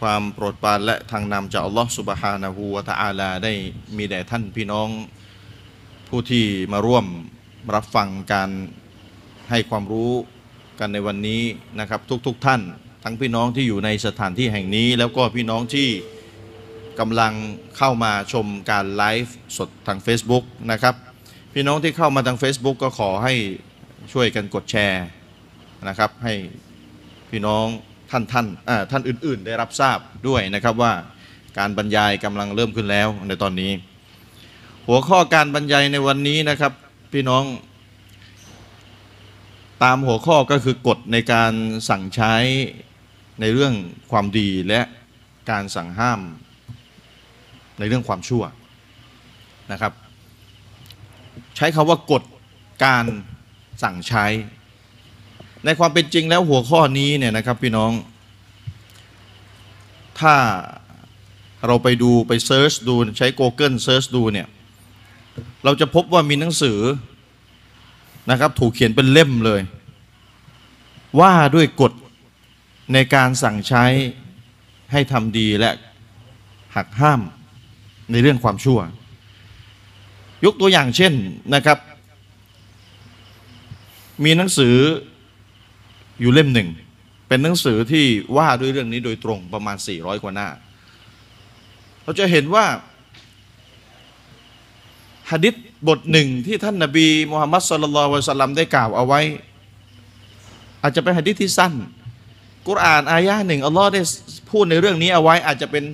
ความโปรดปรานและทางนำจากอัลลอฮ์สุบฮานะฮูวะตะอาลาได้มีแด่ท่านพี่น้อง ผู้ที่มาร่วมรับฟังการให้ความรู้กันในวันนี้นะครับทุกๆทท่าน ทั้งพี่น้องที่อยู่ในสถานที่แห่งนี้ แล้วก็พี่น้องที่กำลังเข้ามาชมการไลฟ์สดทาง Facebook นะครับ พี่น้องที่เข้ามาทาง Facebook ก็ขอให้ช่วยกันกดแชร์นะครับ ให้พี่น้อง ท่านท่านท่านอื่น ๆ ได้รับทราบด้วยนะครับว่าการบรรยายกำลังเริ่มขึ้นแล้วในตอนนี้ หัวข้อการบรรยายในวันนี้นะครับพี่น้อง ตามหัวข้อก็คือกฎในการสั่งใช้ในเรื่องความดีและการสั่งห้ามในเรื่องความชั่วนะครับ ใช้คำว่ากฎการสั่งใช้ ในความเป็นจริงแล้วหัวข้อนี้เนี่ยนะครับพี่น้อง ถ้าเราไปดูไป search ดูใช้ Google เซิร์ชดูเนี่ย เราจะพบว่ามีหนังสือนะครับถูกเขียนเป็นเล่มเลย ว่าด้วยกฎในการสั่งใช้ให้ทำดีและหักห้ามในเรื่องความชั่ว ยกตัวอย่างเช่นนะครับ มีหนังสืออยู่เล่มหนึ่ง เป็นหนังสือที่ว่าด้วยเรื่องนี้โดยตรงประมาณ 400 กว่าหน้า เราจะเห็นว่าฮะดิษบทหนึ่งที่ท่านนาบีมุฮัมมัดสุลลัลวะสัลลัมได้กล่าวเอาไว้ อาจจะเป็นฮะดิษที่สั้น กุรอานอายะหนึ่งอัลลอฮ์ได้พูดในเรื่องนี้เอาไว้ อาจจะเป็น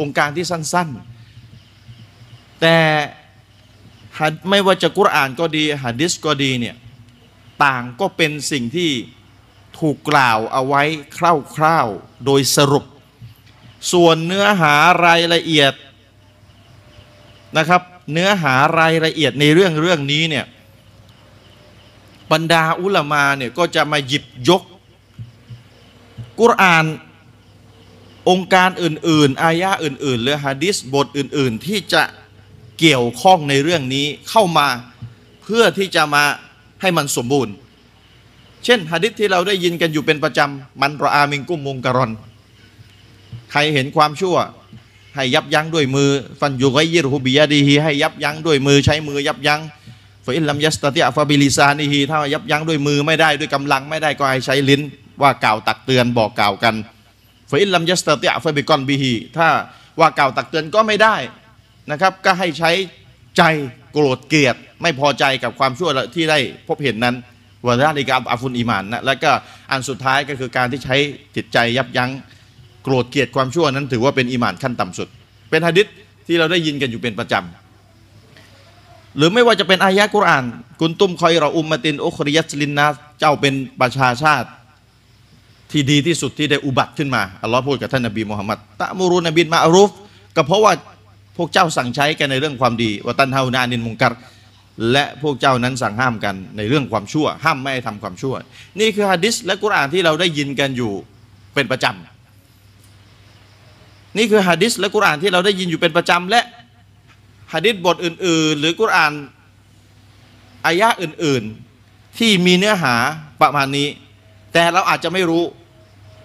องค์การที่สั้น ๆ แต่ไม่ว่าจะกุรอานก็ดีฮะดิษก็ดีเนี่ยต่างก็เป็นสิ่งที่ ถูกกล่าวเอาไว้คร่าวๆโดยสรุป ส่วนเนื้อหารายละเอียดนะครับ เนื้อหารายละเอียดในเรื่องเรื่องนี้เนี่ยบรรดาอุลามาเนี่ยก็จะมาหยิบยก กุรอานองค์การอื่น ๆ อายะอื่น ๆ หรือฮะดิษบทอื่น ๆ ที่จะเกี่ยวข้องในเรื่องนี้เข้ามาเพื่อที่จะมาให้มันสมบูรณ์ เช่นฮะดิษที่เราได้ยินกันอยู่เป็นประจำมันรออามิงกุ้มมุงการอน ใครเห็นความชั่ว ให้ยับยั้งด้วยมือ ฟันยูไกยิรฮุบิยาดีฮีให้ยับยั้งด้วยมือใช้มือยับยั้งفإن لم يستطع فبلسانهถ้ายับยั้งด้วยมือไม่ได้ด้วยกำลังไม่ได้ก็ให้ใช้ลิ้น ว่ากล่าวตักเตือนบอกกล่าวกันفإن لم يستطع فبقلبهถ้าว่ากล่าวตักเตือนก็ไม่ได้นะครับก็ให้ใช้ใจโกรธเกลียดไม่พอใจกับความชั่วที่ได้พบเห็นนั้น وذلك أضعف الإيمان นะแล้วก็อันสุดท้ายก็คือการที่ใช้จิตใจยับยั้งโกรธเกลียดความชั่วนั้น ถือว่าเป็นอิมานขั้นต่ำสุด เป็นฮะดิษที่เราได้ยินกันอยู่เป็นประจำหรือไม่ว่าจะเป็นอายะกุรอาน กุนตุมคอยเราอุมมาตินอุคริยัสลินนาเจ้าเป็นประชาชาติที่ดีที่สุดที่ได้อุบัติขึ้นมาอัลลอฮ์พูดกับท่านนบีมุฮัมมัดตะมูรุนบินมาอารุฟก็เพราะว่าพวกเจ้าสั่งใช้กันในเรื่องความดีว่าตันฮานานินมุงกัร และพวกเจ้านั้นสั่งห้ามกันในเรื่องความชั่ว ห้ามไม่ให้ทำความชั่ว นี่คือฮะดิษและกุรอานที่เราได้ยินกันอยู่เป็นประจำนี่คือฮะดิษและกุรอานที่เราได้ยินอยู่เป็นประจำและฮะดิษบทอื่น ๆ หรือกุรอานอายะอื่น ๆ ที่มีเนื้อหาประมาณนี้ แต่เราอาจจะไม่รู้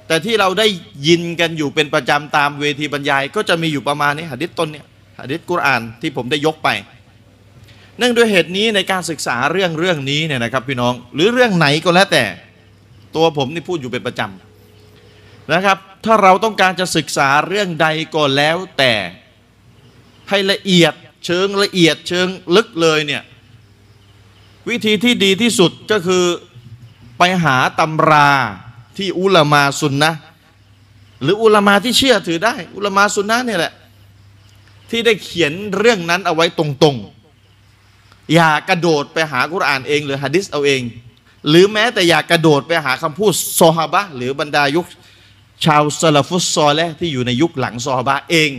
แต่ที่เราได้ยินกันอยู่เป็นประจำตามเวทีบรรยาย ก็จะมีอยู่ประมาณนี้ฮะดิษต้นเนี่ยฮะดิษกุรอานที่ผมได้ยกไป เนื่องด้วยเหตุนี้ในการศึกษาเรื่องเรื่องนี้เนี่ยนะครับพี่น้องหรือเรื่องไหนก็แล้วแต่ ตัวผมนี่พูดอยู่เป็นประจำนะครับ ถ้าเราต้องการจะศึกษาเรื่องใดก็แล้วแต่ให้ละเอียดเชิงละเอียดเชิงลึกเลยเนี่ยวิธีที่ดีที่สุดก็คือไปหาตำราที่อุลามาสุนนะหรืออุลามาที่เชื่อถือได้ อุลามาสุนนะเนี่ยแหละที่ได้เขียนเรื่องนั้นเอาไว้ตรงๆ อย่ากระโดดไปหากุรอานเองหรือฮะดิษเอาเอง หรือแม้แต่อย่ากระโดดไปหาคำพูดซอฮาบะหรือบรรดายุคชาวซาลฟุตซอและที่อยู่ในยุคหลังซอฮาบะเอง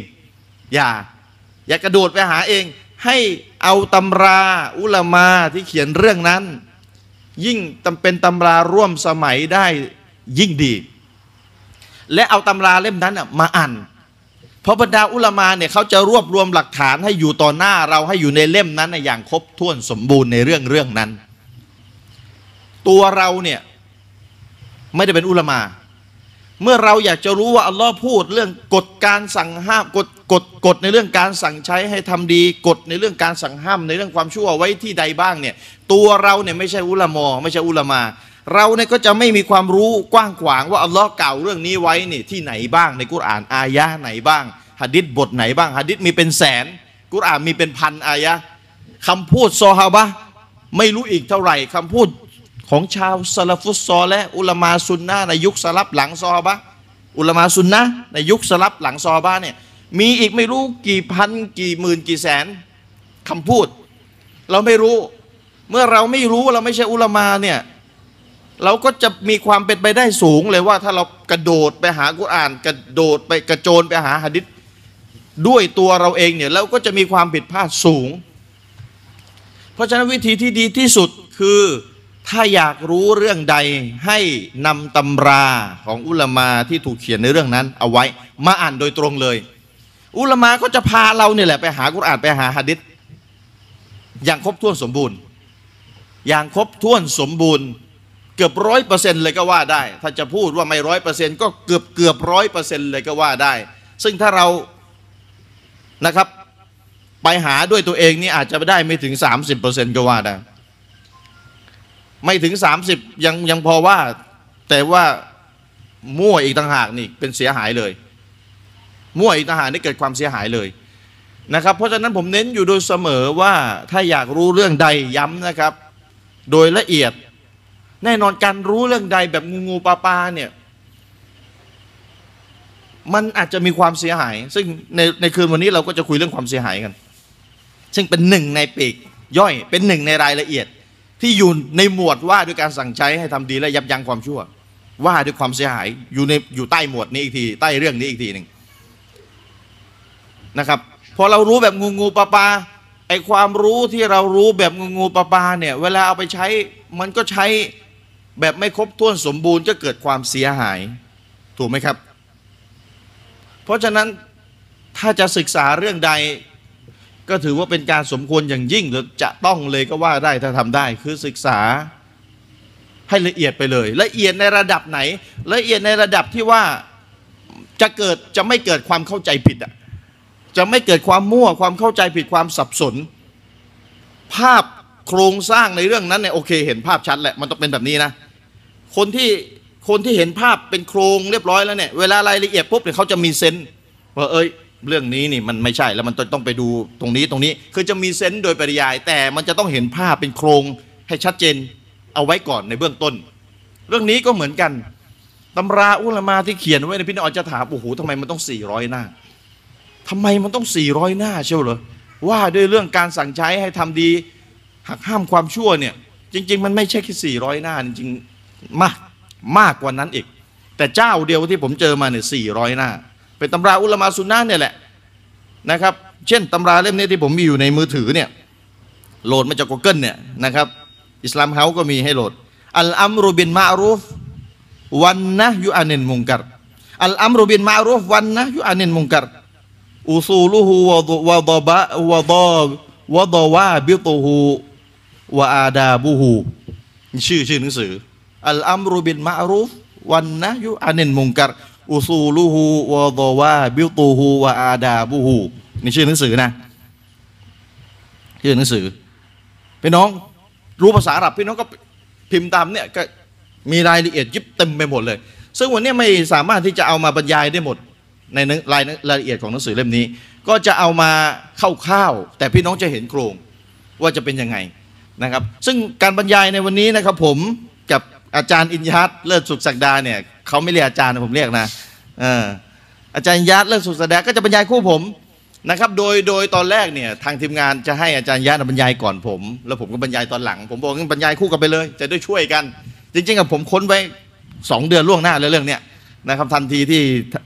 อย่า อย่ากระโดดไปหาเอง ให้เอาตำราอุลามาที่เขียนเรื่องนั้น ยิ่งตำเป็นตำราร่วมสมัยได้ยิ่งดี และเอาตำราเล่มนั้นมาอ่าน เพราะบรรดาอุลามาเนี่ยเขาจะรวบรวมหลักฐานให้อยู่ต่อหน้าเราให้อยู่ในเล่มนั้นน่ะอย่างครบถ้วนสมบูรณ์ในเรื่องเรื่องนั้น ตัวเราเนี่ยไม่ได้เป็นอุลามา เมื่อเราอยากจะรู้ว่าอัลลอฮ์พูดเรื่องกฎการสั่งห้ามกฎกฎกฎในเรื่องการสั่งใช้ให้ทำดีกฎในเรื่องการสั่งห้ามในเรื่องความชั่วไว้ที่ใดบ้างเนี่ยตัวเราเนี่ยไม่ใช่อุลามอไม่ใช่อุลามา เราเนี่ยก็จะไม่มีความรู้กว้างขวางว่าอัลลอฮ์กล่าวเรื่องนี้ไว้เนี่ยที่ไหนบ้างในกุรอานอายะห์ไหนบ้างหะดิษบทไหนบ้างหะดิษมีเป็นแสน กุรอานมีเป็นพันอายะห์คำพูดซอฮาบะไม่รู้อีกเท่าไหร่คำพูดของชาวซาลฟุตซอและอุลามาซุนนะในยุคสลับหลังซอฮาบะอุลามาซุนนะในยุคสลับหลังซอฮาบะเนี่ยมีอีกไม่รู้กี่พันกี่หมื่นกี่แสนคำพูด เราไม่รู้ เมื่อเราไม่รู้เราไม่ใช่อุลามาเนี่ย เราก็จะมีความเป็นไปได้สูงเลยว่าถ้าเรากระโดดไปหากุรอาน กระโดดไปกระโจนไปหาหะดิษด้วยตัวเราเองเนี่ยเราก็จะมีความผิดพลาดสูง เพราะฉะนั้นวิธีที่ดีที่สุดคือถ้าอยากรู้เรื่องใดให้นำตำราของอุลามาที่ถูกเขียนในเรื่องนั้น เอาไว้มาอ่านโดยตรงเลย อุลามาก็จะพาเราเนี่ยแหละไปหากุรอานไปหาหะดิษอย่างครบถ้วนสมบูรณ์ อย่างครบถ้วนสมบูรณ์ เกือบร้อยเปอร์เซ็นต์เลยก็ว่าได้ ถ้าจะพูดว่าไม่ร้อยเปอร์เซ็นต์ก็เกือบเกือบร้อยเปอร์เซ็นต์เลยก็ว่าได้ ซึ่งถ้าเรานะครับ ไปหาด้วยตัวเองนี่อาจจะไม่ได้ไม่ถึง30%ก็ว่าได้ ไม่ถึง30ยังยังพอว่า แต่ว่ามั่วอีกต่างหากนี่เป็นเสียหายเลย มั่วอีกต่างหากนี่เกิดความเสียหายเลยนะครับ เพราะฉะนั้นผมเน้นอยู่โดยเสมอว่าถ้าอยากรู้เรื่องใดย้ำนะครับ โดยละเอียด แน่นอนการรู้เรื่องใดแบบงูงูปลาปลาเนี่ยมันอาจจะมีความเสียหาย ซึ่งในในคืนวันนี้เราก็จะคุยเรื่องความเสียหายกัน ซึ่งเป็นหนึ่งในปีกย่อยเป็นหนึ่งในรายละเอียด ที่อยู่ในหมวดว่าด้วยการสั่งใช้ให้ทำดีและยับยั้งความชั่ว ว่าด้วยความเสียหายอยู่ในอยู่ใต้หมวดนี้อีกทีใต้เรื่องนี้อีกทีหนึ่งนะครับพอเรารู้แบบงูงูปลาปลาไอความรู้ที่เรารู้แบบงูงูปลาปลาเนี่ยเวลาเอาไปใช้มันก็ใช้ แบบไม่ครบถ้วนสมบูรณ์ก็เกิดความเสียหาย ถูกไหมครับ เพราะฉะนั้นถ้าจะศึกษาเรื่องใด ก็ถือว่าเป็นการสมควรอย่างยิ่งหรือจะต้องเลยก็ว่าได้ถ้าทำได้ คือศึกษาให้ละเอียดไปเลย ละเอียดในระดับไหน ละเอียดในระดับที่ว่าจะเกิดจะไม่เกิดความเข้าใจผิดอะจะไม่เกิดความมั่วความเข้าใจผิดความสับสน ภาพโครงสร้างในเรื่องนั้นเนี่ยโอเค เห็นภาพชัดแหละมันต้องเป็นแบบนี้นะ คนที่คนที่เห็นภาพเป็นโครงเรียบร้อยแล้วเนี่ยเวลารายละเอียดปุ๊บเนี่ยเขาจะมีเซนส์ว่าเอ้ยเรื่องนี้นี่มันไม่ใช่แล้วมันต้องไปดูตรงนี้ตรงนี้คือจะมีเซนส์โดยปริยาย แต่มันจะต้องเห็นภาพเป็นโครงให้ชัดเจนเอาไว้ก่อนในเบื้องต้น เรื่องนี้ก็เหมือนกันตำราอุลามาที่เขียนไว้ในพี่น้องจะถามโอ้โหทำไมมันต้อง 400 หน้าทำไมมันต้อง 400 หน้าเชียวเหรอว่าด้วยเรื่องการสั่งใช้ให้ทำดีหักห้ามความชั่วเนี่ยจริง ๆ มันไม่ใช่แค่400 หน้าจริง มากมากกว่านั้นอีก แต่เจ้าเดียวที่ผมเจอมาเนี่ย400หน้า เป็นตำราอุลมาซุนนะเนี่ยแหละนะครับ เช่นตำราเล่มนี้ที่ผมมีอยู่ในมือถือเนี่ยโหลดมาจาก Google เนี่ยนะครับ อิสลามเฮาก็มีให้โหลด อัลอัมรุบินมารูฟวันนะยุอานินมุงกัรอัลอัมรุบินมารูฟวันนะยุอานินมุงกัรอุซูลุฮูวะวะดบะวะดวะดวาบิตุฮูวะอาดาบุฮูชื่อชื่อหนังสือ อัลอัมรุบินมะรูฟวันนะยุอานินมุงกัรอุซูลุฮูวะดวาบิตุฮูวะอาดาบุฮูนี่ชื่อหนังสือนะชื่อหนังสือพี่น้องรู้ภาษาอาหรับพี่น้องก็พิมพ์ตามเนี่ยก็มีรายละเอียดยิบเต็มไปหมดเลย ซึ่งวันนี้ไม่สามารถที่จะเอามาบรรยายได้หมดในรายรายละเอียดของหนังสือเล่มนี้ ก็จะเอามาคร่าวๆแต่พี่น้องจะเห็นโครงว่าจะเป็นยังไงนะครับ ซึ่งการบรรยายในวันนี้นะครับผมกับ อาจารย์อินยัตเลิศสุขศักดาเนี่ยเขาไม่เรียกอาจารย์นะผมเรียกนะอาจารย์ยัตเลิศสุขศักดาก็จะบรรยายคู่ผมนะครับโดยโดยตอนแรกเนี่ยทางทีมงานจะให้อาจารย์ยัตบรรยายก่อนผม แล้วผมก็บรรยายตอนหลัง ผมบอกงั้นบรรยายคู่กันไปเลย จะได้ช่วยกัน จริงๆกับผมค้นไว้สองเดือนล่วงหน้าแล้วเรื่องเนี้ยนะครับทันทีที่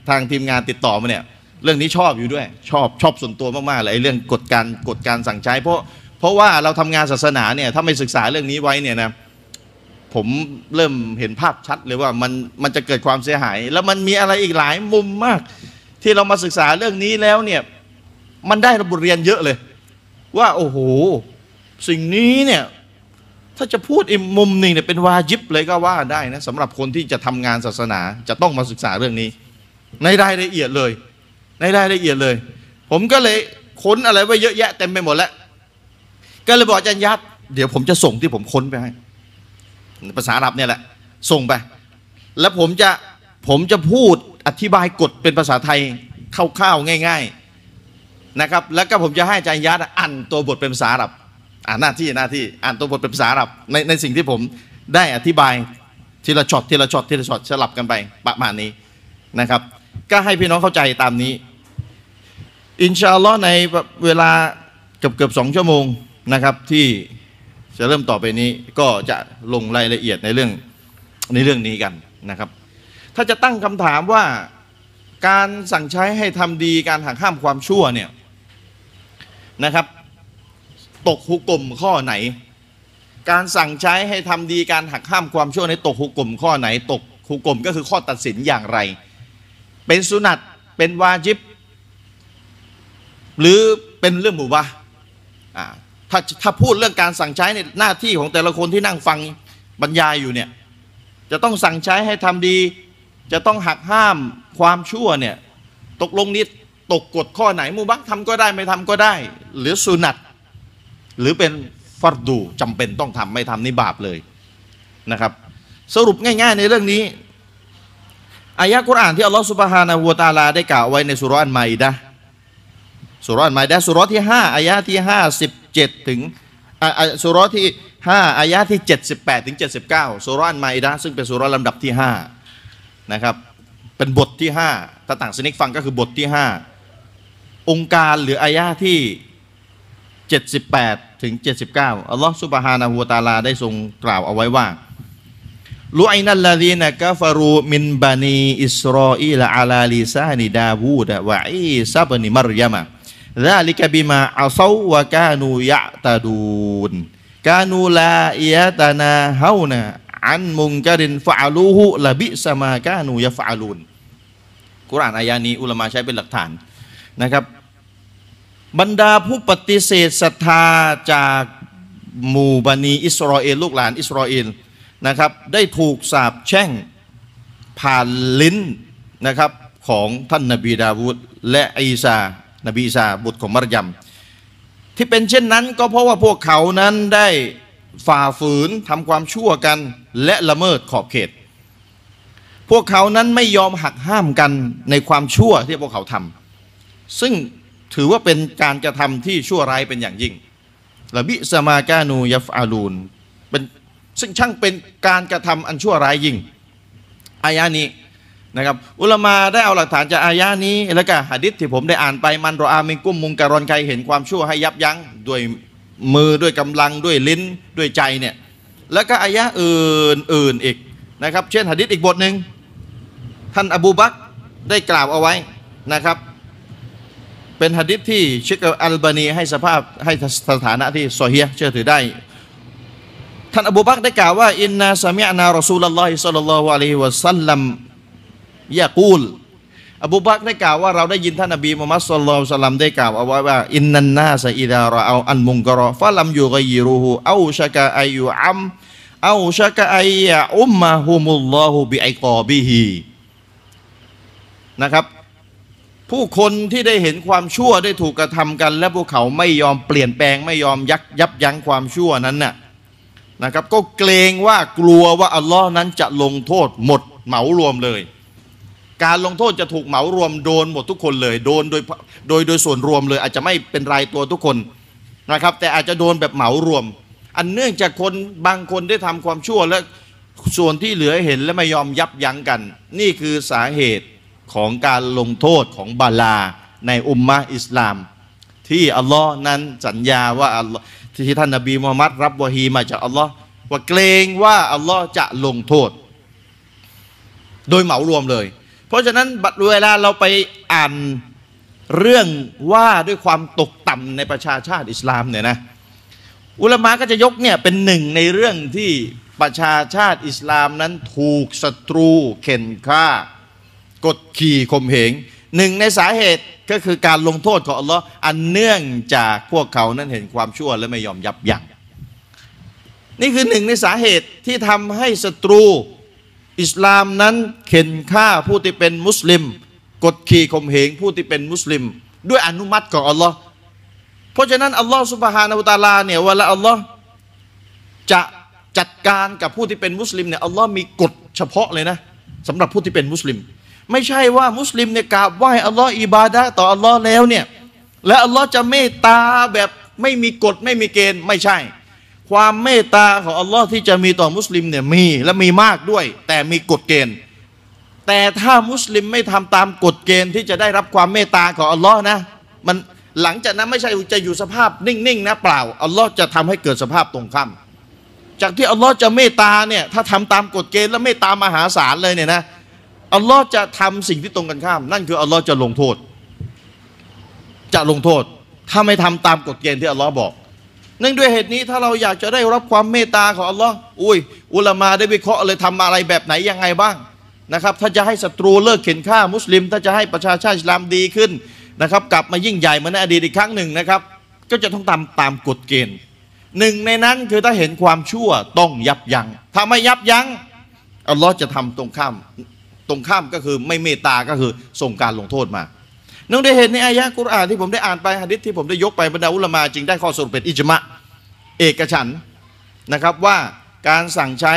ทางทีมงานติดต่อมาเนี่ยเรื่องนี้ชอบอยู่ด้วย ชอบชอบส่วนตัวมากๆเลยไอ้เรื่องกฎการกฎการสั่งใช้เพราะเพราะว่าเราทำงานศาสนาเนี่ยถ้าไม่ศึกษาเรื่องนี้ไว้เนี่ยนะ ผมเริ่มเห็นภาพชัดเลยว่ามันมันจะเกิดความเสียหาย แล้วมันมีอะไรอีกหลายมุมมาก ที่เรามาศึกษาเรื่องนี้แล้วเนี่ยมันได้บทเรียนเยอะเลย ว่าโอ้โห สิ่งนี้เนี่ยถ้าจะพูดอีกมุมหนึ่งเนี่ยเป็นวาจิบเลยก็ว่าได้นะสำหรับคนที่จะทำงานศาสนาจะต้องมาศึกษาเรื่องนี้ ในรายละเอียดเลย ในรายละเอียดเลย ผมก็เลยค้นอะไรไว้เยอะแยะเต็มไปหมดแล้ว ก็เลยบอกอาจารย์ยัดเดี๋ยวผมจะส่งที่ผมค้นไปให้ ภาษาอาหรับเนี่ยแหละ ส่งไป แล้วผมจะผมจะพูดอธิบายกฎเป็นภาษาไทยคร่าวๆง่าย ๆนะครับ แล้วก็ผมจะให้อาจารย์ยัดอ่านตัวบทเป็นภาษาอาหรับอ่านหน้าที่หน้าที่อ่านตัวบทเป็นภาษาอาหรับในในสิ่งที่ผมได้อธิบายทีละช็อตทีละช็อตทีละช็อตสลับกันไปประมาณนี้นะครับ ก็ให้พี่น้องเข้าใจตามนี้ إن شاء الله ในเวลาเกือบเกือบสองชั่วโมงนะครับที่ จะเริ่มต่อไปนี้ก็จะลงรายละเอียดในเรื่องในเรื่องนี้กันนะครับ ถ้าจะตั้งคำถามว่าการสั่งใช้ให้ทำดีการหักห้ามความชั่วเนี่ยนะครับ ตกหุกกลมข้อไหน การสั่งใช้ให้ทำดีการหักห้ามความชั่วในตกหุกกลมข้อไหน ตกหุกกลมก็คือข้อตัดสินอย่างไร เป็นสุนัตเป็นวาจิบ หรือเป็นเรื่องหมู่บาอ่า ถ้าถ้าพูดเรื่องการสั่งใช้ในหน้าที่ของแต่ละคนที่นั่งฟังบรรยายอยู่เนี่ยจะต้องสั่งใช้ให้ทำดี จะต้องหักห้ามความชั่วเนี่ยตกลงนี้ตกกฎข้อไหนมูบักทำก็ได้ไม่ทำก็ได้ หรือสุนัตหรือเป็นฟัรดูจำเป็นต้องทำไม่ทำนี่บาปเลยนะครับ สรุปง่าย ๆ ในเรื่องนี้อายะกุรอานที่อัลลอฮฺสุบฮานะฮูวตาลาได้กล่าวไว้ในสุรอันไมดะ สุรอันไมดะสุรที่ 5อายะที่ 57 ถึงสุรที่ 5อายะที่ 78 ถึง 79 สุรอันไมดะซึ่งเป็นสุรลำดับที่ 5 นะครับ เป็นบทที่ 5 ถ้าต่างสนิกฟังก็คือบทที่ 5 องค์การหรืออายะที่ 78 ถึง 79 อัลลอฮฺสุบฮานะฮูวตาลาได้ทรงกล่าวเอาไว้ว่าลุอินัลลาดีนกฟารูมินบานีอิสราอีลอาลาลิซานิดาวูดะวะอีซาบนิมารยามะ ซาลิกบิมาอัซาวะกานูยะตาดูนกานูลาอียตานาเฮานะอันมุงกาดินฟาลูฮุลบิสมากานูยะฟาลูนกุรานอายานี้อุลมาใช้เป็นหลักฐานนะครับ บรรดาผู้ปฏิเสธศรัทธาจากหมู่บันีอิสราเอลลูกหลานอิสราเอลนะครับ ได้ถูกสาบแช่งผ่านลิ้นนะครับของท่านนบีดาวุฒและอีซา นบีซาบุตรของมารยม ที่เป็นเช่นนั้นก็เพราะว่าพวกเขานั้นได้ฝ่าฝืนทำความชั่วกัน และละเมิดขอบเขต พวกเขานั้นไม่ยอมหักห้ามกันในความชั่วที่พวกเขาทำซึ่งถือว่าเป็นการกระทำที่ชั่วร้ายเป็นอย่างยิ่งละบิสมากานูยัฟอาลูนเป็นซึ่งช่างเป็นการกระทำอันชั่วร้ายยิ่งอายานี้ นะครับอุลมาได้เอาหลักฐานจากอายานี้ แล้วก็หะดิษที่ผมได้อ่านไปมันรออามิกุ้มมุงการอนใครเห็นความชั่วให้ยับยั้งด้วยมือด้วยกำลังด้วยลิ้นด้วยใจเนี่ยแล้วก็อายะอื่นอื่นอีกนะครับเช่นหะดิษอีกบทหนึ่งท่านอบูบักได้กล่าวเอาไว้นะครับ เป็นหะดิษที่เชคอัลบานีให้สภาพให้สถานะที่صحيحเชื่อถือได้ท่านอบูบักได้กล่าวว่าإنا سمعنا رسول الله صلى الله عليه وسلم يقول อบูบักได้กล่าวว่าเราได้ยินท่านนบีมุฮัมมัดสุลลัลสลัมได้กล่าวเอาไว้ว่า إن الناس إذا رأوا المنكر فلم يغيروه أوشك أن يعم أوشك أن يعمهم الله بعقابه นะครับ ผู้คนที่ได้เห็นความชั่วได้ถูกกระทำกัน และพวกเขาไม่ยอมเปลี่ยนแปลงไม่ยอมยักยับยั้งความชั่วนั้นน่ะนะครับ ก็เกรงว่ากลัวว่าอัลลอฮ์นั้นจะลงโทษหมดเหมารวมเลย การลงโทษจะถูกเหมารวมโดนหมดทุกคนเลย โดนโดยโดยโดยส่วนรวมเลย อาจจะไม่เป็นรายตัวทุกคนนะครับ แต่อาจจะโดนแบบเหมารวม อันเนื่องจากคนบางคนได้ทำความชั่วและส่วนที่เหลือเห็นและไม่ยอมยับยั้งกัน นี่คือสาเหตุของการลงโทษของบาลาในอุมมะอิสลาม ที่อัลลอฮ์นั้นสัญญาว่าอัลลอฮ์ที่ท่านนบีมูฮัมมัดรับวะฮีมาจากอัลลอฮ์ว่าเกรงว่าอัลลอฮ์จะลงโทษ โดยเหมารวมเลย ราะฉะนั้นบัดเวลาเราไปอ่านเรื่องว่าด้วยความตกต่ำในประชาชาติอิสลามเนี่ยนะอุลมะก็จะยกเนี่ยเป็นหนึ่งในเรื่องที่ประชาชาติอิสลามนั้นถูกศัตรูเข็นฆ่ากดขี่ข่มเหงหนึ่งในสาเหตุก็คือการลงโทษของอัลลอฮ์อันเนื่องจากพวกเขานั้นเห็นความชั่วและไม่ยอมยับยัง้งนี่คือหนึ่งในสาเหตุที่ทำให้ศัตรู อิสลามนั้นเข็นฆ่าผู้ที่เป็นมุสลิม กดขี่ข่มเหงผู้ที่เป็นมุสลิม ด้วยอนุมัติของอัลลอฮ์เพราะฉะนั้นอัลลอฮ์สุบฮานาอุตาลาเนี่ยเวลาอัลลอฮ์จะจัดการกับผู้ที่เป็นมุสลิมเนี่ยอัลลอฮ์มีกฎเฉพาะเลยนะสำหรับผู้ที่เป็นมุสลิม ไม่ใช่ว่ามุสลิมเนี่ยกราบไหว้อัลลอฮ์อิบาดะต่ออัลลอฮ์แล้วเนี่ยและอัลลอฮ์จะเมตตาแบบไม่มีกฎไม่มีเกณฑ์ไม่ใช่ ความเมตตาของอัลลอฮ์ที่จะมีต่อมุสลิมเนี่ยมีและมีมากด้วย แต่มีกฎเกณฑ์ แต่ถ้ามุสลิมไม่ทำตามกฎเกณฑ์ที่จะได้รับความเมตตาของอัลลอฮ์นะมันหลังจากนั้นไม่ใช่จะอยู่สภาพนิ่งๆนะเปล่าอัลลอฮ์จะทำให้เกิดสภาพตรงข้ามจากที่อัลลอฮ์จะเมตตาเนี่ยถ้าทำตามกฎเกณฑ์แล้วเมตตามหาศาลเลยเนี่ยนะอัลลอฮ์จะทำสิ่งที่ตรงกันข้าม นั่นคืออัลลอฮ์จะลงโทษ จะลงโทษ ถ้าไม่ทำตามกฎเกณฑ์ที่อัลลอฮ์บอก นื่องด้วยเหตุนี้ถ้าเราอยากจะได้รับความเมตตาของอัลลอฮ์อุ้ย อุลามาได้วิเคราะห์เลยทำอะไรแบบไหนยังไงบ้างนะครับถ้าจะให้ศัตรูเลิกเข็นฆ่ามุสลิม ถ้าจะให้ประชาชาติอิสลามดีขึ้นนะครับ กลับมายิ่งใหญ่เหมือนในอดีตอีกครั้งหนึ่งนะครับ ก็จะต้องตามตามกฎเกณฑ์หนึ่งในนั้นคือถ้าเห็นความชั่วต้องยับยัง้งถ้าไม่ยับยัง้งอัลลอฮ์จะทำตรงข้ามตรงข้ามก็คือไม่เมตตาก็คือส่งการลงโทษมา นื่องด้เหตุในอายะกุรอานที่ผมได้อ่านไปฮะดิษที่ผมได้ยกไปบรรดาอุลามาจึงได้ข้อสรุปเป็นอิจมะเอกฉันนะครับว่าการสั่งใช้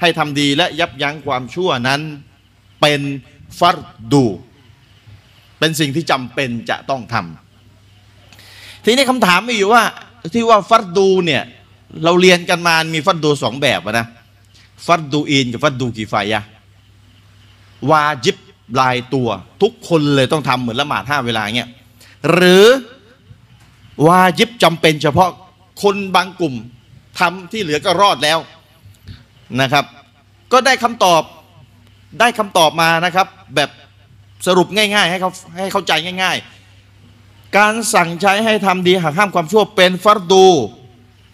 ให้ทำดีและยับยั้งความชั่วนั้นเป็นฟัรดู เป็นสิ่งที่จำเป็นจะต้องทำทีนี้คำถามมีอยู่ว่าที่ว่าฟัรดูเนี่ยเราเรียนกันมา มีฟัรดูสองแบบนะ ฟัรดูอินกับฟัรดูกีฟายะวาจิบ ลายตัวทุกคนเลยต้องทำเหมือนละหมาดห้าเวลาเงี้ยหรือวาจิบจำเป็นเฉพาะคนบางกลุ่มทำที่เหลือก็รอดแล้วนะครับ ก็ได้คำตอบได้คำตอบมานะครับ แบบสรุปง่าย ๆ ให้เขาให้เข้าใจง่าย ๆ การสั่งใช้ให้ทำดีหักห้ามความชั่วเป็นฟัรดู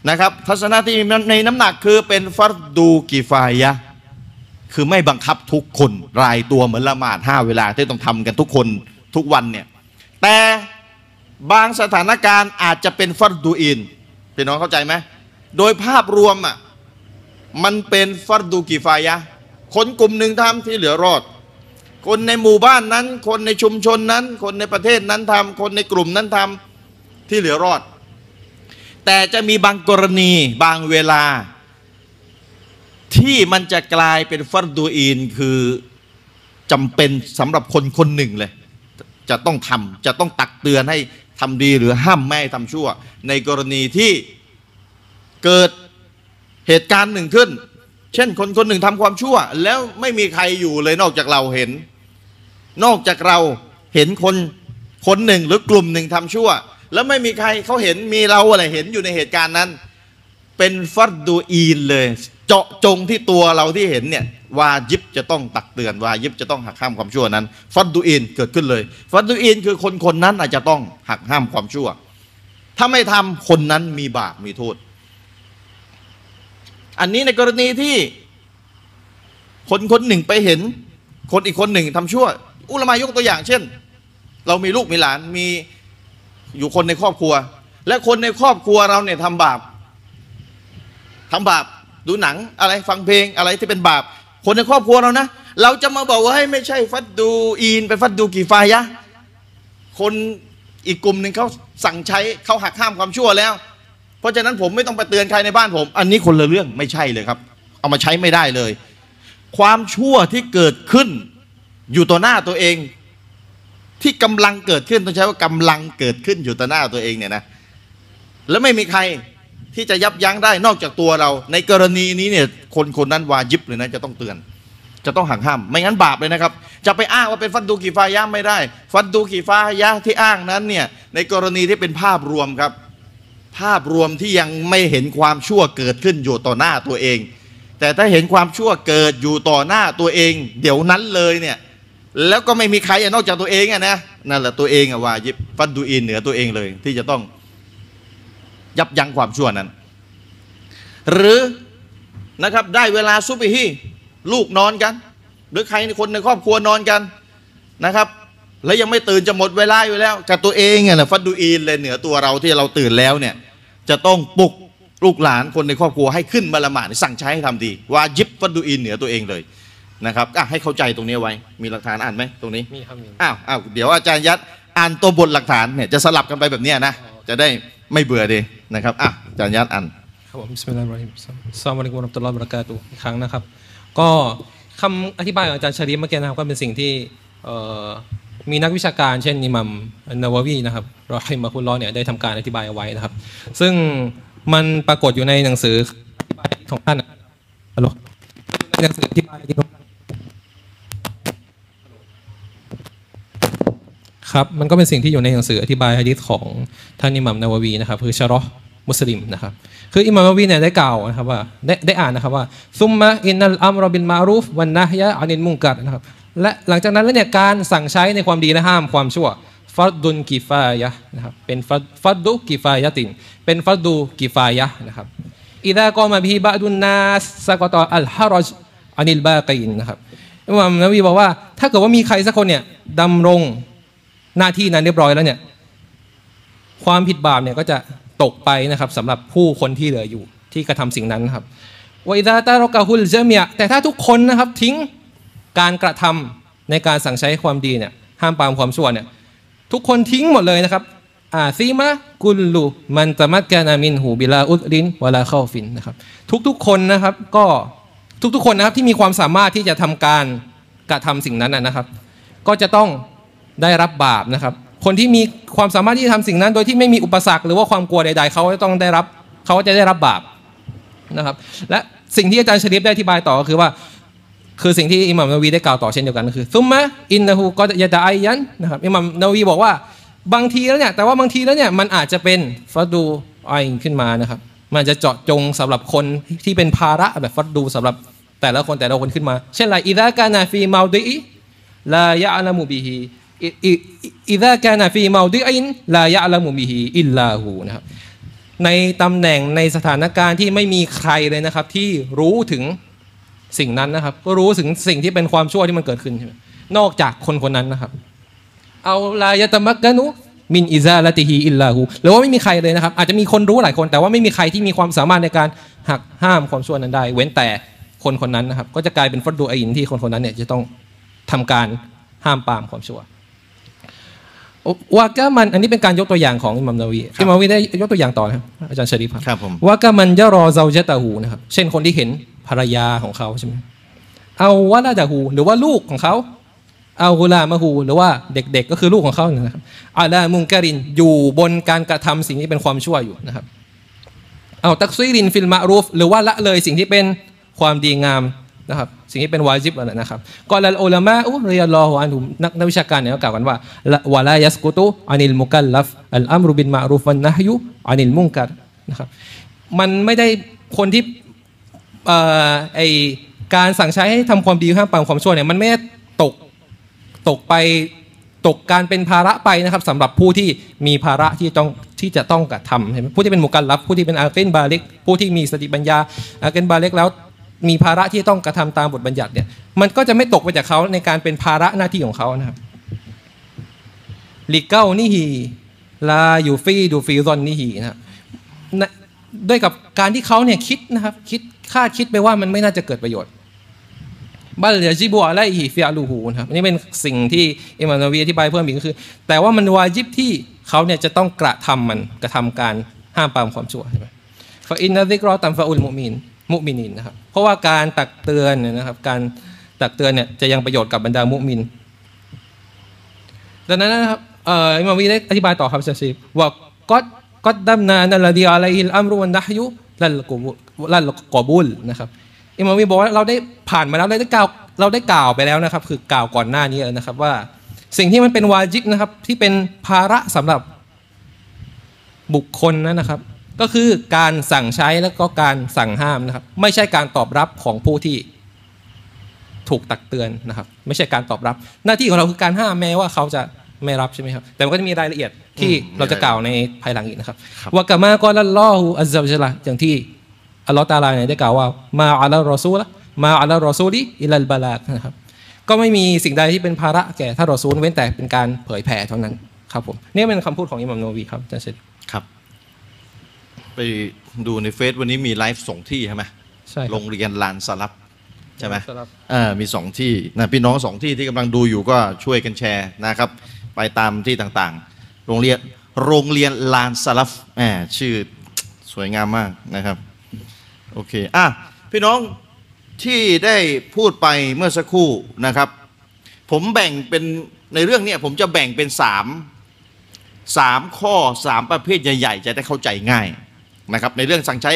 นะครับ ทัศนะที่ในน้ำหนักคือเป็นฟัรดูกีฟายะ คือไม่บังคับทุกคนรายตัวเหมือนละหมาดห้าเวลาที่ต้องทำกันทุกคนทุกวันเนี่ยแต่บางสถานการณ์อาจจะเป็นฟัรดูอินพี่น้องเข้าใจไหมโดยภาพรวมอะมันเป็นฟัรดูกีฟายะคนกลุ่มหนึ่งทำที่เหลือรอด คนในหมู่บ้านนั้น คนในชุมชนนั้น คนในประเทศนั้นทำคนในกลุ่มนั้นทำที่เหลือรอด แต่จะมีบางกรณีบางเวลา ที่มันจะกลายเป็นฟัรดูอินคือจำเป็นสำหรับคนคนหนึ่งเลย จะต้องทำจะต้องตักเตือนให้ทำดีหรือห้ามไม่ให้ทำชั่ว ในกรณีที่เกิดเหตุการณ์หนึ่งขึ้น เช่นคนคนหนึ่งทำความชั่ว แล้วไม่มีใครอยู่เลยนอกจากเราเห็น นอกจากเราเห็นคนคนหนึ่งหรือกลุ่มหนึ่งทำชั่ว แล้วไม่มีใครเขาเห็นมีเราอะไรเห็นอยู่ในเหตุการณ์นั้น เป็นฟัดดูอีนเลย เจาะจงที่ตัวเราที่เห็นเนี่ยวายิบจะต้องตักเตือนวายิบจะต้องหักห้ามความชั่วนั้น ฟัดดูอินเกิดขึ้นเลย ฟัดดูอินคือคนคนนั้นอาจจะต้องหักห้ามความชั่ว ถ้าไม่ทำคนนั้นมีบาปมีโทษ อันนี้ในกรณีที่คนคนหนึ่งไปเห็น คนอีกคนหนึ่งทำชั่ว อุลามายกตัวอย่าง เช่น เรามีลูกมีหลานมีอยู่คนในครอบครัว และคนในครอบครัวเราเนี่ยทำบาปทำบาป ดูหนังอะไรฟังเพลงอะไรที่เป็นบาป คนในครอบครัวเรานะ เราจะมาบอกว่าให้ไม่ใช่ฟัดดูอีนเป็นฟัดดูกี่ไฟยะ คนอีกกลุ่มหนึ่งเขาสั่งใช้เขาหักห้ามความชั่วแล้ว เพราะฉะนั้นผมไม่ต้องไปเตือนใครในบ้านผม อันนี้คนละเรื่องไม่ใช่เลยครับ เอามาใช้ไม่ได้เลย ความชั่วที่เกิดขึ้น อยู่ต่อหน้าตัวเอง ที่กำลังเกิดขึ้นต้องใช้ว่ากำลังเกิดขึ้นอยู่ต่อหน้าตัวเองเนี่ยนะแล้วไม่มีใคร ที่จะยับยั้งได้นอกจากตัวเรา ในกรณีนี้เนี่ยคนคนนั้นวายิบเลยนะจะต้องเตือน จะต้องหักห้าม ไม่งั้นบาปเลยนะครับ จะไปอ้างว่าเป็นฟันดูกีฟายะไม่ได้ ฟันดูกีฟายะที่อ้างนั้นเนี่ยในกรณีที่เป็นภาพรวมครับ ภาพรวมที่ยังไม่เห็นความชั่วเกิดขึ้นอยู่ต่อหน้าตัวเอง แต่ถ้าเห็นความชั่วเกิดอยู่ต่อหน้าตัวเอง เดี๋ยวนั้นเลยเนี่ยแล้วก็ไม่มีใครนอกจากตัวเองอะนะนั่นแหละตัวเองอะวาญิบฟัดดูอินเหนือตัวเองเลยที่จะต้อง ยับยั้งความชั่วนั้น หรือนะครับได้เวลาซุบฮีลูกนอนกัน หรือใครคนในครอบครัวนอนกันนะครับ แล้วยังไม่ตื่นจะหมดเวลาอยู่แล้ว กับตัวเองอะนะฟัดดูอินเลยเหนือตัวเราที่เราตื่นแล้วเนี่ยจะต้องปลุกลูกหลานคนในครอบครัวให้ขึ้นมาละหมาดสั่งใช้ให้ทำดีวาญิบฟัดดูอินเหนือตัวเองเลยนะครับอะให้เข้าใจตรงนี้ไว้ มีหลักฐานอ่านไหมตรงนี้มีครับมีอ้าวอ้าวเดี๋ยวอาจารย์ยัดอ่านตัวบทหลักฐานเนี่ยจะสลับกันไปแบบเนี้ยนะ จะได้ไม่เบื่อดีนะครับอะอาจารย์ยัดอ่านครับผม بسم الله الرحيم السلام عليكم ورحمة الله وبركاته อีกครั้งนะครับ ก็คำอธิบายของอาจารย์ชารีฟเมื่อกี้นะครับก็เป็นสิ่งที่มีนักวิชาการเช่นอิหมัมอันนาววีนะครับرحمه الله เนี่ยได้ทำการอธิบายเอาไว้นะครับ ซึ่งมันปรากฏอยู่ในหนังสือของท่านอะฮัลโหลในหนังสืออธิบายของท่าน ครับมันก็เป็นสิ่งที่อยู่ในหนังสืออธิบายฮะดิษของท่านอิหมัมนาววีนะครับคือชะรอห์มุสลิมนะครับคืออิหมัมนาววีเนี่ยได้กล่าวนะครับว่าได้ได้อ่านนะครับว่าثم إن الأمر بالمعروف والنهي عن المنكر นะครับและหลังจากนั้นแล้วเนี่ยการสั่งใช้ในความดีและห้ามความชั่วفرض كفاية นะครับเป็น فرض كفاية เป็น فرض كفاية นะครับ إذا قام به بعض الناس سقط الحرج عن الباقين นะครับอิหมัมนาววีบอกว่าถ้าเกิดว่ามีใครสักคนเนี่ยดำรง หน้าที่นั้นเรียบร้อยแล้วเนี่ยความผิดบาปเนี่ยก็จะตกไปนะครับสำหรับผู้คนที่เหลืออยู่ที่กระทำสิ่งนั้นครับวอิดาตารกะฮุลเจเมียแต่ถ้าทุกคนนะครับทิ้งการกระทำในการสั่งใช้ความดีเนี่ยห้ามปรามความชั่วเนี่ยทุกคนทิ้งหมดเลยนะครับอาซีมะกุลลูมันตะมัดแกนามินหูบิลาอุดลินวลาเข้าฟินนะครับทุกๆคนนะครับก็ทุกๆคนนะครับที่มีความสามารถที่จะทำการกระทำสิ่งนั้นนะครับ ก็จะต้อง ได้รับบาปนะครับ คนที่มีความสามารถที่จะทำสิ่งนั้น โดยที่ไม่มีอุปสรรคหรือว่าความกลัวใด ๆ เขาจะต้องได้รับเขาจะได้รับบาปนะครับ และสิ่งที่อาจารย์ชริฟได้อธิบายต่อก็คือว่า คือสิ่งที่อิหมัมนาวีได้กล่าวต่อเช่นเดียวกันก็คือซุมมะอินนะฮูก็ยะตะไอยันนะครับอิหมัมนาวีบอกว่าบางทีแล้วเนี่ยแต่ว่าบางทีแล้วเนี่ยมันอาจจะเป็นفرض عين ขึ้นมานะครับ มันจะเจาะจงสำหรับคนที่เป็นภาระแบบ فرض สำหรับแต่ละคนแต่ละคนขึ้นมา เช่นไรإذا كان في موضع لا يعلم به إذا كان في موضع لا يعلم به إلا هو นะครับในตำแหน่งในสถานการณ์ที่ไม่มีใครเลยนะครับ ที่รู้ถึงสิ่งนั้นนะครับ ก็รู้ถึงสิ่งที่เป็นความชั่วที่มันเกิดขึ้นใช่ไหมนอกจากคนคนนั้นนะครับ เอาลายะตะมักกะนุมินอิซาลติฮีอิลลาหูหรือว่าไม่มีใครเลยนะครับ อาจจะมีคนรู้หลายคน แต่ว่าไม่มีใครที่มีความสามารถในการหักห้ามความชั่วนั้นได้ เว้นแต่คนคนนั้นนะครับ ก็จะกลายเป็นฟัดดูอินที่คนคนนั้นเนี่ยจะต้องทำการห้ามปามความชั่ว วากามันอันนี้เป็นการยกตัวอย่างของอิหมัมนาวีอิหมัมนาวีได้ยกตัวอย่างต่อนะครับอาจารย์ชริฟครับครับผมวากามันยะรอเซาเจตาหูนะครับเช่นคนที่เห็นภรรยาของเขาใช่ไหมأو ولده หรือว่าลูกของเขาأو غلامه หรือว่าเด็กๆ ก็คือลูกของเขาเนี่ยนะครับعلى منكر อยู่บนการกระทำสิ่งที่เป็นความชั่วอยู่นะครับأو تقصير في المعروف หรือว่าละเลยสิ่งที่เป็นความดีงาม นะครับสิ่งที่เป็นวาจิบนะครับก่อนละอุลามะอุเรียลอฮุอันหุมนักนักวิชาการเนี่ยก็กล่าวกันว่าولا يسقط عن المكلف الأمر بالمعروف والنهي عن المنكر นะครับมันไม่ได้คนที่ไอการสั่งใช้ให้ทำความดีห้ามปรามความชั่วเนี่ยมันไม่ได้ตกตกไปตกการเป็นภาระไปนะครับสำหรับผู้ที่มีภาระที่ต้องที่จะต้องกระทำใช่ไหมผู้ที่เป็นมุกัลลัฟผู้ที่เป็นอาเกนบาเล็กผู้ที่มีสติปัญญาอาเกนบาเล็กแล้ว มีภาระที่ต้องกระทำตามบทบัญญัติเนี่ยมันก็จะไม่ตกไปจากเขาในการเป็นภาระหน้าที่ของเขานะครับลิเก้านี่ฮีลาอยู่ฟีดูฟีซอนนี่ฮีนะครับนะด้วยกับการที่เขาเนี่ยคิดนะครับคิดคาดคิดไปว่ามันไม่น่าจะเกิดประโยชน์บัลยาจิบัวไลฮิฟิอาลูฮูนะครับนี่เป็นสิ่งที่อิมามนาวีอธิบายเพิ่มอีกก็คือ แต่ว่ามันวาจิบที่เขาเนี่ยจะต้องกระทำมันกระทำการห้ามปรามความชั่วใช่ไหมฟาอินนาซิกรอตัมฟาอุลมุมิน มุมินินนะครับ เพราะว่าการตักเตือนเนี่ยนะครับ การตักเตือนเนี่ยจะยังประโยชน์กับบรรดามุมิน ดังนั้นนะครับเอ่ออิมามวีได้อธิบายต่อครับเชฟซีว่าก็ก็ดัมนานัลดีอะลัยฮิลอัมรุวันนะฮยุลัลกบุลัลกบุลนะครับอิมามวีบอกว่าเราได้ผ่านมาแล้วเราได้กล่าวเราได้กล่าวไปแล้วนะครับ คือกล่าวก่อนหน้านี้นะครับว่าสิ่งที่มันเป็นวาจิบนะครับที่เป็นภาระสำหรับบุคคลนั้นนะครับ ก็คือการสั่งใช้แล้วก็การสั่งห้ามนะครับ ไม่ใช่การตอบรับของผู้ที่ถูกตักเตือนนะครับ ไม่ใช่การตอบรับ หน้าที่ของเราคือการห้ามแม้ว่าเขาจะไม่รับใช่ไหมครับ แต่มันก็จะมีรายละเอียดที่อืมเราจะกล่าวในภายหลังอีกนะครับครับوكما قال الله عز وجل อย่างที่อัลลอฮฺตาลาเนี่ยได้กล่าวว่าما على الرسول ما على الرسول إلا البلاغ นะครับ ก็ไม่มีสิ่งใดที่เป็นภาระแก่ท่านรอซูลเว้นแต่เป็นการเผยแผ่เท่านั้นครับผมนี่เป็นคำพูดของอิหม่ามนาววีครับอาจารย์เชษครับ ไปดูในเฟซวันนี้มีไลฟ์สองที่ใช่ไหมใช่ครับ โรงเรียนลานสลับใช่ไหมสลับอ่ามีสองที่นะพี่น้องสองที่ที่กำลังดูอยู่ก็ช่วยกันแชร์นะครับ ไปตามที่ต่างๆ โรงเรียนโรงเรียนลานสลับแหมชื่อสวยงามมากนะครับ โอเคอะพี่น้องที่ได้พูดไปเมื่อสักครู่นะครับ ผมแบ่งเป็นในเรื่องเนี้ยผมจะแบ่งเป็นสามสามข้อสามประเภทใหญ่ ๆ จะได้เข้าใจง่าย นะครับในเรื่องสั่งใช้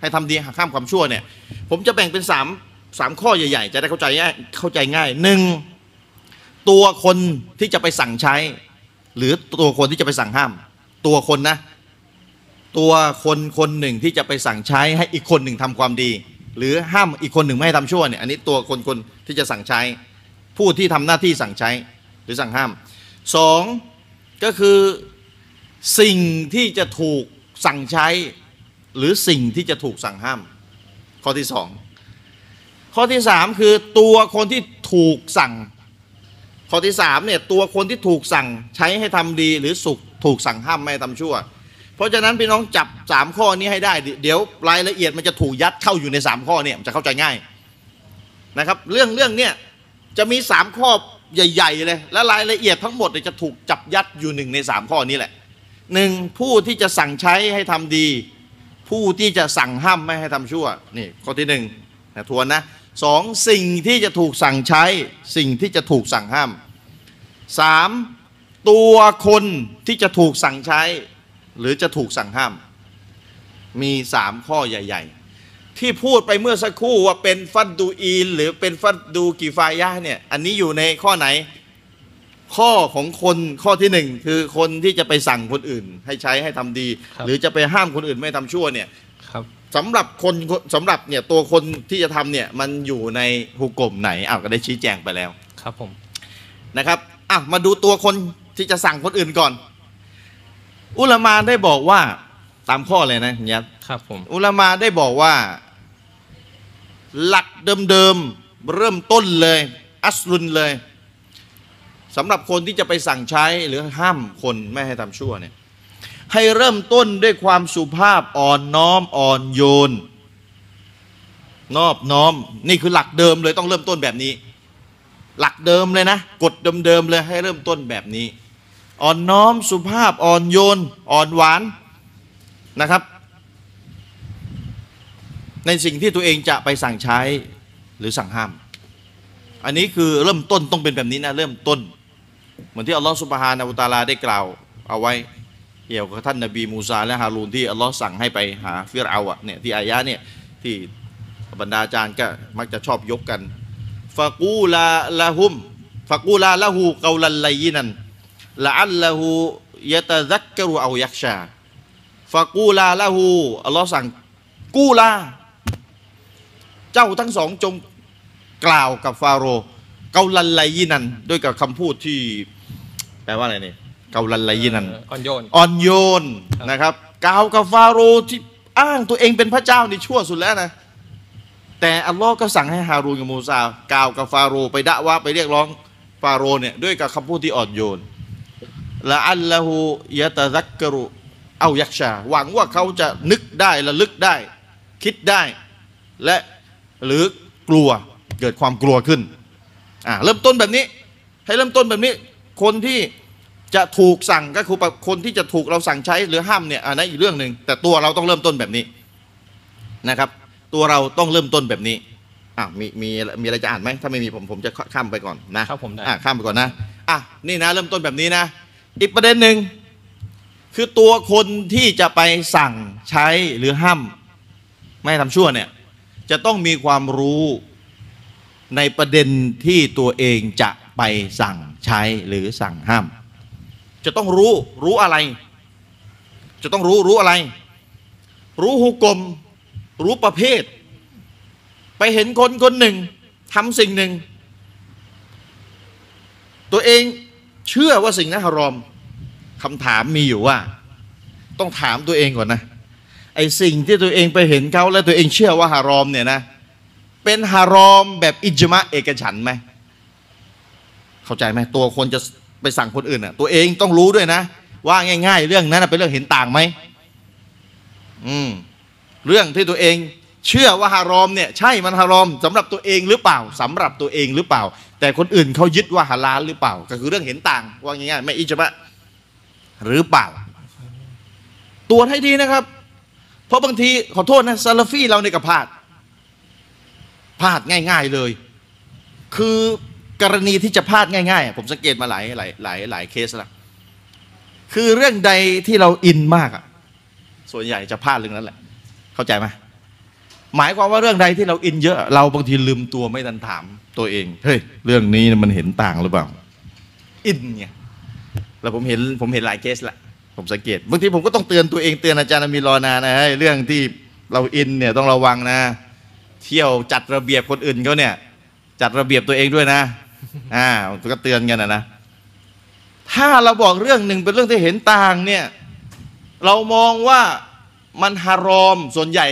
ให้ทำดีหักข้ามความชั่วเนี่ยผมจะแบ่งเป็นสามสามข้อใหญ่ ๆ จะได้เข้าใจง่ายเข้าใจง่ายหนึ่งตัวคนที่จะไปสั่งใช้ หรือตัวคนที่จะไปสั่งห้าม ตัวคนนะ ตัวคนคนหนึ่งที่จะไปสั่งใช้ให้อีกคนหนึ่งทำความดี หรือห้ามอีกคนหนึ่งไม่ให้ทำชั่วเนี่ยอันนี้ตัวคนคนที่จะสั่งใช้ ผู้ที่ทำหน้าที่สั่งใช้หรือสั่งห้ามสองก็คือสิ่งที่จะถูกสั่งใช้ หรือสิ่งที่จะถูกสั่งห้าม ข้อที่สองข้อที่สามคือตัวคนที่ถูกสั่ง ข้อที่สามเนี่ยตัวคนที่ถูกสั่งใช้ให้ทำดีหรือสุขถูกสั่งห้ามไม่ให้ทำชั่ว เพราะฉะนั้นพี่น้องจับสามข้อนี้ให้ได้ เดี๋ยวรายละเอียดมันจะถูกยัดเข้าอยู่ในสามข้อเนี่ยจะเข้าใจง่ายนะครับ เรื่องเรื่องเนี่ยจะมีสามข้อใหญ่ๆเลยและรายละเอียดทั้งหมดจะถูกจับยัดอยู่หนึ่งในสามข้อนี้แหละหนึ่งผู้ที่จะสั่งใช้ให้ทำดี ผู้ที่จะสั่งห้ามไม่ให้ทำชั่วนี่ข้อที่หนึ่งนะทวนนะสองสิ่งที่จะถูกสั่งใช้ สิ่งที่จะถูกสั่งห้ามสามตัวคนที่จะถูกสั่งใช้ หรือจะถูกสั่งห้าม มีสามข้อใหญ่ ๆ ที่พูดไปเมื่อสักครู่ว่าเป็นฟัดดูอีน หรือเป็นฟัดดูกีฟายะเนี่ยอันนี้อยู่ในข้อไหน ข้อของคนข้อที่หนึ่งคือคนที่จะไปสั่งคนอื่น ให้ใช้ให้ทำดีครับหรือจะไปห้ามคนอื่นไม่ทำชั่วเนี่ยครับสำหรับคนสำหรับเนี่ยตัวคนที่จะทำเนี่ยมันอยู่ในหุกกลมไหนอ้าวก็ได้ชี้แจงไปแล้วครับผมนะครับอะมาดูตัวคนที่จะสั่งคนอื่นก่อน อุลามาได้บอกว่าตามข้อเลยนะเนี่ยครับผมอุลามาได้บอกว่า หลักเดิมๆเริ่มต้นเลย อัสลุนเลย สำหรับคนที่จะไปสั่งใช้หรือห้ามคนไม่ให้ทำชั่วเนี่ยให้เริ่มต้นด้วยความสุภาพอ่อนน้อมอ่อนโยน นอบน้อม นี่คือหลักเดิมเลยต้องเริ่มต้นแบบนี้ หลักเดิมเลยนะกฎเดิมๆเลยให้เริ่มต้นแบบนี้ อ่อนน้อมสุภาพอ่อนโยน อ่อนหวานนะครับ ในสิ่งที่ตัวเองจะไปสั่งใช้หรือสั่งห้าม อันนี้คือเริ่มต้นต้องเป็นแบบนี้นะเริ่มต้น เหมือนที่อัลลอฮฺสุบฮานาอุตาลาได้กล่าวเอาไว้เกี่ยวกับท่านนบีมูซาและฮารูนที่อัลลอฮ์สั่งให้ไปหาฟิรเอาอะเนี่ยที่อายะเนี่ยที่บรรดาอาจารย์ก็มักจะชอบยกกันฟะกูลาละหุมฟะกูลาละหูกาลันไลยินันละอัลละหูยะตะซักกะรุเอายักชาฟะกูลาละหูอัลลอฮ์สั่งกูลา เจ้าทั้งสองจงกล่าวกับฟาโรห์ เกาลันไลยินันด้วยกับคำพูดที่แปลว่าอะไรนี่เกาลันไลยินันอ่อนโยนอ่อนโยนครับนะครับกล่าวกับฟาโรห์ที่อ้างตัวเองเป็นพระเจ้านี่ชั่วสุดแล้วนะแต่อัลลอฮ์ก็สั่งให้ฮารูนกับมูซากล่าวกับฟาโรห์ไปดะว่าไปเรียกร้องฟาโรห์เนี่ยด้วยกับคำพูดที่อ่อนโยนละอัลละหูยะตะซักกะรุเอายักชา หวังว่าเขาจะนึกได้ระลึกได้ คิดได้ และหรือกลัวเกิดความกลัวขึ้น อ่าเริ่มต้นแบบนี้ ให้เริ่มต้นแบบนี้ คนที่จะถูกสั่งก็คือคนที่จะถูกเราสั่งใช้หรือห้ามเนี่ยอันนั้นอีกเรื่องหนึ่งแต่ตัวเราต้องเริ่มต้นแบบนี้นะครับ ตัวเราต้องเริ่มต้นแบบนี้อะมีมีมีอะไรจะอ่านไหมถ้าไม่มีผมผมจะข้ามไปก่อนนะครับผมได้อะข้ามไปก่อนนะอะนี่นะ เริ่มต้นแบบนี้นะ อีกประเด็นหนึ่งคือตัวคนที่จะไปสั่งใช้หรือห้ามไม่ให้ทำชั่วเนี่ยจะต้องมีความรู้ ในประเด็นที่ตัวเองจะไปสั่งใช้หรือสั่งห้าม จะต้องรู้รู้อะไร จะต้องรู้รู้อะไร รู้หุกกลมรู้ประเภท ไปเห็นคนคนหนึ่งทำสิ่งหนึ่ง ตัวเองเชื่อว่าสิ่งนั้นฮารอมคำถามมีอยู่ว่า ต้องถามตัวเองก่อนนะไอสิ่งที่ตัวเองไปเห็นเขาแล้วตัวเองเชื่อว่าฮารอมเนี่ยนะ เป็นฮารอมแบบอิจมะเอกฉันไหมเข้าใจไหมตัวคนจะไปสั่งคนอื่นอะตัวเองต้องรู้ด้วยนะ ว่าง่าย ๆ เรื่องนั้นเป็นเรื่องเห็นต่างไหมอืมเรื่องที่ตัวเอง เชื่อว่าฮารอมเนี่ยใช่มันฮารอมสำหรับตัวเองหรือเปล่าสำหรับตัวเองหรือเปล่า แต่คนอื่นเขายึดว่าฮาลาลหรือเปล่า ก็คือเรื่องเห็นต่าง ว่าง่ายๆไม่อิจมะหรือเปล่าตรวจให้ดีนะครับ เพราะบางทีขอโทษนะซาลาฟีเราในกับพาด พลาดง่าย ๆเลย คือกรณีที่จะพลาดง่ายๆ ผมสังเกตมาหลายหลายหลายหลายเคสแล้วคือเรื่องใดที่เราอินมากอะส่วนใหญ่จะพลาดเรื่องนั้นแหละ เข้าใจไหมหมายความว่าเรื่องใดที่เราอินเยอะ เราบางทีลืมตัวไม่ทันถามตัวเองเฮ้ยเรื่องนี้มันเห็นต่างหรือเปล่า อินไงแล้วผมเห็นผมเห็นหลายเคสละผมสังเกตบางทีผมก็ต้องเตือนตัวเองเตือนอาจารย์มีรอนานะฮ้ยเรื่องที่เราอินเนี่ยต้องระวังนะ เที่ยวจัดระเบียบคนอื่นเขาเนี่ย จัดระเบียบตัวเองด้วยนะอ่าก็เตือนกันนะนะถ้าเราบอกเรื่องหนึ่งเป็นเรื่องที่เห็นต่างเนี่ย เรามองว่ามันฮารอมส่วนใหญ่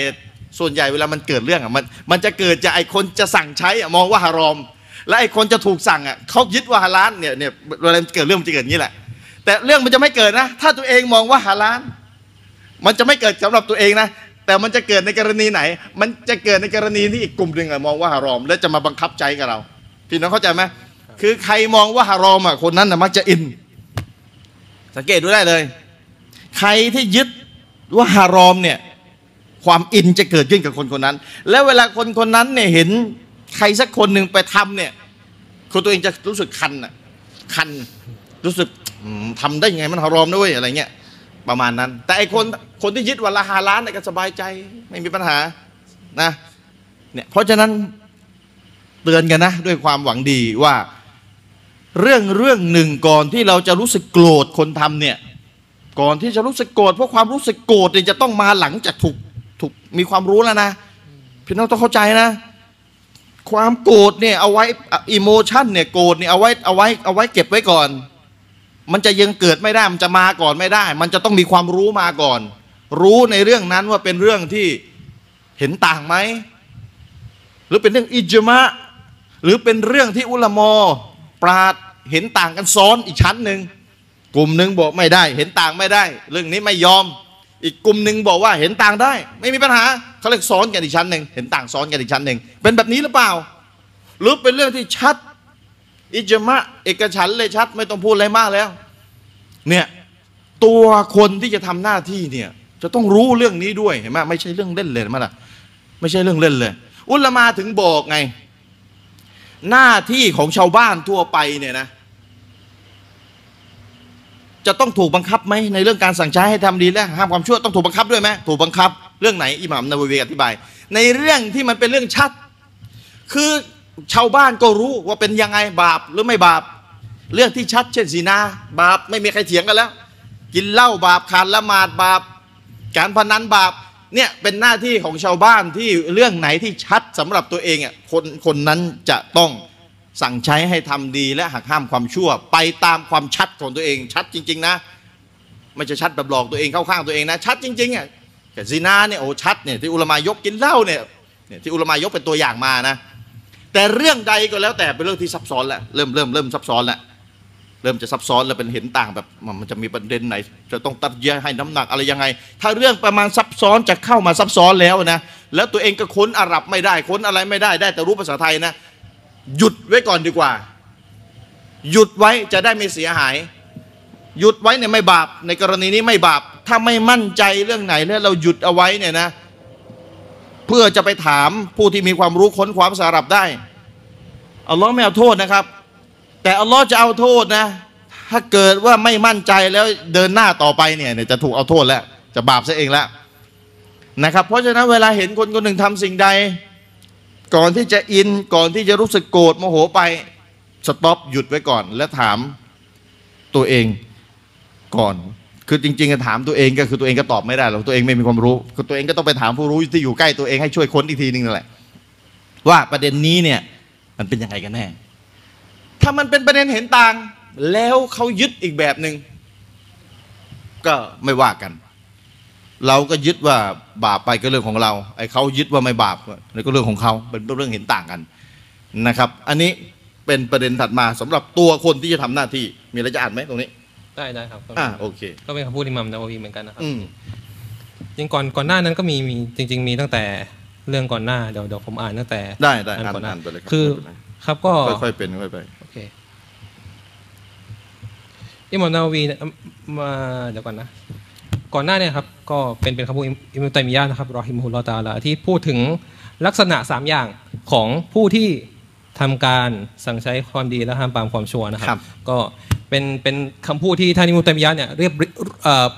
ส่วนใหญ่เวลามันเกิดเรื่องอะมันมันจะเกิดจากไอ้คนจะสั่งใช้อะมองว่าฮารอม และไอ้คนจะถูกสั่งอะเขายึดว่าฮาลาลเนี่ยเนี่ยเวลาเกิดเรื่องมันจะเกิดอย่างนี้แหละ แต่เรื่องมันจะไม่เกิดนะ ถ้าตัวเองมองว่าฮาลาลมันจะไม่เกิดสำหรับตัวเองนะ แต่มันจะเกิดในกรณีไหน มันจะเกิดในกรณีที่อีกกลุ่มหนึ่งอะมองว่าฮารอม และจะมาบังคับใจกับเรา พี่น้องเข้าใจไหมคือใครมองว่าฮารอมอะคนนั้นนะมักจะอิน สังเกตดูได้เลย ใครที่ยึดว่าฮารอมเนี่ยความอินจะเกิดขึ้นกับคนคนนั้น แล้วเวลาคนคนนั้นเนี่ยเห็นใครสักคนหนึ่งไปทำเนี่ยคนตัวเองจะรู้สึกคันอะคันรู้สึกอืมทำได้ยังไงมันฮารอมด้วยอะไรเงี้ย ประมาณนั้น แต่ไอคนคนที่ยึดวันละฮาล้านเนี่ยก็สบายใจ ไม่มีปัญหานะเนี่ยเพราะฉะนั้นเตือนกันนะ ด้วยความหวังดีว่า เรื่องเรื่องหนึ่งก่อนที่เราจะรู้สึกโกรธคนทำเนี่ยก่อนที่จะรู้สึกโกรธเพราะความรู้สึกโกรธเนี่ยจะต้องมาหลังจากถูกถูกมีความรู้แล้วนะพี่น้องต้องเข้าใจนะ ความโกรธเนี่ยเอาไว้อิโมชันเนี่ยโกรธเนี่ยเอาไว้เอาไว้เอาไว้เก็บไว้ก่อน มันจะยังเกิดไม่ได้ มันจะมาก่อนไม่ได้ มันจะต้องมีความรู้มาก่อน รู้ในเรื่องนั้นว่าเป็นเรื่องที่เห็นต่างไหม หรือเป็นเรื่องอิจมะ หรือเป็นเรื่องที่อุลมอปราดเห็นต่างกันซ้อนอีกชั้นหนึ่งกลุ่มหนึ่งบอกไม่ได้ เห็นต่างไม่ได้ เรื่องนี้ไม่ยอม อีกกลุ่มหนึ่งบอกว่าเห็นต่างได้ ไม่มีปัญหาเขาเรียกซ้อนกันอีกชั้นหนึ่งเห็นต่างซ้อนกันอีกชั้นหนึ่งเป็นแบบนี้หรือเปล่า หรือเป็นเรื่องที่ชัด อิจมะเอกฉันเลยชัด ไม่ต้องพูดอะไรมากแล้ว เนี่ยตัวคนที่จะทำหน้าที่เนี่ย จะต้องรู้เรื่องนี้ด้วยเห็นไหมไม่ใช่เรื่องเล่นเลยมั้ล่ะไม่ใช่เรื่องเล่นเลย อุลามาถึงบอกไง หน้าที่ของชาวบ้านทั่วไปเนี่ยนะ จะต้องถูกบังคับไหมในเรื่องการสั่งใช้ให้ทำดีและห้ามความชั่วต้องถูกบังคับด้วยไหมถูกบังคับ เรื่องไหนอิหม่ามนาวีอธิบาย ในเรื่องที่มันเป็นเรื่องชัด คือ ชาวบ้านก็รู้ว่าเป็นยังไงบาปหรือไม่บาป เรื่องที่ชัดเช่นสีนา บาปไม่มีใครเถียงกันแล้ว กินเหล้าบาปขาดละหมาดบาป การพนันบาปเนี่ยเป็นหน้าที่ของชาวบ้านที่เรื่องไหนที่ชัดสำหรับตัวเองอะคนคนนั้นจะต้องสั่งใช้ให้ทำดีและหักห้ามความชั่ว ไปตามความชัดของตัวเอง ชัดจริง ๆ นะไม่ใช่ชัดแบบหลอกตัวเองเข้าข้างตัวเองนะ ชัดจริงๆอะแต่ซีนาเนี่ยโอ้ชัดเนี่ยที่อุลามายกกินเหล้าเนี่ยเนี่ยที่อุลามายกเป็นตัวอย่างมานะ แต่เรื่องใดก็แล้วแต่เป็นเรื่องที่ซับซ้อนแหล้วเริ่มเริ่มเริ่มซับซ้อนแหล้วเริ่มจะซับซ้อนแล้วเป็นเห็นต่างแบบมันจะมีประเด็นไหน จะต้องตัดแยกให้น้ำหนักอะไรยังไง ถ้าเรื่องประมาณซับซ้อนจะเข้ามาซับซ้อนแล้วนะแล้วตัวเองก็ค้นอาหรับไม่ได้ค้นอะไรไม่ได้ได้แต่รู้ภาษาไทยนะ หยุดไว้ก่อนดีกว่า หยุดไว้จะได้ไม่เสียหาย หยุดไว้เนี่ยไม่บาปในกรณีนี้ไม่บาป ถ้าไม่มั่นใจเรื่องไหนแล้วเราหยุดเอาไว้เนี่ยนะ เพื่อจะไปถามผู้ที่มีความรู้ค้นคว้าภาษาอาหรับได้อัลลอฮ์ไม่เอาโทษนะครับ แต่อัลลอฮ์จะเอาโทษนะ ถ้าเกิดว่าไม่มั่นใจแล้วเดินหน้าต่อไปเนี่ยเนี่ยจะถูกเอาโทษแล้ว จะบาปซะเองแล้วนะครับ เพราะฉะนั้นเวลาเห็นคนคนหนึ่งทำสิ่งใด ก่อนที่จะอินก่อนที่จะรู้สึกโกรธโมโหไปสต็อปหยุดไว้ก่อน แล้วถามตัวเองก่อน คือจริงๆถามตัวเองก็คือตัวเองก็ตอบไม่ได้หรอกตัวเองไม่มีความรู้คือตัวเองก็ต้องไปถามผู้รู้ที่อยู่ใกล้ตัวเองให้ช่วยค้นอีกทีหนึงนั่นแหละว่าประเด็นนี้เนี่ยมันเป็นยังไงกันแน่ ถ้ามันเป็นประเด็นเห็นต่าง แล้วเขายึดอีกแบบหนึ่งก็ไม่ว่ากัน เราก็ยึดว่าบาปไปก็เรื่องของเราไอ้เขายึดว่าไม่บาปนี่ก็เรื่องของเขาเป็นเรื่องเห็นต่างกันนะครับ อันนี้เป็นประเด็นถัดมาสำหรับตัวคนที่จะทำหน้าที่ มีอะไรจะอ่านไหมตรงนี้ ได้ได้ครับอ่าโอเค ก็เป็นคำพูดอิหมัมนาวะวีเหมือนกันนะครับอืม จริงก่อนก่อนหน้านั้นก็มีมีจริง ๆ มีตั้งแต่เรื่องก่อนหน้าเดี๋ยวเดี๋ยวผมอ่านตั้งแต่ ได้ได้อันอ่านก่อนหน้าอ่านไปเลยครับคือ ไม่เป็นไรครับก็ค่อยๆเป็นค่อยๆไปโอเคอิหมัมนาวะวีเนี่ยมาเดี๋ยวก่อนนะ ก่อนหน้าเนี่ยครับ ก็เป็นเป็นคำพูดอิมามตัยมียะห์นะครับรอฮิมฮุลลอฮ์ตะอาลาที่พูดถึงลักษณะสามอย่างของผู้ที่ทำการสั่งใช้ความดีและห้ามปรามความชั่วนะคครัรับบก็ เป็นเป็นคำพูดที่ท่านอิมุตัยมียะเนี่ยเรียบ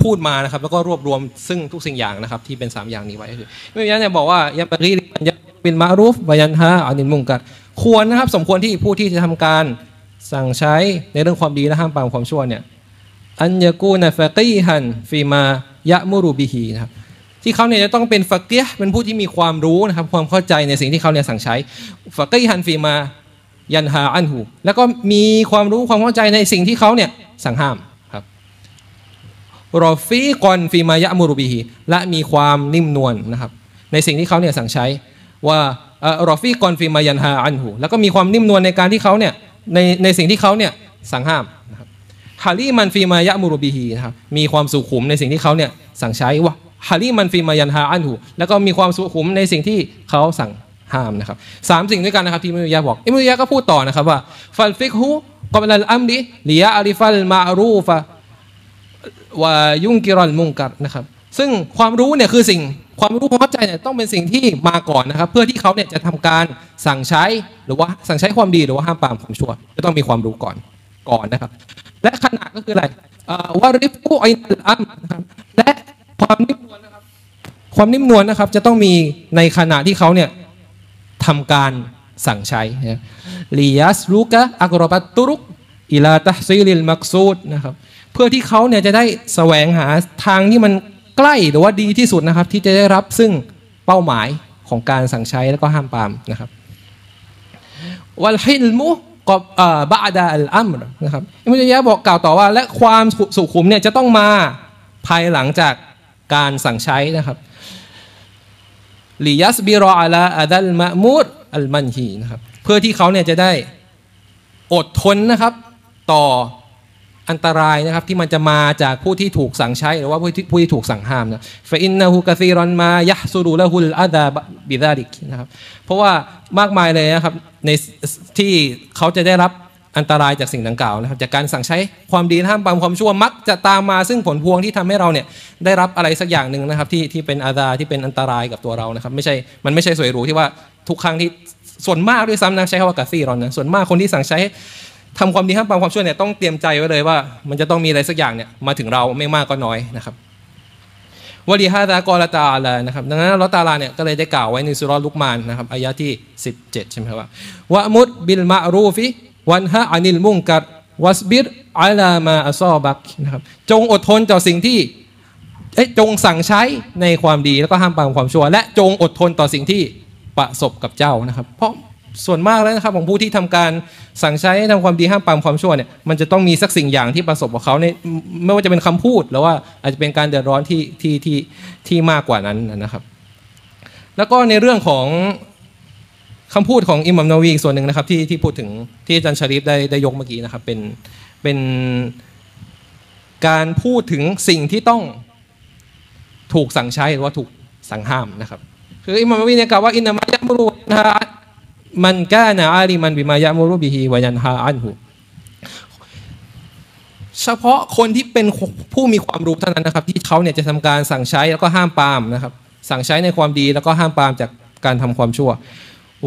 พูดมานะครับแล้วก็รวบรวมซึ่งทุกสิ่งอย่างนะครับที่เป็นสามอย่างนี้ไว้ก็คืออิมุตัยมียะเนี่ยบอกว่ายับรีมันยับินมารูฟวายันฮาอานินมุงกัดควรนะครับ สมควรที่ผู้ที่จะทำการสั่งใช้ในเรื่องความดีและห้ามปรามความชั่วเนี่ยอันยากูนฟะกีฮันฟีมายะมุรุบิฮีนะครับที่เขาเนี่ยจะต้องเป็นฟักเกียเป็นผู้ที่มีความรู้นะครับความเข้าใจในสิ่งที่เขาเนี่ยสั่งใช้ฟักกีฮันฟีมา ยันฮาอันหูแล้วก็มีความรู้ความเข้าใจในสิ่งที่เขาเนี่ยสั่งห้ามครับรอฟีกอนฟีมายะมุรุบิฮีและมีความนิ่มนวลนะครับในสิ่งที่เขาเนี่ยสั่งใช้ว่าเอ่อ رفيقا فيما ينهى عنه แล้วก็มีความนิ่มนวลในการที่เขาเนี่ยในในสิ่งที่เขาเนี่ยสั่งห้ามนะครับحليما فيما يأمر به นะครับมีความสุขุมในสิ่งที่เขาเนี่ยสั่งใช้وحليما فيما ينهى عنه แล้วก็มีความสุขุมในสิ่งที่เขาสั่ง ห้ามนะครับสามสิ่งด้วยกันนะครับที่อิมุยะบอกอิมุยะก็พูดต่อนะครับว่าفالفقه قبل الأمر ليعرف المعروفวายุงกิรัลมุงกัรนะครับ ซึ่งความรู้เนี่ยคือสิ่งความรู้ความเข้าใจเนี่ยต้องเป็นสิ่งที่มาก่อนนะครับ เพื่อที่เขาเนี่ยจะทำการสั่งใช้หรือว่าสั่งใช้ความดีหรือว่าห้ามปรามความชั่วจะต้องมีความรู้ก่อนก่อนนะครับ และขนาดก็คืออะไรอ่อวาริฟูอินัลอัมนะครับและความนิ่มนวลนะครับ ความนิ่มนวลนะครับจะต้องมีในขณะที่เขาเนี่ย ทำการสั่งใช้ลียัสลูกะอักรบัตตุรุกอิลาตะซีลิลมักซูดนะครับเพื่อที่เขาเนี่ยจะได้แสวงหาทางที่มันใกล้หรือว่าดีที่สุดนะครับ ที่จะได้รับซึ่งเป้าหมายของการสั่งใช้แล้วก็ห้ามปามนะครับวัลฮิลมุกับบาดาอัลอัมรนะครับอิมุตัยะบอกกล่าวต่อว่า และความสุขุมเนี่ยจะต้องมาภายหลังจากการสั่งใช้นะครับ ลิยัสบิรออาลาอาดัลมะมูดอัลมันฮีนะครับเพื่อที่เขาเนี่ยจะได้อดทนนะครับ ต่ออันตรายนะครับที่มันจะมาจากผู้ที่ถูกสั่งใช้ หรือว่าผู้ที่ผู้ที่ถูกสั่งห้ามนะฟอินนะฮูกะซีรอนมายะซูรุละฮุลอาดาบิดาลิกนะครับเพราะว่ามากมายเลยนะครับในที่เขาจะได้รับ อันตรายจากสิ่งดังกล่าวนะครับจากการสั่งใช้ความดีห้ามปรามความชั่วมักจะตามมาซึ่งผลพวงที่ทำให้เราเนี่ยได้รับอะไรสักอย่างหนึ่งนะครับที่ที่เป็นอาดาที่เป็นอันตรายกับตัวเรานะครับไม่ใช่มันไม่ใช่สวยหรูที่ว่าทุกครั้งที่ส่วนมากด้วยซ้ำนะใช้คำว่ากะซีรอนนะส่วนมากคนที่สั่งใช้ทำความดีห้ามปรามความชั่วเนี่ยต้องเตรียมใจไว้เลยว่า มันจะต้องมีอะไรสักอย่างเนี่ยมาถึงเราไม่มากก็น้อยนะครับวลีฮาดากอลตาลานะครับดังนั้นลอตาลาเนี่ยก็เลยได้กล่าวไว้ในสุรลุกมานนะครับอายะที่ 17ใช่ไหมครับว่า วะมุดบิลมารูฟิ วันฮะอานิลมุ่งกัดวัสบิรอัลามาอัซอบักนะครับจงอดทนต่อสิ่งที่เอ้ยจงสั่งใช้ในความดีแล้วก็ห้ามปรามความชั่ว และจงอดทนต่อสิ่งที่ประสบกับเจ้านะครับ เพราะส่วนมากแล้วนะครับของผู้ที่ทำการสั่งใช้ทำความดีห้ามปรามความชั่วเนี่ยมันจะต้องมีสักสิ่งอย่างที่ประสบกับเขาในไม่ว่าจะเป็นคำพูดหรือว่าอาจจะเป็นการเดือดร้อนที่ที่ที่ที่มากกว่านั้นนะครับ แล้วก็ในเรื่องของ คำพูดของอิหมัมนาวีอีกส่วนหนึ่งนะครับที่ที่พูดถึงที่อาจารย์ชาริฟได้ได้ยกเมื่อกี้นะครับเป็นเป็นการพูดถึงสิ่งที่ต้องถูกสั่งใช้หรือว่าถูกสั่งห้ามนะครับคืออิหมัมนาวีเนี่ยกล่าวว่าอินนามะยะมุรุนะฮะมันกานะอาลิมันบิมายะมุรุบิฮิวายันฮาอันหูเฉพาะคนที่เป็นผู้มีความรู้เท่านั้นนะครับ ที่เขาเนี่ยจะทำการสั่งใช้แล้วก็ห้ามปามนะครับ สั่งใช้ในความดีแล้วก็ห้ามปามจากการทำความชั่ว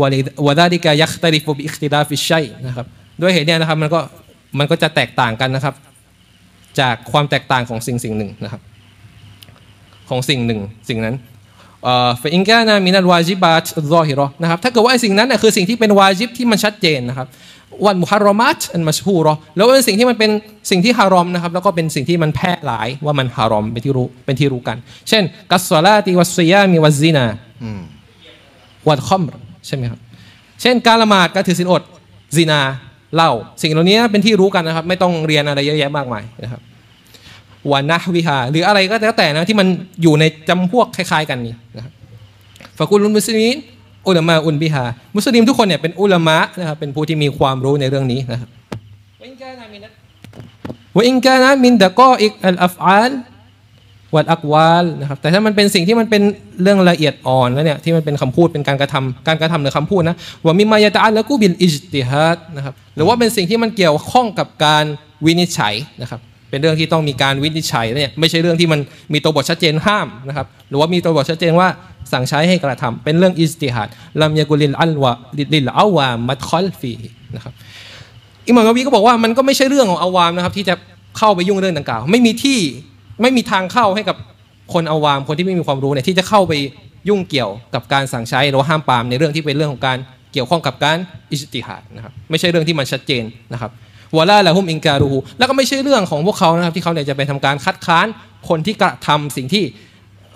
วะลิوذلك يختلف باختلاف الشيء นะครับด้วยเหตุเนี้นะครับมันก็มันก็จะแตกต่างกันนะครับ จากความแตกต่างของสิ่งสิ่งหนึ่งนะครับ ของสิ่งหนึ่งสิ่งนั้นفإن كان من الواجبات الظاهرة นะครับถ้าเกิดว่าไอ้สิ่งนั้นเนี่ยคือสิ่งที่เป็นวาจิบที่มันชัดเจนนะครับوالمحرمات المشهورة แล้วเป็นสิ่งที่มันเป็นสิ่งที่ฮารอมนะครับแล้วก็เป็นสิ่งที่มันแพร่หลายว่ามันฮารอมเป็นที่รู้เป็นที่รู้กัน เช่น กัสซาลาติวัสซิยามีวัซซินาอืมวัดคอมร ใช่ไหมครับ เช่นการละหมาดการถือศีลอดซินาเหล้าสิ่งเหล่านี้เป็นที่รู้กันนะครับ ไม่ต้องเรียนอะไรเยอะแยะมากมายนะครับวานะวิหาหรืออะไรก็แล้วแต่นะที่มันอยู่ในจำพวกคล้ายๆ กันนี้นะครับฟากุลุนมุสลิมอุลามะอุนบิฮามุสลิมทุกคนเนี่ยเป็นอุลามะนะครับเป็นผู้ที่มีความรู้ในเรื่องนี้นะครับวอินกานะมินوإن كان من دقائق الأفعال والأقوال นะครับแต่ถ้ามันเป็นสิ่งที่มันเป็นเรื่องละเอียดอ่อนแล้วเนี่ยที่มันเป็นคำพูดเป็นการกระทำการกระทำหรือคำพูดนะومما يتعلق بالاجتهاد นะครับหรือว่าเป็นสิ่งที่มันเกี่ยวข้องกับการวินิจฉัยนะครับเป็นเรื่องที่ต้องมีการวินิจฉัยเนี่ยไม่ใช่เรื่องที่มันมีตัวบทชัดเจนห้ามนะครับหรือว่ามีตัวบทชัดเจนว่าสั่งใช้ให้กระทำเป็นเรื่อง اجتهاد لم يكن للعوام للعوام مدخل فيهนะครับอิหม่ามกวีก็บอกว่ามันก็ไม่ใช่เรื่องของอาวามนะครับที่จะเข้าไปยุ่งเรื่องดังกล่าว ไม่มีที่ ไม่มีทางเข้าให้กับคนอาวามคนที่ไม่มีความรู้เนี่ยที่จะเข้าไปยุ่งเกี่ยวกับการสั่งใช้หรือว่าห้ามปรามในเรื่องที่เป็นเรื่องของการเกี่ยวข้องกับการอิจติฮัดนะครับไม่ใช่เรื่องที่มันชัดเจนนะครับวะลาละฮุมอิงการูฮูแล้วก็ไม่ใช่เรื่องของพวกเขานะครับที่เขาเนี่ยจะไปทำการคัดค้านคนที่กระทำสิ่งที่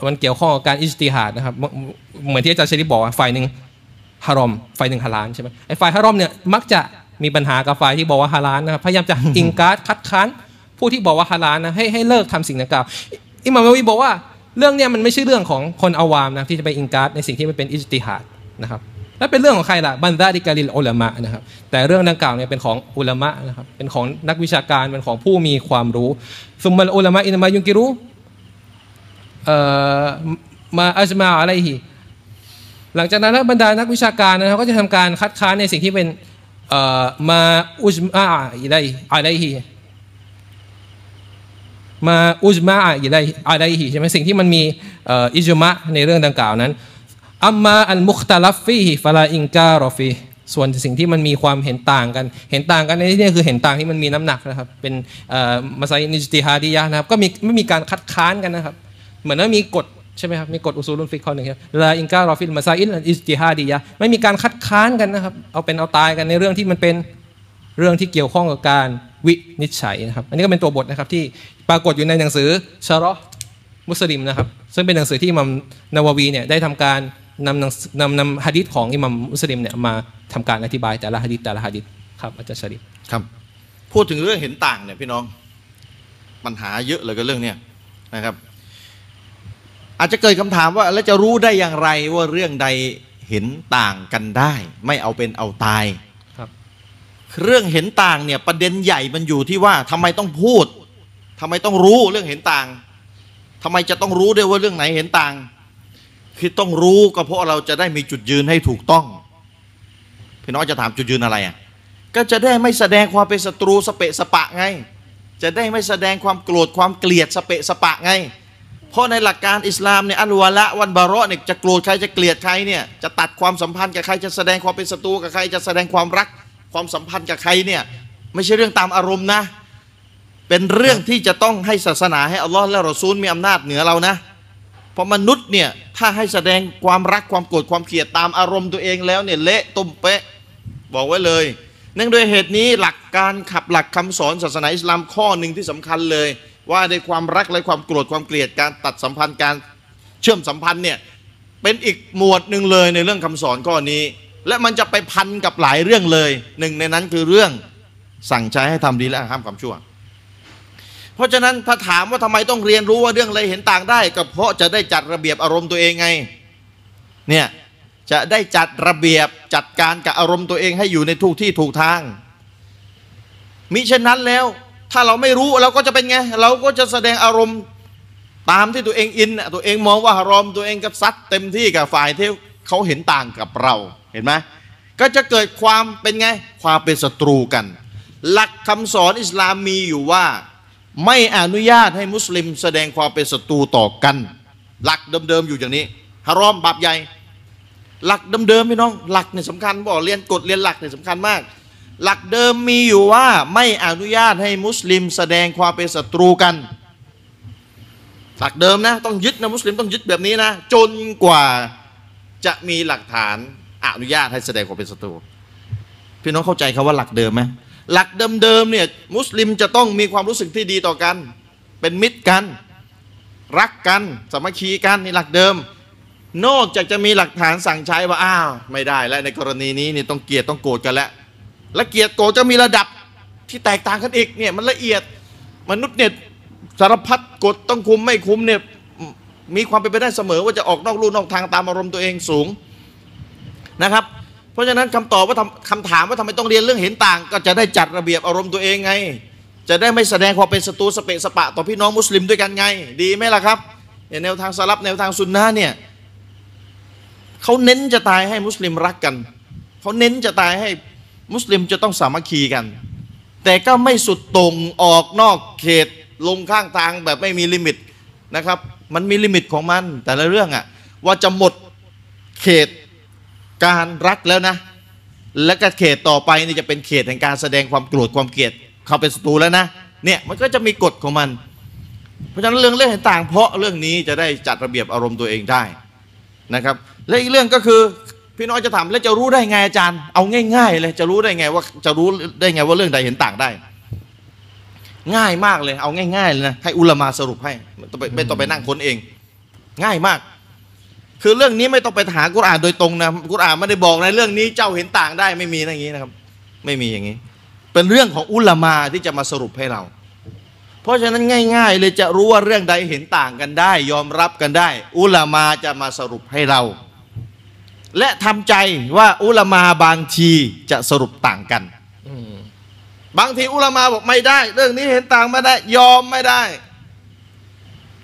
มันเกี่ยวข้องกับการอิจติฮัดนะครับเหมือนที่อาจารย์ชริบอกว่าฝ่ายหนึ่งฮารอมฝ่ายหนึ่งฮาลาลใช่ไหมไอ้ฝ่ายฮารอมเนี่ยมักจะมีปัญหากับฝ่ายที่บอกว่าฮาลาลนะครับพยายามจะอิงการคัดค้าน ผู้ที่บอกว่าฮาลาลนะให้ให้เลิกทำสิ่งดังกล่าวอิหม่ามนวีบอกว่าเรื่องเนี้ยมันไม่ใช่เรื่องของคนอาวามนะที่จะไปอิงการในสิ่งที่มันเป็นอิจติฮัดนะครับและเป็นเรื่องของใครล่ะบันดาดิกาลิลอุลามะนะครับแต่เรื่องดังกล่าวเนี่ยเป็นของอุลามะนะครับเป็นของนักวิชาการเป็นของผู้มีความรู้ซุมมัลอุลามะอินมายุกิรุเอ่อมาอัจมาอะไรฮีหลังจากนั้นบรรดานักวิชาการนะครับก็จะทำการคัดค้านในสิ่งที่เป็นเอ่อมาอุจมาอะไรอะไรฮี มาอุจมาอะไรอะไรฮีใช่ไหมสิ่งที่มันมีอิจมะในเรื่องดังกล่าวนั้นอัมมาอันมุคตาลัฟฟีฟลาอิงการอฟีส่วนสิ่งที่มันมีความเห็นต่างกัน เห็นต่างกันในที่นี้คือเห็นต่างที่มันมีน้ำหนักนะครับ เป็นمسائل اجتهادية นะครับ ก็มีไม่มีการคัดค้านกันนะครับ เหมือนว่ามีกฎใช่ไหมครับ มีกฎأصول الفقه ข้อหนึ่งครับ لا إنكار في المسائل الاجتهادية ไม่มีการคัดค้านกันนะครับ เอาเป็นเอาตายกันในเรื่องที่มันเป็นเรื่องที่เกี่ยวข้องกับการ วินิจฉัยนะครับ อันนี้ก็เป็นตัวบทนะครับที่ปรากฏอยู่ในหนังสือชารอมุสลิมนะครับ ซึ่งเป็นหนังสือที่อิมัมนาววีเนี่ยได้ทำการนำนำนำฮะดิษของอิมัมมุสลิมเนี่ยมาทำการอธิบายแต่ละฮะดิษแต่ละฮะดิษครับอาจารย์ชริฟครับ พูดถึงเรื่องเห็นต่างเนี่ยพี่น้องปัญหาเยอะเลยกับเรื่องเนี้ยนะครับ อาจจะเกิดคำถามว่าแล้วจะรู้ได้อย่างไรว่าเรื่องใดเห็นต่างกันได้ ไม่เอาเป็นเอาตาย เรื่องเห็นต่างเนี่ยประเด็นใหญ่มันอยู่ที่ว่าทำไมต้องพูดทำไมต้องรู้เรื่องเห็นต่างทำไมจะต้องรู้ด้วยว่าเรื่องไหนเห็นต่าง คือต้องรู้ก็เพราะเราจะได้มีจุดยืนให้ถูกต้อง พี่น้องจะถามจุดยืนอะไรอะก็จะได้ไม่แสดงความเป็นศัตรูสเปะสปะไง จะได้ไม่แสดงความโกรธความเกลียดสเปะสปะไง เพราะในหลักการอิสลามเนี่ยอัลวาละวันบาระเนี่ยจะโกรธใครจะเกลียดใครเนี่ยจะตัดความสัมพันธ์กับใครจะแสดงความเป็นศัตรูกับใครจะแสดงความรัก ความสัมพันธ์กับใครเนี่ยไม่ใช่เรื่องตามอารมณ์นะ เป็นเรื่องที่จะต้องให้ศาสนาให้อัลลอฮ์และรอซูลมีอำนาจเหนือเรานะ เพราะมนุษย์เนี่ยถ้าให้แสดงความรักความโกรธความเกลียดตามอารมณ์ตัวเองแล้วเนี่ยเละตุ้มเป๊ะบอกไว้เลยเนื่องด้วยเหตุนี้หลักการขับหลักคำสอนศาสนาอิสลามข้อหนึ่งที่สำคัญเลย ว่าในความรักและความโกรธความเกลียดการตัดสัมพันธ์การเชื่อมสัมพันธ์เนี่ยเป็นอีกหมวดหนึ่งเลยในเรื่องคำสอนข้อนี้ และมันจะไปพันกับหลายเรื่องเลยหนึ่งในนั้นคือเรื่องสั่งใช้ให้ทำดีและห้ามความชั่ว เพราะฉะนั้นถ้าถามว่าทำไมต้องเรียนรู้ว่าเรื่องอะไรเห็นต่างได้ ก็เพราะจะได้จัดระเบียบอารมณ์ตัวเองไงเนี่ยจะได้จัดระเบียบจัดการกับอารมณ์ตัวเองให้อยู่ในทุกที่ถูกทาง มิเช่นนั้นแล้ว ถ้าเราไม่รู้เราก็จะเป็นไง เราก็จะแสดงอารมณ์ตามที่ตัวเองอินตัวเองมองว่าฮารอมตัวเองก็ซัดเต็มที่กับฝ่ายที่เขาเห็นต่างกับเรา ห็นไหมก็จะเกิดความเป็นไง ความเป็นศัตรูกัน หลักคำสอนอิสลามมีอยู่ว่า ไม่อนุญาตให้มุสลิม แสดงความเป็นศัตรูต่อกัน หลักเดิมๆอยู่อย่างนี้ฮารอมบาปใหญ่ หลักเดิมๆพี่น้อง หลักเนี่ยสำคัญบอกเรียนกฎเรียนหลักเนี่ยสำคัญมาก หลักเดิมมีอยู่ว่าไม่อนุญาตให้มุสลิม แสดงความเป็นศัตรูกัน หลักเดิมนะต้องยึดนะมุสลิมต้องยึดแบบนี้นะ จนกว่าจะมีหลักฐาน อนุญาตให้แสดงความเป็นศัตรูพี่น้องเข้าใจคาว่าหลักเดิมไหมหลักเดิมๆเนี่ยมุสลิมจะต้องมีความรู้สึกที่ดีต่อกัน เป็นมิตรกัน รักกันสามัคคีกันนี่หลักเดิม นอกจากจะมีหลักฐานสั่งใช้ว่าอ้าวไม่ได้แล้วในกรณีนี้นี่ต้องเกลียดต้องโกรธกันแล้วและเกียรติโกรธจะมีระดับที่แตกต่างกันอีกเนี่ยมันละเอียดมนุษย์เนี่ยสารพัดกฎต้องคุมไม่คุมเนี่ยมีความเป็นไปได้เสมอว่าจะออกนอกลู่นอกทางตามอารมณ์ตัวเองสูง นะครับ เพราะฉะนั้นคำตอบว่าคำถามว่าทำไมต้องเรียนเรื่องเห็นต่าง ก็จะได้จัดระเบียบอารมณ์ตัวเองไง จะได้ไม่แสดงความเป็นศัตรูสเปะสปะ ต่อพี่น้องมุสลิมด้วยกันไง ดีไหมล่ะครับแนวทางสลับแนวทางซุนนะเนี่ยเขาเน้นจะตายให้มุสลิมรักกันเขาเน้นจะตายให้มุสลิมจะต้องสามัคคีกัน แต่ก็ไม่สุดตรงออกนอกเขตลงข้างทางแบบไม่มี limit นะครับ มันมี limit ของมันแต่ละเรื่องอะว่าจะหมดเขต การรักแล้วนะ และก็เขตต่อไปนี่จะเป็นเขตแห่งการแสดงความโกรธความเกลียดเขาเป็นศัตรูแล้วนะเนี่ยมันก็จะมีกฎของมัน เพราะฉะนั้นเรื่องเรื่องต่างเพราะเรื่องนี้จะได้จัดระเบียบอารมณ์ตัวเองได้นะครับ และอีกเรื่องก็คือพี่น้องจะถามแล้วจะรู้ได้ไงอาจารย์ เอาง่ายๆเลยจะรู้ได้ไงว่าจะรู้ได้ไงว่าเรื่องใดเห็นต่างได้ ง่ายมากเลยเอาง่ายๆเลยนะให้อุลามาสรุปให้ไม่ต้องไปนั่งค้นเอง ง่ายมาก คือเรื่องนี้ไม่ต้องไปหากุรอานโดยตรงนะกุรอานไม่ได้บอกในเรื่องนี้เจ้าเห็นต่างได้ไม่มีอย่างนี้นะครับ ไม่มีอย่างนี้ เป็นเรื่องของอุลามาที่จะมาสรุปให้เรา เพราะฉะนั้นง่าย ๆ เลยจะรู้ว่าเรื่องใดเห็นต่างกันได้ ยอมรับกันได้ อุลามาจะมาสรุปให้เรา และทำใจว่าอุลามาบางทีจะสรุปต่างกันบางทีอุลามาบอกไม่ได้ เรื่องนี้เห็นต่างไม่ได้ ยอมไม่ได้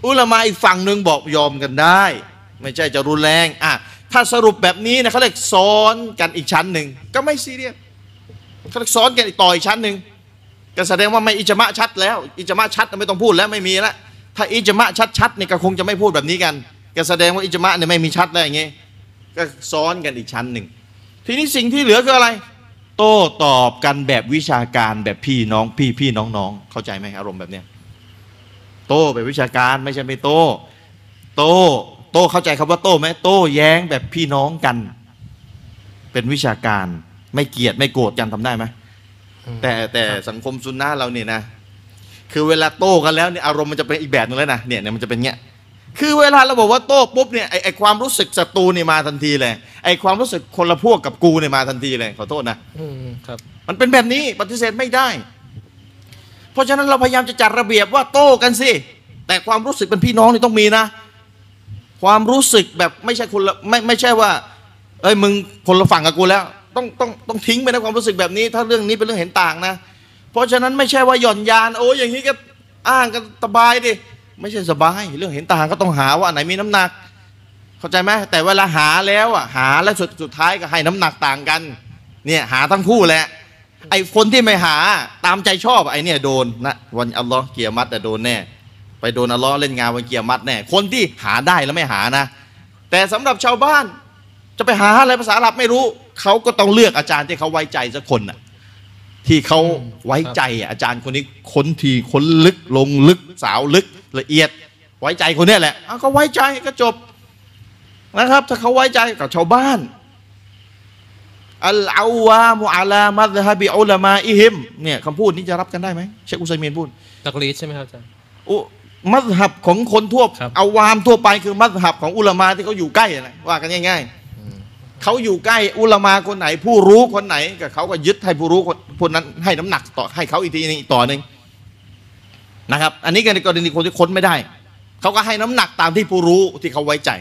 อุลามาอีกฝั่งหนึ่งบอกยอมกันได้ ไม่ใช่จะรุนแรงอะถ้าสรุปแบบนี้นะเขาเรียกซ้อนกันอีกชั้นหนึ่งก็ไม่ซีเรียสเขาเรียกซ้อนกันอีกต่ออีกชั้นหนึ่งก็แสดงว่าไม่อิจมะชัดแล้วอิจมะชัดไม่ต้องพูดแล้วไม่มีแล้วถ้าอิจมะชัดๆนี่ก็คงจะไม่พูดแบบนี้กันก็แสดงว่าอิจมะเนี่ยไม่มีชัดแล้วอย่างงี้ก็ซ้อนกันอีกชั้นหนึ่งทีนี้สิ่งที่เหลือคืออะไร โต้ตอบกันแบบวิชาการแบบพี่น้องพี่พี่น้องน้องเข้าใจไหมอารมณ์แบบเนี้ยโต้แบบวิชาการไม่ใช่ไม่โต้ โต้ โต้เข้าใจคำว่าโต้ไหมโต้แย้งแบบพี่น้องกัน เป็นวิชาการไม่เกลียดไม่โกรธกันทำได้ไหมแต่แต่สังคมซุนนะห์เราเนี่ยนะ คือเวลาโต้กันแล้วเนี่ยอารมณ์มันจะเป็นอีกแบบหนึงแล้วนะเนี่ยเนี่ยมันจะเป็นเงี้ยคือเวลาเราบอกว่าโต้ปุ๊บเนี่ยไอไอความรู้สึกศัตรูเนี่ยมาทันทีเลยไอความรู้สึกคนละพวกกับกูเนี่ยมาทันทีเลยขอโทษนะอืมครับ มันเป็นแบบนี้ปฏิเสธไม่ได้ เพราะฉะนั้นเราพยายามจะจัดระเบียบว่าโต้กันสิแต่ความรู้สึกเป็นพี่น้องนี่ต้องมีนะ ความรู้สึกแบบไม่ใช่คนไม่ไม่ใช่ว่า เอ้ยมึงคนละฝั่งกับกูแล้ว ต้องต้องต้องทิ้งไปนะความรู้สึกแบบนี้ ถ้าเรื่องนี้เป็นเรื่องเห็นต่างนะ เพราะฉะนั้นไม่ใช่ว่าหย่อนยานโอ้ยอย่างนี้ก็อ้างกันสบายดิไม่ใช่สบาย เรื่องเห็นต่างก็ต้องหาว่าไหนมีน้ำหนัก เข้าใจไหมแต่เวลาหาแล้วอะหาแล้วสุดสุดท้ายก็ให้น้ำหนักต่างกัน เนี่ยหาทั้งคู่แหละไอ้คนที่ไม่หาตามใจชอบไอ้เนี่ยโดนนะวันอัลลอฮ์เกียร์มัดแต่โดนแน่ ไปโดนอัลลอฮ์เล่นงานวันเกียร์มัดแน่คนที่หาได้แล้วไม่หานะ แต่สำหรับชาวบ้านจะไปหาอะไรภาษาอาหรับไม่รู้ เขาก็ต้องเลือกอาจารย์ที่เขาไว้ใจสักคนน่ะที่เขาไว้ใจอะอาจารย์คนนี้ค้นทีค้นลึกลงลึกสาวลึกละเอียด ไว้ใจคนเนี้ยแหละเอาก็ไว้ใจก็จบนะครับ ถ้าเขาไว้ใจกับชาวบ้านอัลอาวามุอาลามัซฮะบิอุลามาอิฮิมเนี่ยคำพูดนี้จะรับกันได้ไหมเชคอุซัยมีนพูดตักลีดใช่ไหมครับอาจารย์อุ มัซฮับของคนทั่วครับอาวามทั่วไปคือมัซฮับของอุลามาที่เขาอยู่ใกล้นะว่ากันง่าย ๆเขาอยู่ใกล้อุลามาคนไหน ผู้รู้คนไหนก็เขาก็ยึดให้ผู้รู้คนคนนั้นให้น้ำหนักต่อให้เขาอีกทีนึงอีกต่อหนึ่งนะครับ อันนี้ก็ในกรณีคนที่ค้นไม่ได้เขาก็ให้น้ำหนักตามที่ผู้รู้ที่เขาไว้ใจ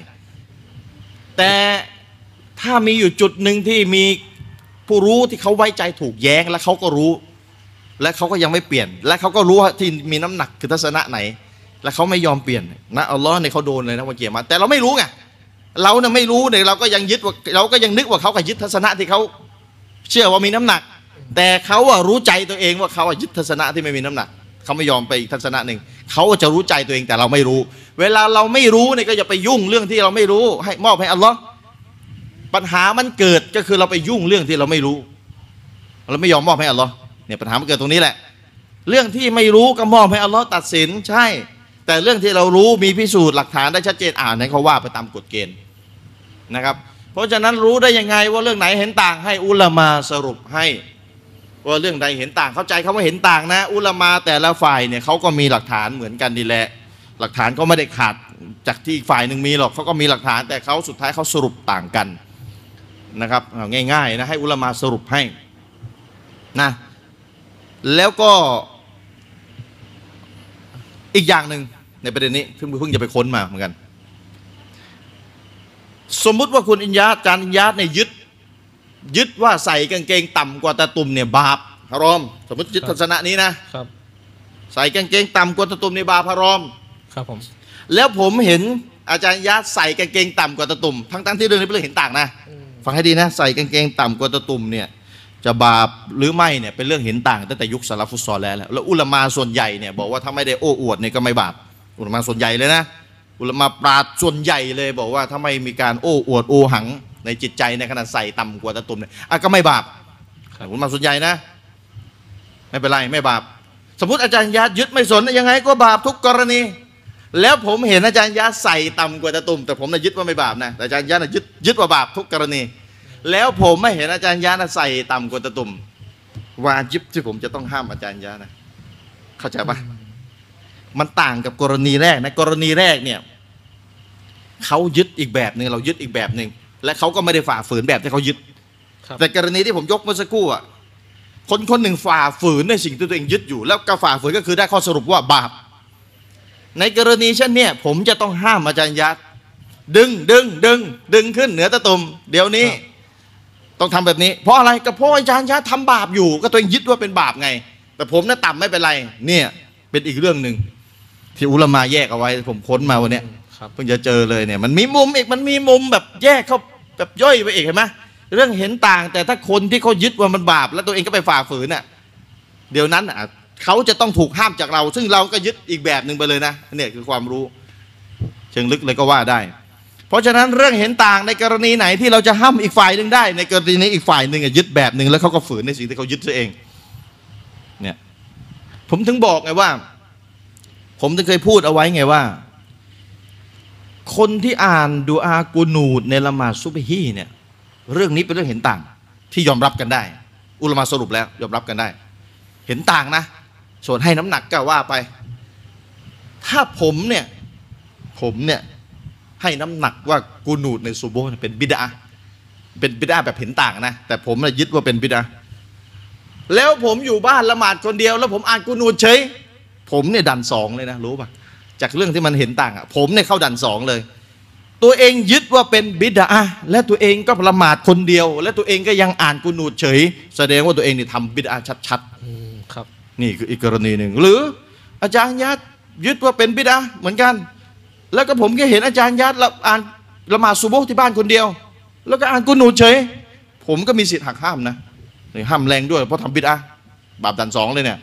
แต่ถ้ามีอยู่จุดหนึ่งที่มีผู้รู้ที่เขาไว้ใจถูกแย้งและเขาก็รู้ และเขาก็ยังไม่เปลี่ยน และเขาก็รู้ว่าที่มีน้ำหนักคือทัศนะไหน และเขาไม่ยอมเปลี่ยนนะอัลลอฮ์เนี่ยเขาโดนเลยนะวันเกียรมาแต่เราไม่รู้ไงเราเนี่ยไม่รู้เนี่ยเราก็ยังยึดว่าเราก็ยังนึกว่าเขาก็ยึดทัศนะที่เขาเชื่อว่ามีน้ำหนัก แต่เขาอะรู้ใจตัวเองว่าเขาอะยึดทัศนะที่ไม่มีน้ำหนักเขาไม่ยอมไปอีกทัศนะหนึ่งเขาจะรู้ใจตัวเองแต่เราไม่รู้ เวลาเราไม่รู้เนี่ยก็อย่าไปยุ่งเรื่องที่เราไม่รู้ ให้มอบให้อัลลอฮ์ปัญหามันเกิดก็คือเราไปยุ่งเรื่องที่เราไม่รู้ เราไม่ยอมมอบให้อัลลอฮ์เนี่ยปัญหามันเกิดตรงนี้แหละ เรื่องที่ไม่รู้ก็มอบให้อัลลอฮ์ตัดสินใช่ แต่เรื่องที่เรารู้มีพิสูจน์หลักฐานได้ชัดเจนอ่านให้เขาว่าไปตามกฎเกณฑ์นะครับ เพราะฉะนั้นรู้ได้ยังไงว่าเรื่องไหนเห็นต่างให้อุลามาสรุปให้ว่าเรื่องใดเห็นต่างเข้าใจคำว่าเห็นต่างนะ อุลามาแต่ละฝ่ายเนี่ยเขาก็มีหลักฐานเหมือนกันดีแหละ หลักฐานก็ไม่ได้ขาดจากที่ฝ่ายหนึ่งมีหรอกเขาก็มีหลักฐาน แต่เขาสุดท้ายเขาสรุปต่างกันนะครับง่ายๆนะให้อุลามาสรุปให้นะแล้วก็ อีกอย่างหนึ่งในประเด็นนี้เพิ่งเพิ่งจะไปค้นมาเหมือนกัน สมมุติว่าคุณอินยาจารย์อินยาเนี่ยยึด ยึดว่าใส่กางเกงต่ำกว่าตะตุ่มเนี่ยบาปฮารอม สมมติยึดครับทัศนะนี้นะครับ ใส่กางเกงต่ำกว่าตะตุ่มในบาปฮารอม ครับผม แล้วผมเห็นอาจารย์ยะใส่กางเกงต่ำกว่าตะตุ่มทั้งทั้งๆที่เรื่องนี้เป็นเรื่องเห็นต่างนะฟังให้ดีนะ ใส่กางเกงต่ำกว่าตะตุ่มเนี่ย จะบาปหรือไม่เนี่ยเป็นเรื่องเห็นต่างตั้งแต่ยุคสลัฟุตซอลแล้วแหละแล้วอุลมาส่วนใหญ่เนี่ยบอกว่าถ้าไม่ได้โอ้อวดเนี่ยก็ไม่บาปอุลมาส่วนใหญ่เลยนะอุลมาปราดส่วนใหญ่เลยบอกว่าถ้าไม่มีการโอ้อวดโอหังในจิตใจในขณะใส่ต่ำกว่าตะตุ่มเนี่ยอะก็ไม่บาปอุลมาส่วนใหญ่นะ ไม่เป็นไรไม่บาป สมมติอาจารย์ยะยึดไม่สนยังไงก็บาปทุกกรณี แล้วผมเห็นอาจารย์ยะใส่ต่ำกว่าตะตุ่มแต่ผมน่ะยึดว่าไม่บาปนะแต่อาจารย์ยะน่ะยึดยึดว่าบาปทุกกรณี แล้วผมไม่เห็นอาจารย์ยะน่ะใส่ต่ำกว่าตะตุ่มวาจิบที่ผมจะต้องห้ามอาจารย์ยะนะ เข้าใจปะมันต่างกับกรณีแรกนะกรณีแรกเนี่ยเขายึดอีกแบบหนึ่งเรายึดอีกแบบหนึ่งและเขาก็ไม่ได้ฝ่าฝืนแบบที่เขายึดครับแต่กรณีที่ผมยกเมื่อสักครู่อะคนคนหนึ่งฝ่าฝืนในสิ่งที่ตัวเองยึดอยู่ แล้วก็ฝ่าฝืนก็คือได้ข้อสรุปว่าบาป ในกรณีเช่นเนี้ยผมจะต้องห้ามอาจารย์ยัดดึงดึงดึงดึงขึ้นเหนือตะตุ่มเดี๋ยวนี้ ต้องทำแบบนี้ เพราะอะไรก็เพราะอาจารย์ยัดทำบาปอยู่ ก็ตัวเองยึดว่าเป็นบาปไง แต่ผมน่ะต่ำไม่เป็นไร เนี่ยเป็นอีกเรื่องหนึ่งที่อุลามาแยกเอาไว้ ผมค้นมาวันเนี้ยครับเพิ่งจะเจอเลยเนี่ย มันมีมุมอีกมันมีมุมแบบแยกเข้าแบบย่อยไปอีกเห็นไหมเรื่องเห็นต่าง แต่ถ้าคนที่เขายึดว่ามันบาป แล้วตัวเองก็ไปฝ่าฝืนน่ะเดี๋ยวนั้นอะเขาจะต้องถูกห้ามจากเรา ซึ่งเราก็ยึดอีกแบบหนึ่งไปเลยนะเนี่ยคือความรู้ เชิงลึกเลยก็ว่าได้ เพราะฉะนั้นเรื่องเห็นต่างในกรณีไหนที่เราจะห้ามอีกฝ่ายหนึ่งได้ ในกรณีนี้อีกฝ่ายหนึ่งอะยึดแบบหนึ่งแล้วเขาก็ฝืนในสิ่งที่เขายึดซะเองเนี่ยผมถึงบอกไงว่า ผมถึงเคยพูดเอาไว้ไงว่า คนที่อ่านดูอากูนูดในละหมาดซุบฮีเนี่ยเรื่องนี้เป็นเรื่องเห็นต่างที่ยอมรับกันได้ อุลมาสรุปแล้ว ยอมรับกันได้ เห็นต่างนะ ส่วนให้น้ำหนักก็ว่าไป ถ้าผมเนี่ย ผมเนี่ย ให้น้ำหนักว่ากูนูดในซูโบห์เนี่ยเป็นบิดาเป็นบิดาแบบเห็นต่างนะ แต่ผมเนี่ยยึดว่าเป็นบิดาแล้วผมอยู่บ้านละหมาดคนเดียว แล้วผมอ่านกูนูดเฉยผมเนี่ยดันสองเลยนะรู้ป่ะจากเรื่องที่มันเห็นต่างอะผมเนี่ยเข้าดันสองเลย ตัวเองยึดว่าเป็นบิดาและตัวเองก็ละหมาดคนเดียว และตัวเองก็ยังอ่านกุนูดเฉย แสดงว่าตัวเองนี่ทำบิดาชัดอืมครับๆนี่คืออีกกรณีหนึ่งหรือ อาจารย์ยัดยึดว่าเป็นบิดาเหมือนกัน แล้วก็ผมก็เห็นอาจารย์ยัดละอ่านละหมาดซุโบที่บ้านคนเดียว แล้วก็อ่านกุนูเฉย ผมก็มีสิทธิ์หักห้ามนะห้ามแรงด้วยเพราะทำบิดาบาปดันสองเลยเนี่ย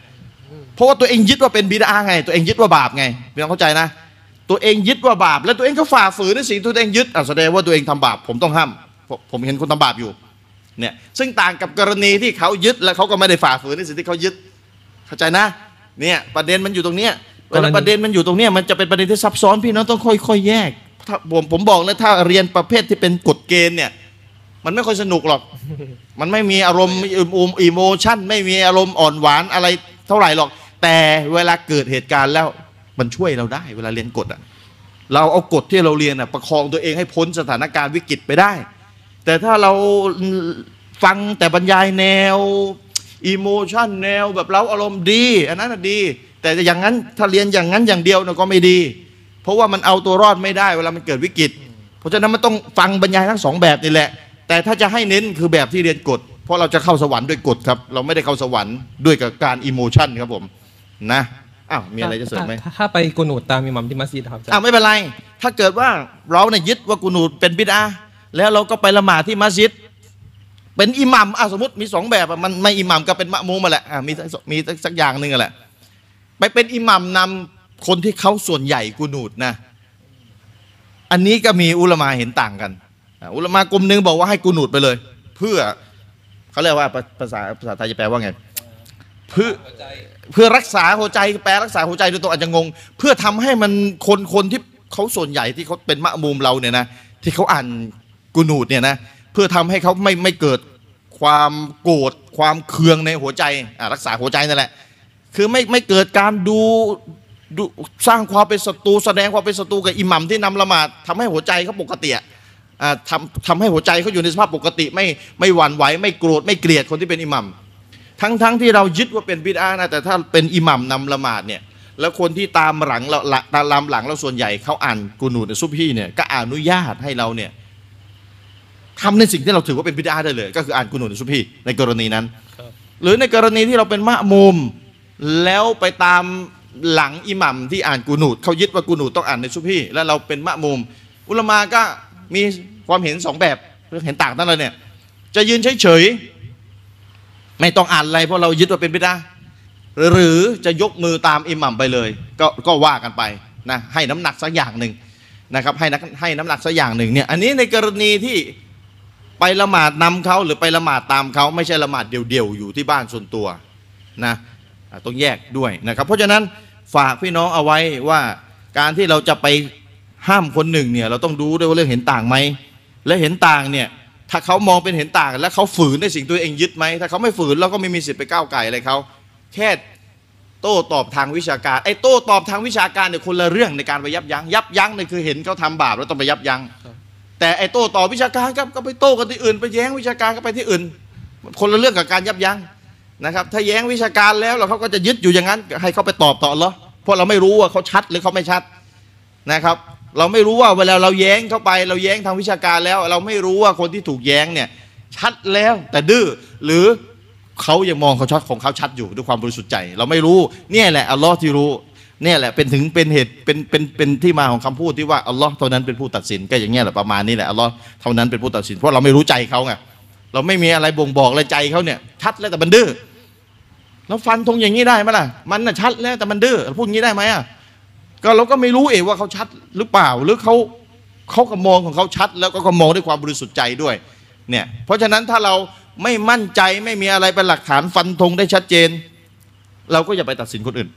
เพราะว่าตัวเองยึดว่าเป็นบิดาไง ตัวเองยึดว่าบาปไงพี่น้องเข้าใจนะ ตัวเองยึดว่าบาป แล้วตัวเองก็ฝ่าฝืนในสิ่งที่ตัวเองยึดอะแสดงว่าตัวเองทำบาป ผมต้องห้าม ผมเห็นคนทำบาปอยู่เนี่ยซึ่งต่างกับกรณีที่เขายึดแล้วเขาก็ไม่ได้ฝ่าฝืนในสิ่งที่เขายึด เข้าใจนะเนี่ยประเด็นมันอยู่ตรงเนี้ย เวกรลาณีประเด็นมันอยู่ตรงเนี้ยมันจะเป็นประเด็นที่ซับซ้อนพี่น้องต้องค่อยๆแยกผมผมบอกเลยถ้าเรียนประเภทที่เป็นกฎเกณฑ์เนี่ย มันไม่ค่อยสนุกหรอก มันไม่มีอารมณ์อิโมชันไม่มีอารมณ์อ่อนหวานอะไรเท่าไหร่หรอก แต่เวลาเกิดเหตุการณ์แล้วมันช่วยเราได้ เวลาเรียนกฎอะเราเอากฎที่เราเรียนอะประคองตัวเองให้พ้นสถานการณ์วิกฤตไปได้ แต่ถ้าเราฟังแต่บรรยายแนวอิโมชันแนวแบบเราอารมณ์ดี อันนั้นนะดี แต่อย่างนั้นถ้าเรียนอย่างนั้นอย่างเดียวนะก็ไม่ดี เพราะว่ามันเอาตัวรอดไม่ได้เวลามันเกิดวิกฤต เพราะฉะนั้นมันต้องฟังบรรยายทั้งสองแบบนี่แหละ แต่ถ้าจะให้เน้นคือแบบที่เรียนกฎเพราะเราจะเข้าสวรรค์ด้วยกฎครับ เราไม่ได้เข้าสวรรค์ด้วยกับการอิโมชันครับผมนะอ้าวมีอะไรจะเสริมไหมถ้าถ้าไปกุนูดตามอิหมัมที่มัสยิดครับอาจารย์อ้าวไม่เป็นไร ถ้าเกิดว่าเราเนี่ยยึดว่ากูนูดเป็นบิดาแล้วเราก็ไปละหมาดที่มัสยิดเป็นอิหมัมอะสมมติมีสองแบบอะมันไม่อิหมัมก็เป็นมะมูมมาแหละอะมีสักมีสักสักอย่างหนึ่งอะแหละ ไปเป็นอิหมัมนำคนที่เขาส่วนใหญ่กูนูดนะ อันนี้ก็มีอุลามาเห็นต่างกัน อุลามากลุ่มหนึ่งบอกว่าให้กูนูดไปเลย เพื่อเขาเรียกว่าภาษาภาษาไทยจะแปลว่าไงเพื่อเพื่อรักษาหัวใจแปลรักษาหัวใจโดยตรงอาจจะงง เพื่อทำให้มันคนคนที่เขาส่วนใหญ่ที่เขาเป็นมะมุมเราเนี่ยนะที่เขาอ่านกุนูดเนี่ยนะเพื่อทำให้เขาไม่ไม่เกิดความโกรธความเคืองในหัวใจรักษาหัวใจนั่นแหละ คือไม่ไม่เกิดการดูดูสร้างความเป็นศัตรูแสดงความเป็นศัตรูกับอิหมัมที่นำละหมาดทำให้หัวใจเขาปกติอะอ่าทำทำให้หัวใจเขาอยู่ในสภาพปกติ ไม่ไม่หวั่นไหวไม่โกรธไม่เกลียดคนที่เป็นอิหมัมทั้งๆทที่เรายึดว่าเป็นบิดานะแต่ถ้าเป็นอิหมัมนำละหมาดเนี่ยแล้วคนที่ตามหลังเราละตามหลังเราส่วนใหญ่เขาอ่านกูนูดในซุบฮีเนี่ยก็อนุญาตให้เราเนี่ยทำในสิ่งที่เราถือว่าเป็นบิดาได้เลย ก็คืออ่านกูนูดในซุบฮีในกรณีนั้นครับหรือในกรณีที่เราเป็นมะมุม แล้วไปตามหลังอิหมัมที่อ่านกูนูดเขายึดว่ากูนูดต้องอ่านในซุบฮีแล้วเราเป็นมะมุม อุลมาก็มีความเห็นสองแบบเห็นต่างนั่นเลยเนี่ย จะยืนเฉยๆไม่ต้องอ่านอะไรเพราะเรายึดว่าเป็นบิดาหรือจะยกมือตามอิหมัมไปเลย ก็ก็ว่ากันไปนะให้น้ำหนักสักอย่างหนึ่งนะครับ ให้นักให้น้ำหนักสักอย่างหนึ่งเนี่ยอันนี้ในกรณีที่ไปละหมาดนำเขาหรือไปละหมาดตามเขาไม่ใช่ละหมาดเดี่ยวๆอยู่ที่บ้านส่วนตัวนะ ต้องแยกด้วยนะครับ เพราะฉะนั้นฝากพี่น้องเอาไว้ว่าการที่เราจะไปห้ามคนหนึ่งเนี่ยเราต้องดูด้วยว่าเรื่องเห็นต่างไหมและเห็นต่างเนี่ยถ้าเขามองเป็นเห็นต่าง แล้วเขาฝืนในสิ่งตัวเองยึดไหมถ้าเขาไม่ฝืนเราก็ไม่มีสิทธิ์ไปก้าวไก่อะไรเขาแค่โต้ตอบทางวิชาการไอ้โต้ตอบทางวิชาการเนี่ยคนละเรื่องในการไปยับยั้งยับยั้งเนี่ยคือเห็นเขาทำบาปแล้วต้องไปยับยั้งแต่ไอ้โต้ตอบวิชาการครับก็ไปโต้กันที่อื่น ไปแย้งวิชาการก็ไปที่อื่น คนละเรื่องกับการยับยั้ง นะครับ ถ้าแย้งวิชาการแล้วเราเขาก็จะยึดอยู่อย่างนั้น ให้เขาไปตอบต่อเหรอเพราะเราไม่รู้ว่าเขาชัดหรือเขาไม่ชัดนะครับ เราไม่รู้ว่าเวลาเราแย้งเข้าไป เราแย้งทางวิชาการแล้ว เราไม่รู้ว่าคนที่ถูกแย้งเนี่ยชัดแล้วแต่ดื้อหรือเขายังมองเขาชัดของเขาชัดอยู่ด้วยความบริสุทธิ์ใจ เราไม่รู้เนี่ยแหละอัลลอฮ์ที่รู้เนี่ยแหละเป็นถึงเป็นเหตุเป็นเป็นเป็นที่มาของคำพูดที่ว่าอัลลอฮ์เท่านั้นเป็นผู้ตัดสินก็อย่างเงี้ยแหละประมาณนี้แหละอัลลอฮ์เท่านั้นเป็นผู้ตัดสินเพราะเราไม่รู้ใจเขาไงเราไม่มีอะไรบ่งบอกอะไรใจเขาเนี่ยชัดแล้วแต่มันดื้อ แล้วฟันธงอย่างนี้ได้ไหมล่ะ มันน่ะชัดแล้วแต่มันดื้อพูดงี้ได้ไหมอะก็เราก็ไม่รู้เองว่าเขาชัดหรือเปล่า หรือเขาเขาก็มองของเขาชัด แล้วก็ก็มองด้วยความบริสุทธิ์ใจด้วยเนี่ยเพราะฉะนั้นถ้าเราไม่มั่นใจไม่มีอะไรเป็นหลักฐานฟันธงได้ชัดเจน เราก็อย่าไปตัดสินคนอื่น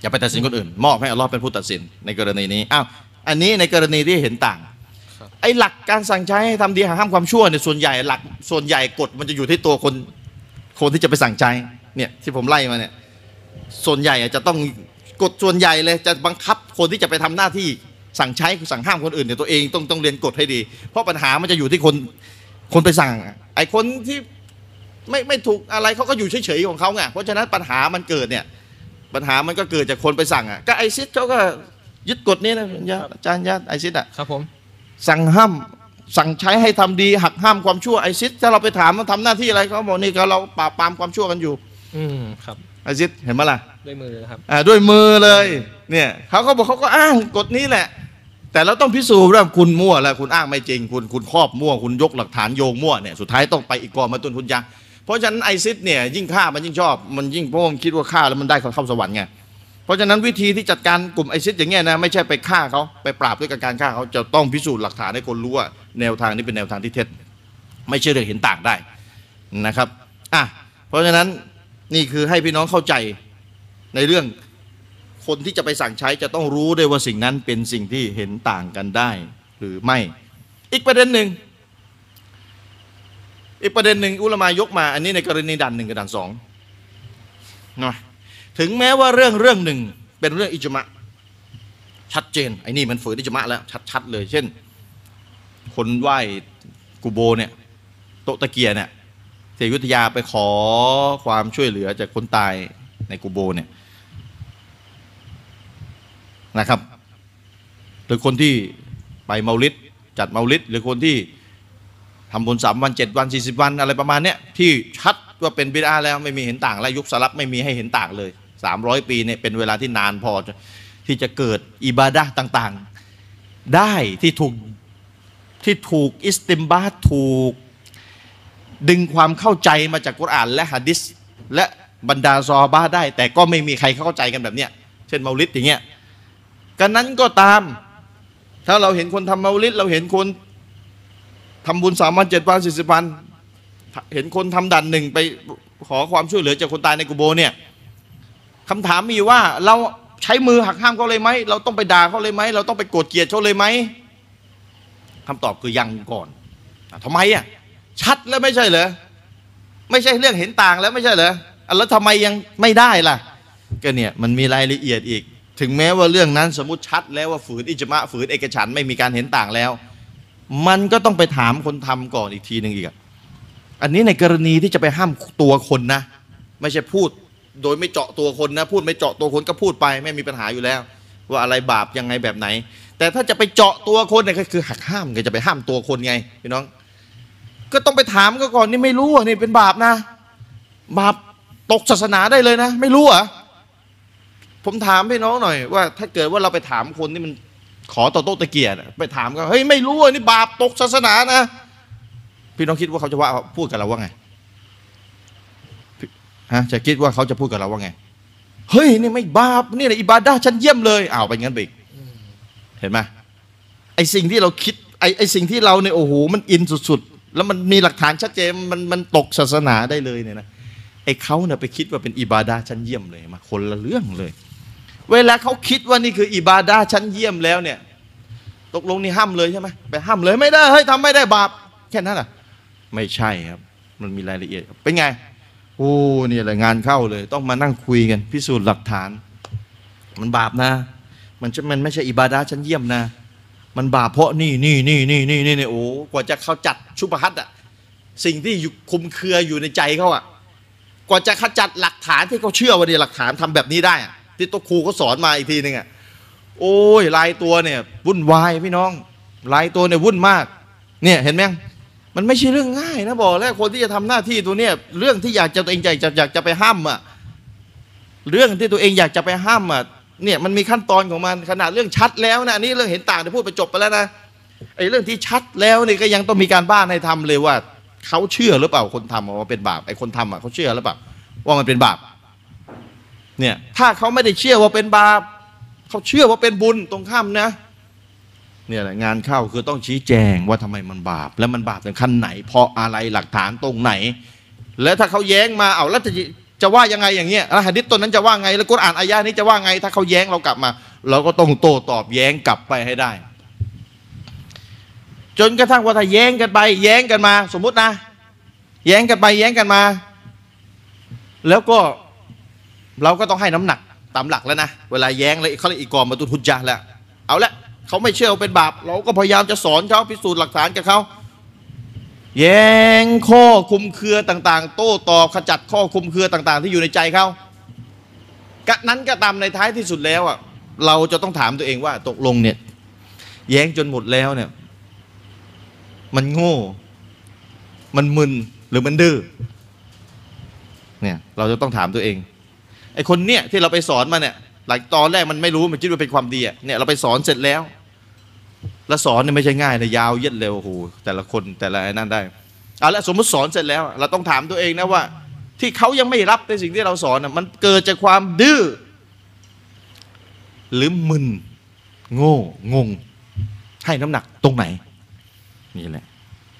อย่าไปตัดสินคนอื่น มอบให้อัลลอฮ์เป็นผู้ตัดสินในกรณีนี้อ้าวอันนี้ในกรณีที่เห็นต่างไอ้หลักการสั่งใช้ให้ทำดีห้ามความชั่วเนี่ยส่วนใหญ่หลักส่วนใหญ่กฎมันจะอยู่ที่ตัวคนคนที่จะไปสั่งใช้ เนี่ยที่ผมไล่มาเนี่ยส่วนใหญ่อะจะต้องกฎส่วนใหญ่เลยจะบังคับคนที่จะไปทำหน้าที่สั่งใช้สั่งห้ามคนอื่นเนี่ยตัวเองต้องต้องเรียนกฎให้ดี เพราะปัญหามันจะอยู่ที่คนคนไปสั่งอะไอ้คนที่ไม่ไม่ถูกอะไรเขาก็อยู่เฉยๆของเขาไงเพราะฉะนั้นปัญหามันเกิดเนี่ยปัญหามันก็เกิดจากคนไปสั่งอะก็ไอซิดเขาก็ยึดกฎนี้นะยะอาจารย์ยะไอซิดอะครับผมสั่งห้ามสั่งใช้ให้ทำดีหักห้ามความชั่วไอซิดถ้าเราไปถามมันทำหน้าที่อะไรเขาบอกนี่ก็เราปราบปรามความชั่วกันอยู่ อืมครับไอซิดเห็นไหมล่ะด้วยมือนะครับอ่าด้วยมือเลย เนี่ยเขาก็บอกเขาก็อ้างกฎนี้แหละ แต่เราต้องพิสูจน์ว่าคุณมั่วแล้วคุณอ้างไม่จริง คุณคุณครอบมั่ว คุณยกหลักฐานโยงมั่วเนี่ยสุดท้ายต้องไปอีกกองมาตุนคุณยาเพราะฉะนั้นไอซิดเนี่ยยิ่งฆ่ามันยิ่งชอบมันยิ่งเพราะมันคิดว่าฆ่าแล้วมันได้เข้าสวรรค์ไงเพราะฉะนั้นวิธีที่จัดการกลุ่มไอซิดอย่างเงี้ยนะไม่ใช่ไปฆ่าเขาไปปราบด้วยการฆ่าเขาจะต้องพิสูจน์หลักฐานให้คนรู้ว่าแนวทางนี้เป็นแนวทางที่เท็จ ไม่ใช่เรื่องเห็นต่างได้นะครับอะเพราะฉะนั้น นี่คือให้พี่น้องเข้าใจในเรื่องคนที่จะไปสั่งใช้จะต้องรู้ด้วยว่าสิ่งนั้นเป็นสิ่งที่เห็นต่างกันได้หรือไม่ อีกประเด็นหนึ่ง อีกประเด็นหนึ่งอุลามายกมา อันนี้ในกรณีด่านหนึ่งกับด่านสองนะถึงแม้ว่าเรื่องเรื่องหนึ่งเป็นเรื่องอิจมะ ชัดเจนไอ้นี่มันฝืนอิจมะแล้วชัดๆเลย เช่น คนไหว้กูโบเนี่ยโตตะเกียเนี่ย เสอยุทธยาไปขอความช่วยเหลือจากคนตายในกูโบเนี่ยนะครับหรือคนที่ไปเมาลิดจัดเมาลิดหรือคนที่ทำบุญสามวันเจ็ดวันสี่สิบวันอะไรประมาณเนี้ยที่ชัดว่าเป็นบิดาแล้วไม่มีเห็นต่างและยุคสลับไม่มีให้เห็นต่างเลยสามร้อยปีเนี่ยเป็นเวลาที่นานพอจะที่จะเกิดอิบาดะต่างๆ ได้ที่ถูกที่ถูกอิสติมบาถูก ดึงความเข้าใจมาจากกุรอานและฮะดิษและบรรดาซอฮาบะห์ได้ แต่ก็ไม่มีใครเข้าใจกันแบบเนี้ยเช่นเมาลิดอย่างเงี้ยกันนั้นก็ตาม ถ้าเราเห็นคนทำเมาลิดเราเห็นคนทำบุญสามวันเจ็ดวันสี่สิบวันเห็นคนทำดันหนึ่งไปขอความช่วยเหลือจากคนตายในกุโบเนี่ยคำถามมีว่าเราใช้มือหักห้ามเขาเลยไหมเราต้องไปด่าเขาเลยไหมเราต้องไปโกรธเกลียดเขาเลยไหมคำตอบคือยังก่อนทำไมอะ ชัดแล้วไม่ใช่เหรอไม่ใช่เรื่องเห็นต่างแล้วไม่ใช่เหรอแล้วทำไมยังไม่ได้ล่ะ ก็เนี่ยมันมีรายละเอียดอีก ถึงแม้ว่าเรื่องนั้นสมมติชัดแล้วว่าฝืนอิจมะฝืนเอกฉันไม่มีการเห็นต่างแล้ว มันก็ต้องไปถามคนทำก่อนอีกทีหนึ่งอีกอันนี้ในกรณีที่จะไปห้ามตัวคนนะ ไม่ใช่พูดโดยไม่เจาะตัวคนนะ พูดไม่เจาะตัวคนก็พูดไปไม่มีปัญหาอยู่แล้ว ว่าอะไรบาปยังไงแบบไหน แต่ถ้าจะไปเจาะตัวคนเนี่ยก็คือหักห้ามไงจะไปห้ามตัวคนไงพี่น้อง ก็ต้องไปถามก็ก่อนนี่ไม่รู้อะนี่เป็นบาปนะ บาปตกศาสนาได้เลยนะ ไม่รู้อะผมถามพี่น้องหน่อยว่า ถ้าเกิดว่าเราไปถามคนที่มันขอต่อโต๊ะตะเกียรติอะไปถามก็เฮ้ยไม่รู้อะนี่บาปตกศาสนานะพี่น้องคิดว่าเขาจะว่าพูดกับเราว่าไงฮะจะคิดว่าเขาจะพูดกับเราว่าไง เฮ้ยนี่ไม่บาปนี่แหละอิบาดาชั้นเยี่ยมเลยอ้าวไปงั้นไปอีกเห็นไหมไอสิ่งที่เราคิดไอไอสิ่งที่เราเนี่ยโอ้โหมันอินสุดๆ แล้วมันมีหลักฐานชัดเจนมันมันตกศาสนาได้เลยเนี่ยนะไอเขาเนี่ยไปคิดว่าเป็นอิบาดาชั้นเยี่ยมเลยมาคนละเรื่องเลย เวลาเขาคิดว่านี่คืออิบาดาชั้นเยี่ยมแล้วเนี่ย ตกลงนี่ห้ามเลยใช่ไหมไปห้ามเลยไม่ได้เฮ้ยทำไม่ได้บาปแค่นั้นอะ ไม่ใช่ครับ มันมีรายละเอียดเป็นไงโอ้เนี่ยแหละงานเข้าเลย ต้องมานั่งคุยกันพิสูจน์หลักฐาน มันบาปนะ มันมันไม่ใช่อิบาดาชั้นเยี่ยมนะ มันบาปเพราะนี่นี่นี่นี่นี่นี่นี่โอ้กว่าจะเขาจัดชุบฮัตอะสิ่งที่อยู่คุมเครืออยู่ในใจเขาอะกว่าจะขจัดหลักฐานที่เขาเชื่อว่าเนี่ยหลักฐานทำแบบนี้ได้ที่ตัวครูเขาสอนมาอีกทีนึงอะโอ้ยลายตัวเนี่ยวุ่นวายพี่น้องลายตัวเนี่ยวุ่นมาก เนี่ยเห็นไหมมันไม่ใช่เรื่องง่ายนะบอกแล้วคนที่จะทำหน้าที่ตัวเนี้ยเรื่องที่อยากจะตัวเองอยากจะอยากจะไปห้ามอะเรื่องที่ตัวเองอยากจะไปห้ามอะ เนี่ยมันมีขั้นตอนของมันขนาดเรื่องชัดแล้วนะอันนี้เรื่องเห็นต่างที่พูดไปจบไปแล้วนะไอ้เรื่องที่ชัดแล้วนี่ก็ยังต้องมีการบ้านให้ทำเลยว่าเขาเชื่อหรือเปล่าคนทำว่าเป็นบาปไอ้คนทำอะเขาเชื่อหรือเปล่าว่ามันเป็นบาปเนี่ยถ้าเขาไม่ได้เชื่อว่าเป็นบาปเขาเชื่อว่าเป็นบุญตรงข้ามนะเนี่ยแหละงานเข้าคือต้องชี้แจงว่าทำไมมันบาป แล้วมันบาปถึงขั้นไหน เพราะอะไรหลักฐานตรงไหน แล้วถ้าเขาแย้งมาเอาแล้วจะ จะว่ายังไงอย่างเงี้ยแล้วหะดิษต้นนั้นจะว่าไง แล้วกุรอานอายะนี้จะว่าไง ถ้าเขาแย้งเรากลับมา เราก็ต้องโต้ตอบแย้งกลับไปให้ได้ จนกระทั่งว่าถ้าแย้งกันไป แย้งกันมา สมมุตินะ แย้งกันไปแย้งกันมา แล้วก็เราก็ต้องให้น้ำหนักตามหลักแล้วนะ เวลาแย้งเลยเขาเลยอีกกอมาตุทุจจาแล้ว เอาละเขาไม่เชื่อเป็นบาป เราก็พยายามจะสอนเขาพิสูจน์หลักฐานกับเขา แย้งข้อคุมเครือต่าง ๆ โต้ตอบขจัดข้อคุมเครือต่าง ๆ ที่อยู่ในใจเขากะนั้นก็ตามในท้ายที่สุดแล้วอะเราจะต้องถามตัวเองว่าตกลงเนี่ย แย้งจนหมดแล้วเนี่ย มันโง่ มันมึนหรือมันดื้อเนี่ยเราจะต้องถามตัวเองไอคนเนี่ยที่เราไปสอนมาเนี่ย หลังตอนแรกมันไม่รู้มันคิดว่าเป็นความดีอะเนี่ยเราไปสอนเสร็จแล้ว แล้วสอนเนี่ยไม่ใช่ง่ายนะยาวเย็ดเร็วโอ้โหแต่ละคนแต่ละไอ้นั่นได้เอาละสมมติสอนเสร็จแล้ว เราต้องถามตัวเองนะว่า ที่เขายังไม่รับในสิ่งที่เราสอนน่ะมันเกิดจากความดื้อหรือมึนโง่งง ให้น้ำหนักตรงไหน นี่แหละ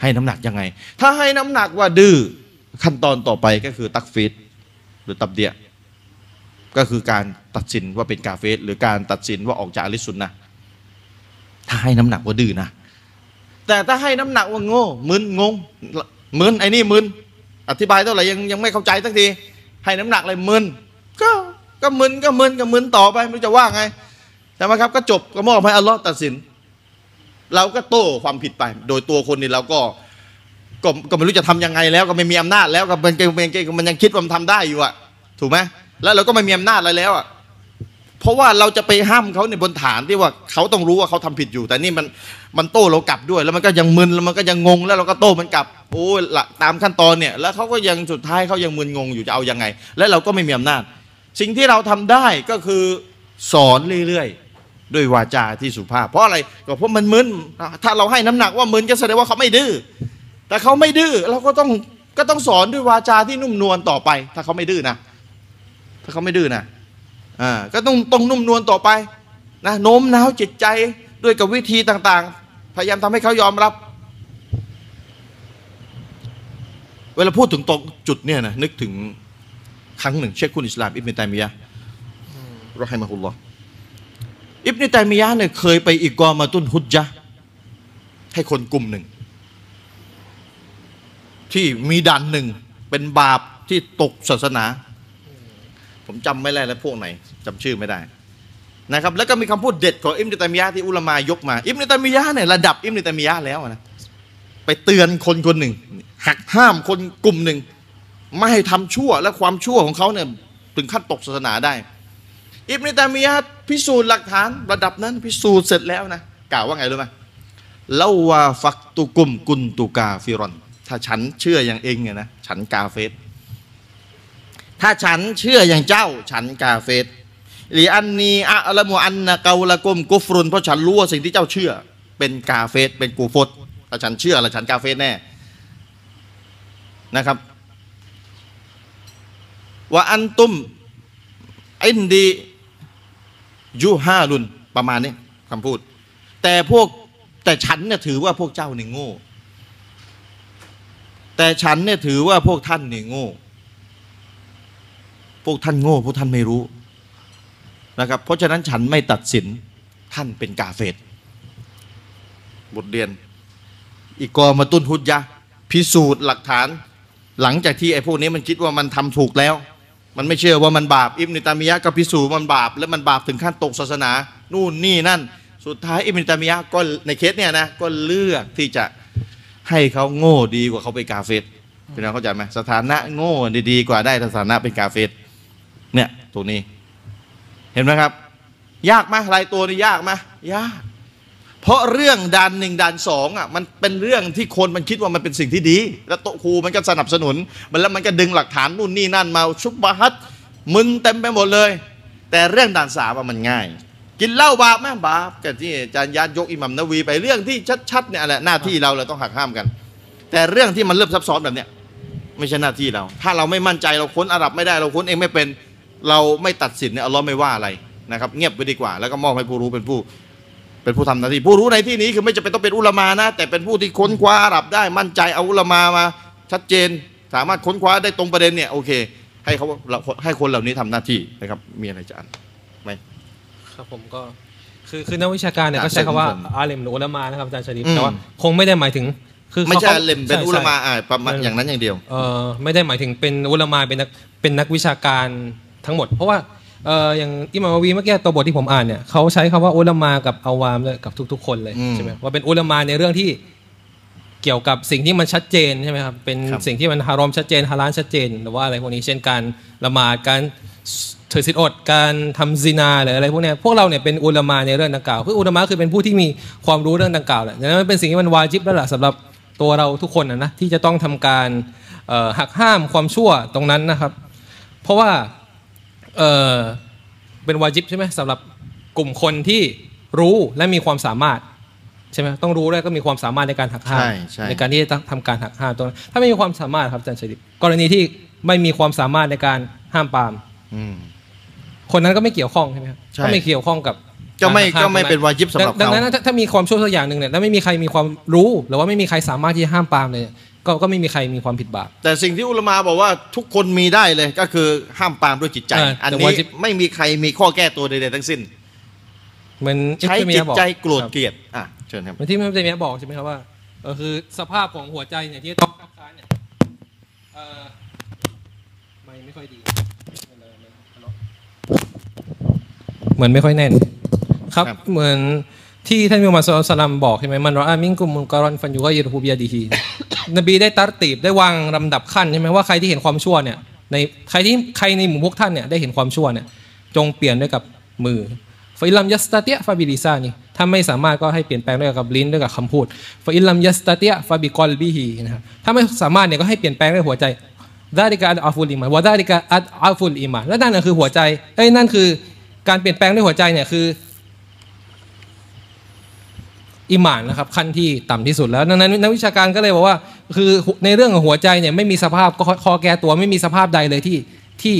ให้น้ำหนักยังไง ถ้าให้น้ำหนักว่าดื้อขั้นตอนต่อไปก็คือตักฟีดหรือตับเดียก็คือการตัดสินว่าเป็นกาเฟสหรือการตัดสินว่าออกจากอลิสุนนะ ถ้าให้น้ำหนักว่าดื้อนะ แต่ถ้าให้น้ำหนักว่าโง่มึนงงมึนไอ้นี่มึนอธิบายเท่าไหร่ยังยังไม่เข้าใจสักทีให้น้ำหนักเลยมึนก็ก็มึนก็มึนก็มึนต่อไปไม่รู้จะว่าไงใช่ไหมครับ ก็จบก็มอบให้อัลลอฮ์ตัดสิน เราก็โต้ความผิดไป โดยตัวคนนี้เราก็ก็ก็ไม่รู้จะทำยังไงแล้วก็ไม่มีอำนาจแล้วก็มันมันมันยังคิดว่ามันทำได้อยู่อะถูกไหมแล้วเราก็ไม่มีอำนาจอะไรแล้วอะ เพราะว่าเราจะไปห้ามเขาในบนฐานที่ว่าเขาต้องรู้ว่าเขาทำผิดอยู่ แต่นี่มันมันโต้เรากลับด้วย แล้วมันก็ยังมึนแล้วมันก็ยังงง แล้วเราก็โต้มันกลับโอ้ยละตามขั้นตอนเนี่ย แล้วเขาก็ยังสุดท้ายเขายังมึนงงอยู่จะเอายังไง และเราก็ไม่มีอำนาจ สิ่งที่เราทำได้ก็คือสอนเรื่อยๆด้วยวาจาที่สุภาพ เพราะอะไรก็เพราะมันมึนถ้าเราให้น้ำหนักว่ามึนก็แสดงว่าเขาไม่ดื้อแต่เขาไม่ดื้อเราก็ต้องก็ต้องสอนด้วยวาจาที่นุ่มนวลต่อไป ถ้าเขาไม่ดื้อนะถ้าเขาไม่ดื้อนะ อ่าก็ต้องต้องนุ่มนวลต่อไปนะโน้มน้าวจิตใจด้วยกับวิธีต่างๆ พยายามทำให้เขายอมรับ เวลาพูดถึงตรงจุดเนี่ยนะนึกถึงครั้งหนึ่ง เชคคุณอิสลามอิบเนตัยมียะห์รอฮิมะฮุลลออิบเนตัยมียะเนี่ยเคยไปอีกกอมาตุนฮุจจะให้คนกลุ่มหนึ่ง ที่มีดันหนึ่งเป็นบาปที่ตกศาสนา ผมจำไม่ได้แล้วพวกไหนจำชื่อไม่ได้นะครับแล้วก็มีคำพูดเด็ดของอิมนุตัยมียะที่อุลามายกมา อิมนุตัยมียะเนี่ยระดับอิมนุตัยมียะแล้วนะไปเตือนคนคนหนึ่งหักห้ามคนกลุ่มหนึ่งไม่ให้ทำชั่วและความชั่วของเขาเนี่ยถึงขั้นตกศาสนาได้ อิบนิตามียะพิสูจน์หลักฐานระดับนั้นพิสูจน์เสร็จแล้วนะกล่าวว่าไงรู้ไหมเลาวาฟักตุกุมกุนตุกาฟิรอน ถ้าฉันเชื่ออย่างเองเนี่ยนะฉันกาเฟส ถ้าฉันเชื่ออย่างเจ้า ฉันกาเฟสหรืออันนีอะละมูอันนะเกาละกุมกุฟรุนเพราะฉันรู้ว่าสิ่งที่เจ้าเชื่อ เป็นกาเฟสเป็นกูฟตถ้าฉันเชื่อแล้วฉันกาเฟสแน่นะครับว่าอันตุมอินดียูฮาลุนประมาณนี้คำพูด แต่พวกแต่ฉันเนี่ยถือว่าพวกเจ้าเนี่ยโง่ แต่ฉันเนี่ยถือว่าพวกท่านเนี่ยโง่ พวกท่านโง่พวกท่านไม่รู้นะครับ เพราะฉะนั้นฉันไม่ตัดสินท่านเป็นกาเฟตบทเรียน อีกกอมาตุนฮุดยะพิสูจน์หลักฐาน หลังจากที่ไอ้พวกนี้มันคิดว่ามันทำถูกแล้ว มันไม่เชื่อว่ามันบาปอิบนิตามียะก็พิสูจน์มันบาป แล้วมันบาปถึงขั้นตกศาสนา นู่นนี่นั่น สุดท้ายอิบนิตามียะก็ในเคสเนี่ยนะก็เลือกที่จะให้เขาโง่ดีกว่าเขาไปนกาเฟตพี่น้องเข้าใจไหมสถานะโง่ดีกว่าได้สถานะเป็นกาเฟต เนี่ยตรงนี้ เห็นไหมครับ ยากไหมรายตัวนี่ยากไหมยาก เพราะเรื่องด่านหนึ่งด่านสองอะมันเป็นเรื่องที่คนมันคิดว่ามันเป็นสิ่งที่ดี แล้วโตครูมันก็สนับสนุน มันแล้วมันก็ดึงหลักฐานนู่นนี่นั่นมาชุบบะฮัดมึนเต็มไปหมดเลย แต่เรื่องด่านสามอะมันง่าย กินเหล้าบาปไหมบาปกันที่อาจารย์ยัดยกอิหมัมนวีไปเรื่องที่ชัดๆเนี่ยแหละหน้าที่เราเราต้องหักห้ามกัน แต่เรื่องที่มันเริ่มซับซ้อนแบบเนี้ยไม่ใช่หน้าที่เรา ถ้าเราไม่มั่นใจเราค้นอาหรับไม่ได้เราค้นเองไม่เป็น เราไม่ตัดสินเนี่ยอัลลอฮ์ไม่ว่าอะไรนะครับ เงียบไปดีกว่า แล้วก็มอบให้ผู้รู้เป็นผู้ เป็นผู้ทำหน้าที่ ผู้รู้ในที่นี้คือไม่จำเป็นต้องเป็นอุลามานะ แต่เป็นผู้ที่ค้นคว้าอาหรับได้มั่นใจเอาอุลามามา ชัดเจน สามารถค้นคว้าได้ตรงประเด็นเนี่ยโอเค ให้เขาเราให้คนเหล่านี้ทำหน้าที่นะครับ มีอะไรจะอ่านไหมครับผมก็คือคือนักวิชาการเนี่ยก็ใช้คำว่าอะเสริมอาเลมหรืออุลามานะครับอาจารย์ชริฟอืมแต่ว่าคงไม่ได้หมายถึงคือไม่ใช่ขาเล่มเป็นใช่อุลามาใช่อ่าประมาณเออออย่างนั้นอย่างเดียวเอ่อไม่ได้หมายถึงเป็นอุลามาเป็นนักเป็นนักวิชาการ ทั้งหมด เพราะว่าเอ่ออย่างอิหม่ามอะวีเมื่อกี้ตัวบทที่ผมอ่านเนี่ยเขาใช้คำว่าอุลามากับอาวามเลยกับทุก ๆ คนเลยอืมใช่ไหมว่าเป็นอุลามาในเรื่องที่เกี่ยวกับสิ่งที่มันชัดเจนใช่ไหมครับเป็นครับสิ่งที่มันฮารอมชัดเจนฮาลาลชัดเจนหรือว่าอะไรพวกนี้เช่นการละหมาดการถือศีลอดการทำซินาหรืออะไรพวกเนี้ยพวกเราเนี่ยเป็นอุลามาในเรื่องดังกล่าวคืออุลามาคือเป็นผู้ที่มีความรู้เรื่องดังกล่าวแหละดังนั้นมันเป็นสิ่งที่มันวาจิบแล้วล่ะสำหรับตัวเราทุกคนนะนะที่จะต้องทำการเอ่อหักห้ามความชั่วตรงนั้นนะครับ เพราะว่า เออเป็นวาจิบใช่ไหมสำหรับกลุ่มคนที่รู้และมีความสามารถใช่ไหมต้องรู้แล้วก็มีความสามารถในการหักห้ามใช่ใช่การที่จะทำการหักห้ามตรงนั้นถ้าไม่มีความสามารถครับอาจารย์ชริปกรณีที่ไม่มีความสามารถในการห้ามปราม อืม คนนั้นก็ไม่เกี่ยวข้องใช่ไหมครับใช่ก็ไม่เกี่ยวข้องกับก็ไม่ารหัห้าก็ไม่ตรงเป็นวาญิบสำหรับดังเขา นั้นถ้าถ้ามีความชั่วสักอย่างหนึ่งเนี่ยแล้วไม่มีใครมีความรู้หรือว่าไม่มีใครสามารถที่จะห้ามปรามเลย ก็ก็ไม่มีใครมีความผิดบาปแต่สิ่งที่อุลามาบอกว่าทุกคนมีได้เลยก็คือห้ามปรามด้วยจิตใจเอออัอันแต่นี้วาญิบไม่มีใครมีข้อแก้ตัวใดๆทั้งสิ้นเหมือนใช้อิบนุจิตัยตมียะห์บอกใจโกรธครับเกลียดอะเชิญครับเหมือนที่อิบนุตัยมียะห์บอกใช่ไหมครับว่าเออคือสภาพของหัวใจเนี่ยที่ต้องคับค้านเนี่ยเออไม่ไม่ค่อยดีเหมือนไม่ค่อยแน่น ครับครับเหมือน ที่ท่านนบีมูฮัมมัด صلى الله عليه وسلم บอกใช่ไหมمن رأى منكم منكرا فليغيره بيده นบีได้ ترتيبได้วางลำดับขั้นใช่ไหมว่าใครที่เห็นความชั่วเนี่ยในใครที่ใครในหมู่พวกท่านเนี่ยได้เห็นความชั่วเนี่ยจงเปลี่ยนด้วยกับมือفإن لم يستطع فبلسانهถ้าไม่สามารถก็ให้เปลี่ยนแปลงด้วยกับลิ้นด้วยกับคำพูดفإن لم يستطع فبقلبه นะครับถ้าไม่สามารถเนี่ยก็ให้เปลี่ยนแปลงด้วยหัวใจذلك أضعف الإيمان وذلك أضعف الإيمان และนั่นคือหัวใจเอ้ยนั่นคือการเปลี่ยนแปลงด้วยหัวใจเนี่ยคือ อีหม่านนะครับขั้นที่ต่ำที่สุดแล้วดังนั้นนักวิชาการก็เลยบอกว่า คือในเรื่องของหัวใจเนี่ยไม่มีสภาพข้อแก้ตัวไม่มีสภาพใดเลยที่ที่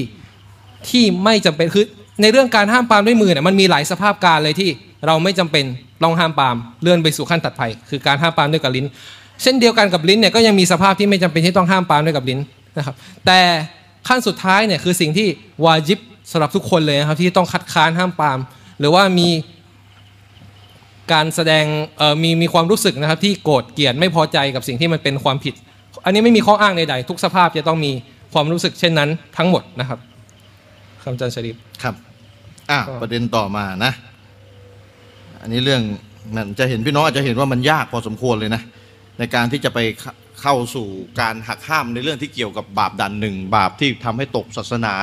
ที่ไม่จำเป็นคือในเรื่องการห้ามปรามด้วยมือเนี่ยมันมีหลายสภาพการเลยที่เราไม่จำเป็นต้องห้ามปามเลื่อนไปสู่ขั้นตัดภัยคือการห้ามปามด้วยกับลิ้น เช่นเดียวกันกับลิ้นเนี่ยก็ยังมีสภาพที่ไม่จำเป็นที่ต้องห้ามปามด้วยกับลิ้นนะครับ แต่ขั้นสุดท้ายเนี่ยคือสิ่งที่วาจิบสำหรับทุกคนเลยนะครับที่ต้องคัดค้านห้ามปาม หรือว่ามี การแสดงเอ่อมีมีความรู้สึกนะครับที่โกรธเกลียดไม่พอใจกับสิ่งที่มันเป็นความผิด อันนี้ไม่มีข้ออ้างใดๆทุกสภาพจะต้องมีความรู้สึกเช่นนั้นทั้งหมดนะครับคำอาจารย์ชริฟครับอะก็ประเด็นต่อมานะ อันนี้เรื่องนั่นจะเห็นพี่น้องอาจจะเห็นว่ามันยากพอสมควรเลยนะในการที่จะไปเข้าเข้าสู่การหักห้ามในเรื่องที่เกี่ยวกับบาปดันหนึ่งบาปที่ทำให้ตกศาสนา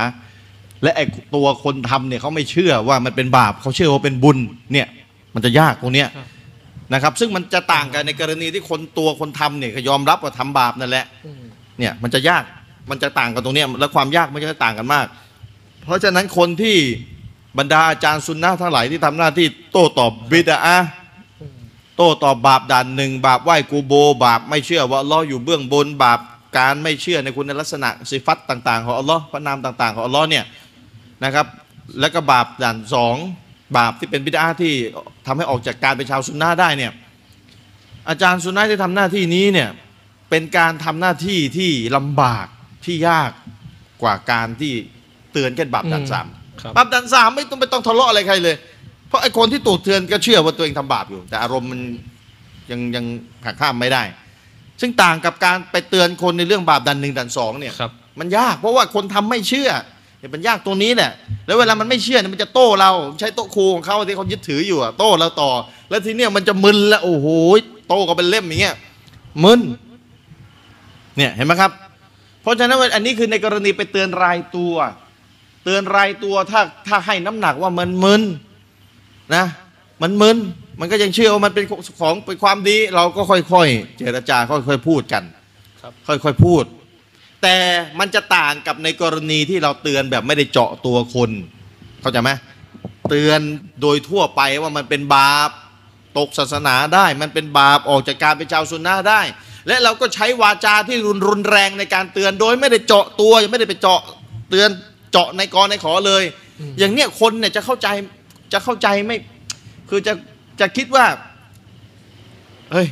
และไอ้ตัวคนทำเนี่ยเขาไม่เชื่อว่ามันเป็นบาปเขาเชื่อว่าเป็นบุญเนี่ย มันจะยากตรงเนี้ยครับนะครับ ซึ่งมันจะต่างกันในกรณีที่คนตัวคนทำเนี่ยก็ยอมรับว่าทำบาปนั่นแหละเนี่ยมันจะยากมันจะต่างกันตรงเนี้ยและความยากมันจะต่างกันมาก เพราะฉะนั้นคนที่บรรดาอาจารย์ซุนนะห์ทั้งหลายที่ทำหน้าที่โต้ตอบบิดาอะห์โต้ตอบบาปด่านหนึ่งบาปไหว้กูโบบาปไม่เชื่อว่าอัลลอฮ์อยู่เบื้องบนบาปการไม่เชื่อในคุณลักษณะสิฟัตต่าง ๆ ของอัลลอฮ์พระนามต่าง ๆ ของอัลลอฮ์เนี่ยนะครับ แล้วก็บาปด่านสอง บาปที่เป็นบิดาที่ทำให้ออกจากการเป็นชาวซุนนะห์ได้เนี่ยอาจารย์ซุนนะห์ที่ทำหน้าที่นี้เนี่ยเป็นการทำหน้าที่ที่ลำบากที่ยากกว่าการที่เตือนแค่บาปดันสามครับบาปดันสามไม่ต้องไม่ต้องทะเลาะอะไรใครเลย เพราะไอ้คนที่ถูกเตือนก็เชื่อว่าตัวเองทำบาปอยู่ แต่อารมณ์มันยังยังหักข้ามไม่ได้ ซึ่งต่างกับการไปเตือนคนในเรื่องบาปดันหนึ่งดันสองเนี่ยครับมันยากเพราะว่าคนทำไม่เชื่อ เนี่ยมันยากตรงนี้แหละแล้วเวลามันไม่เชื่อเนี่ยมันจะโต้เราใช้โต๊ะครูของเขาที่เขายึดถืออยู่อะโต้เราต่อ แล้วทีเนี้ยมันจะมึนแล้วโอ้โหโต้ก็เป็นเล่มอย่างเงี้ยมึนเนี่ยเห็นไหมครับ เพราะฉะนั้นอันนี้คือในกรณีไปเตือนรายตัว เตือนรายตัวถ้าถ้าให้น้ำหนักว่ามันมึนนะมันมึนมันก็ยังเชื่อว่ามันเป็นของเป็นความดี เราก็ค่อยๆเจรจาค่อยๆพูดกันครับค่อยๆพูด แต่มันจะต่างกับในกรณีที่เราเตือนแบบไม่ได้เจาะตัวคน เข้าใจไหมเตือนโดยทั่วไปว่ามันเป็นบาปตกศาสนาได้ มันเป็นบาปออกจากการเป็นชาวซุนนะห์ได้ และเราก็ใช้วาจาที่รุนรุนแรงในการเตือนโดยไม่ได้เจาะตัวยังไม่ได้ไปเจาะเตือนเจาะในกรในขอเลย อย่างเนี้ยคนเนี่ยจะเข้าใจจะเข้าใจไม่ คือจะจะคิดว่าเฮ้ย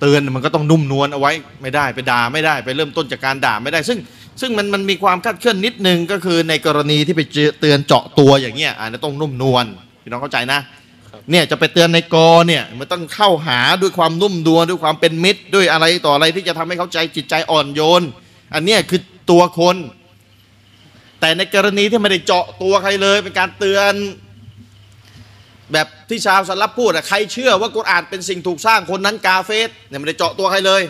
เตือนมันก็ต้องนุ่มนวลเอาไว้ไม่ได้ไปด่าไม่ได้ไปเริ่มต้นจากการด่าไม่ได้ ซึ่งซึ่งมันมันมีความคาดเคลื่อนนิดนึงก็คือในกรณีที่ไปเจอเตือนเจาะตัวอย่างเงี้ยอันนี้ต้องนุ่มนวลพี่น้องเข้าใจนะเนี่ยจะไปเตือนในกอเนี่ยมันต้องเข้าหาด้วยความนุ่มนวลด้วยความเป็นมิตรด้วยอะไรต่ออะไรที่จะทำให้เข้าใจจิตใจอ่อนโยน อันเนี้ยคือตัวคน แต่ในกรณีที่ไม่ได้เจาะตัวใครเลย เป็นการเตือน แบบที่ชาวสลับพูดอะใครเชื่อว่ากุรอานเป็นสิ่งถูกสร้างคนนั้นกาเฟสเนี่ยไม่ได้เจาะตัวใครเลย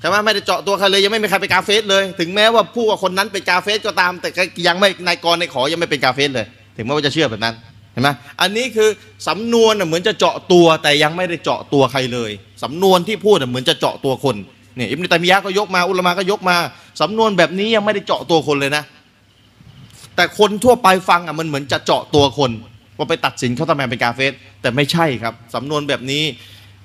ใช่ไหมไม่ได้เจาะตัวใครเลยยังไม่มีใครเป็นกาเฟสเลย ถึงแม้ว่าผู้ว่าคนนั้นเป็นกาเฟสก็ตาม แต่ยังไม่นายกรในขอยังไม่เป็นกาเฟสเลย ถึงแม้ว่าจะเชื่อแบบนั้นเห็นไหมอันนี้คือสำนวนเหมือนจะเจาะตัวแต่ยังไม่ได้เจาะตัวใครเลยสำนวนที่พูดเหมือนจะเจาะตัวคนเนี่ยอิบนุตัยมียะก็ยกมาอุลมะก็ยกมาสำนวนแบบนี้ยังไม่ได้เจาะตัวคนเลยนะ แต่คนทั่วไปฟังอะมันเหมือนจะเจาะตัวคน ว่าไปตัดสินเขาทำไมเป็นกาเฟสแต่ไม่ใช่ครับสำนวนแบบนี้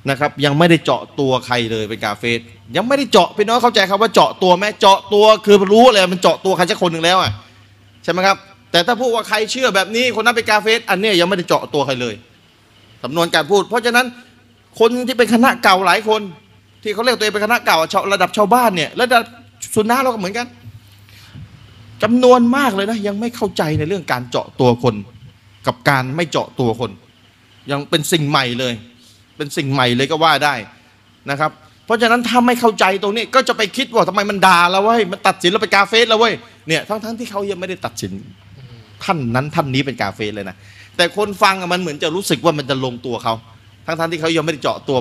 นะครับยังไม่ได้เจาะตัวใครเลยเป็นกาเฟสยังไม่ได้เจาะพี่น้องเข้าใจครับว่าเจาะตัวไหมเจาะตัวคือรู้เลยมันเจาะตัวใครสักคนหนึ่งแล้วอะใช่ไหมครับแต่ถ้าพูดว่าใครเชื่อแบบนี้คนนั้นเป็นกาเฟสอันนี้ยังไม่ได้เจาะตัวใครเลยสำนวนการพูด เพราะฉะนั้นคนที่เป็นคณะเก่าหลายคน ที่เขาเรียกตัวเองเป็นคณะเก่าชาวระดับชาวบ้านเนี่ยระดับสุนนะเราก็เหมือนกันจำนวนมากเลยนะยังไม่เข้าใจในเรื่องการเจาะตัวคน กับการไม่เจาะตัวคน ยังเป็นสิ่งใหม่เลย เป็นสิ่งใหม่เลยก็ว่าได้นะครับ เพราะฉะนั้นถ้าไม่เข้าใจตรงนี้ก็จะไปคิดว่าทำไมมันด่าเราเว้ยมันตัดสินเราเป็นกาเฟสแล้วเว้ยเนี่ยทั้งทั้งที่เขายังไม่ได้ตัดสินท่านนั้นท่านนี้เป็นกาเฟสเลยนะแต่คนฟังมันเหมือนจะรู้สึกว่ามันจะลงตัวเขาทั้งทั้งที่เขายังไม่ได้เจาะตัว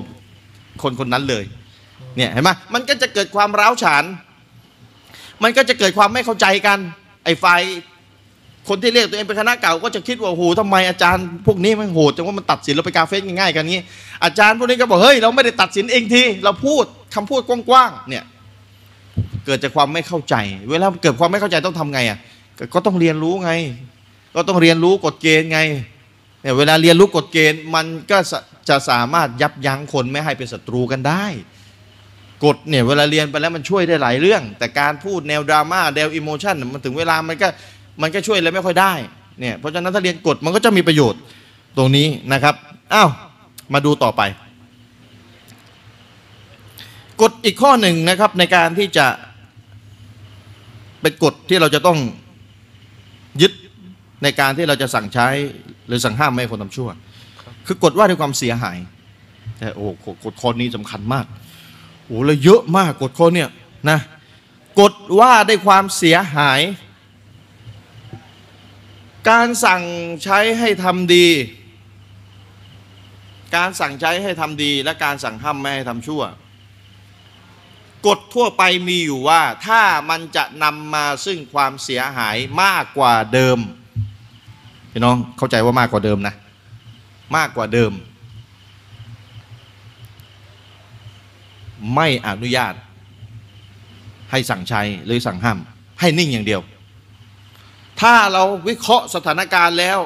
คนคนนั้นเลยเนี่ยเห็นไหมมันก็จะเกิดความร้าวฉาน มันก็จะเกิดความไม่เข้าใจกัน ไอ้ฝ่าย คนที่เรียกตัวเองเป็นคณะเก่าก็จะคิดว่าโอ้โหทำไมอาจารย์พวกนี้มันโหดจังว่ามันตัดสินเราไปกาเฟสง่ายๆกันนี้ อาจารย์พวกนี้ก็บอกเฮ้ยเราไม่ได้ตัดสินเองทีเราพูดคำพูดกว้างๆเนี่ยเกิดจากความไม่เข้าใจ เวลาเกิดความไม่เข้าใจต้องทำไงอะก็ต้องเรียนรู้ไง ก็ต้องเรียนรู้กฎเกณฑ์ไงเนี่ยเวลาเรียนรู้กฎเกณฑ์มันก็จะสามารถยับยั้งคนไม่ให้เป็นศัตรูกันได้กฎเนี่ยเวลาเรียนไปแล้วมันช่วยได้หลายเรื่อง แต่การพูดแนวดราม่าแนวอิโมชันมันถึงเวลามันก็ มันก็ช่วยอะไรไม่ค่อยได้เนี่ยเพราะฉะนั้นถ้าเรียนกฎมันก็จะมีประโยชน์ตรงนี้นะครับอ้าวมาดูต่อไปกฎอีกข้อหนึ่งนะครับในการที่จะเป็นกฎที่เราจะต้องยึดในการที่เราจะสั่งใช้หรือสั่งห้ามไม่ให้คนทำชั่ว คือกฎว่าด้วยความเสียหาย แต่โอ้กฎกฎข้อนี้สำคัญมากโอ้เลยเยอะมากกฎข้อเนี่ยนะกฎว่าด้วยความเสียหาย การสั่งใช้ให้ทำดี การสั่งใช้ให้ทำดี และการสั่งห้ามไม่ให้ทำชั่ว กฎทั่วไปมีอยู่ว่าถ้ามันจะนำมาซึ่งความเสียหายมากกว่าเดิม พี่น้องเข้าใจว่ามากกว่าเดิมนะ มากกว่าเดิม ไม่อนุญาตให้สั่งใช้หรือสั่งห้าม ให้นิ่งอย่างเดียว ถ้าเราวิเคราะห์สถานการณ์แล้ว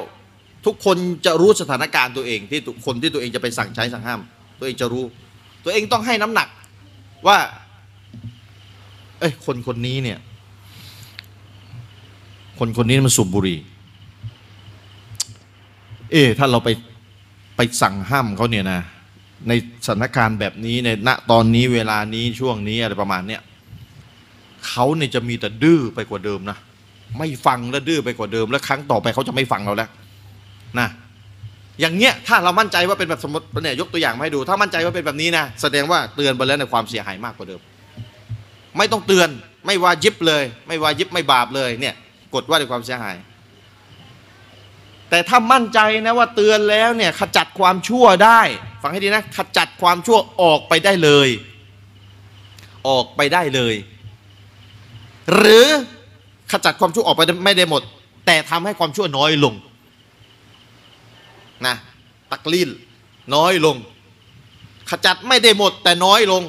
ทุกคนจะรู้สถานการณ์ตัวเองที่คนที่ตัวเองจะไปสั่งใช้สั่งห้าม ตัวเองจะรู้ ตัวเองต้องให้น้ำหนักว่า เอ้ยคนคนนี้เนี่ย คนคนนี้มันสูบบุหรี่เอ๊ถ้าเราไปไปสั่งห้ามเขาเนี่ยนะในสถานการณ์แบบนี้ในณตอนนี้เวลานี้ช่วงนี้อะไรประมาณเนี้ยเขาเนี่ยจะมีแต่ดื้อไปกว่าเดิมนะ ไม่ฟังและดื้อไปกว่าเดิม แล้วครั้งต่อไปเขาจะไม่ฟังเราแล้วนะอย่างเงี้ยถ้าเรามั่นใจว่าเป็นแบบสมมติเนี่ยยกตัวอย่างมาให้ดู ถ้ามั่นใจว่าเป็นแบบนี้นะแสดงว่าเตือนไปแล้วในความเสียหายมากกว่าเดิม ไม่ต้องเตือนไม่วายิบเลย ไม่วายิบไม่บาปเลยเนี่ยกฎว่าด้วยความเสียหาย แต่ถ้ามั่นใจนะว่าเตือนแล้วเนี่ยขจัดความชั่วได้ ฟังให้ดีนะขจัดความชั่วออกไปได้เลย ออกไปได้เลย หรือ ขจัดความชั่วออกไปไม่ได้หมด แต่ทำให้ความชั่วน้อยลงนะตักลีนน้อยลง ขจัดไม่ได้หมด แต่น้อยลง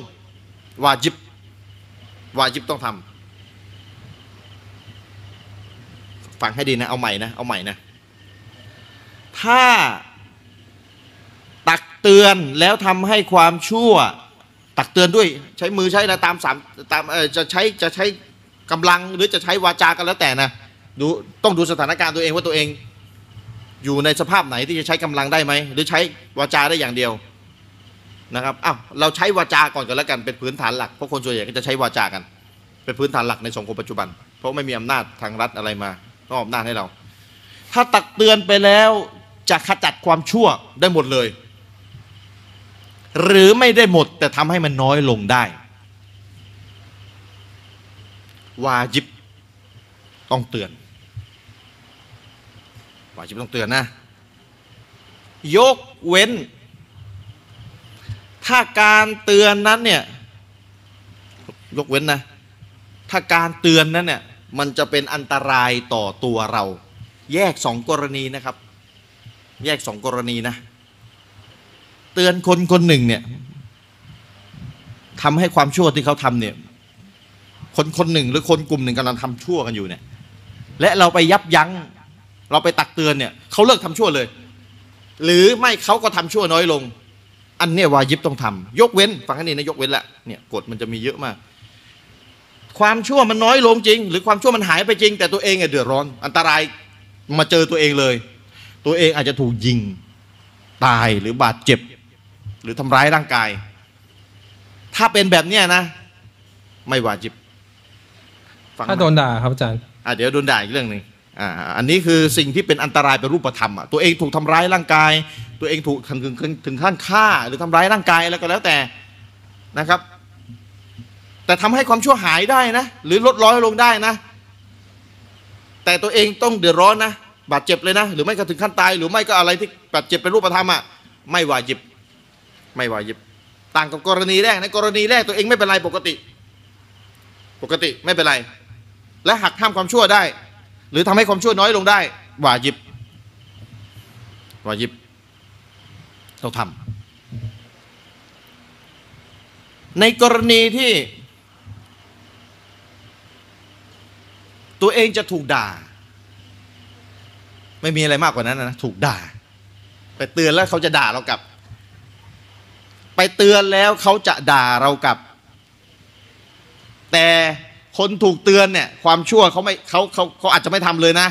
วาจิบวาจิบต้องทำฟังให้ดีนะเอาใหม่นะเอาใหม่นะถ้าตักเตือนแล้วทำให้ความชั่ว ตักเตือนด้วยใช้มือใช้อะไรตามสามตามเออจะใช้จะใช้ กำลังหรือจะใช้วาจากันแล้วแต่นะดูต้องดูสถานการณ์ตัวเองว่าตัวเอง อยู่ในสภาพไหนที่จะใช้กำลังได้ไหมหรือใช้วาจาได้อย่างเดียวนะครับอ้าวเราใช้วาจาก่อนกันแล้วกันเป็นพื้นฐานหลักเพราะคนส่วนใหญ่ก็จะใช้วาจากัน เป็นพื้นฐานหลักในสังคมปัจจุบัน เพราะไม่มีอำนาจทางรัฐอะไรมาต้องอำนาจให้เรา ถ้าตักเตือนไปแล้วจะขจัดความชั่วได้หมดเลย หรือไม่ได้หมดแต่ทำให้มันน้อยลงได้ วาจิบต้องเตือน วาจิบต้องเตือนนะ ยกเว้น ถ้าการเตือนนั้นเนี่ยยกเว้นนะ ถ้าการเตือนนั้นเนี่ยมันจะเป็นอันตรายต่อตัวเรา แยกสองกรณีนะครับ แยกสองกรณีนะ เตือนคนคนหนึ่งเนี่ยทำให้ความชั่วที่เขาทำเนี่ย คนคนหนึ่งหรือคนกลุ่มหนึ่งกำลังทำชั่วกันอยู่เนี่ย และเราไปยับยั้ง เราไปตักเตือนเนี่ยเขาเลิกทำชั่วเลย หรือไม่เขาก็ทำชั่วน้อยลง อันเนี้ยวายิบต้องทำยกเว้นฟังให้ดีนะยกเว้นละเนี่ยกฎมันจะมีเยอะมาก ความชั่วมันน้อยลงจริง หรือความชั่วมันหายไปจริง แต่ตัวเองเดือดร้อน อันตรายมาเจอตัวเองเลย ตัวเองอาจจะถูกยิงตายหรือบาดเจ็บ หรือทำร้ายร่างกาย ถ้าเป็นแบบเนี้ยนะ ไม่วาจิบ ฟังถ้าโดนด่าครับอาจารย์อะเดี๋ยวโดนด่าอีกเรื่องหนึ่งอ่าอันนี้คือสิ่งที่เป็นอันตรายเป็นรูปธรรมอะตัวเองถูกทำร้ายร่างกาย ตัวเองถูกถึงถึงถึงขั้นฆ่าหรือทำร้ายร่างกายอะไรก็แล้วแต่นะครับ แต่ทำให้ความชั่วหายได้นะ หรือลดร้อยลงได้นะ แต่ตัวเองต้องเดือดร้อนนะบาดเจ็บเลยนะ หรือไม่ก็ถึงขั้นตาย หรือไม่ก็อะไรที่บาดเจ็บเป็นรูปธรรมอะไม่วาจิบ ไม่วาจิบ ต่างกับกรณีแรกในกรณีแรกตัวเองไม่เป็นไรปกติ ปกติไม่เป็นไร และหักห้ามความชั่วได้ หรือทำให้ความชั่วน้อยลงได้วาจิบวาจิบต้องทำในกรณีที่ ตัวเองจะถูกด่า ไม่มีอะไรมากกว่านั้นนะถูกด่า ไปเตือนแล้วเขาจะด่าเรากลับ ไปเตือนแล้วเขาจะด่าเรากลับ แต่ คนถูกเตือนเนี่ยความชั่วเขาไม่เขาเขาเขาอาจจะไม่ทำเลยนะ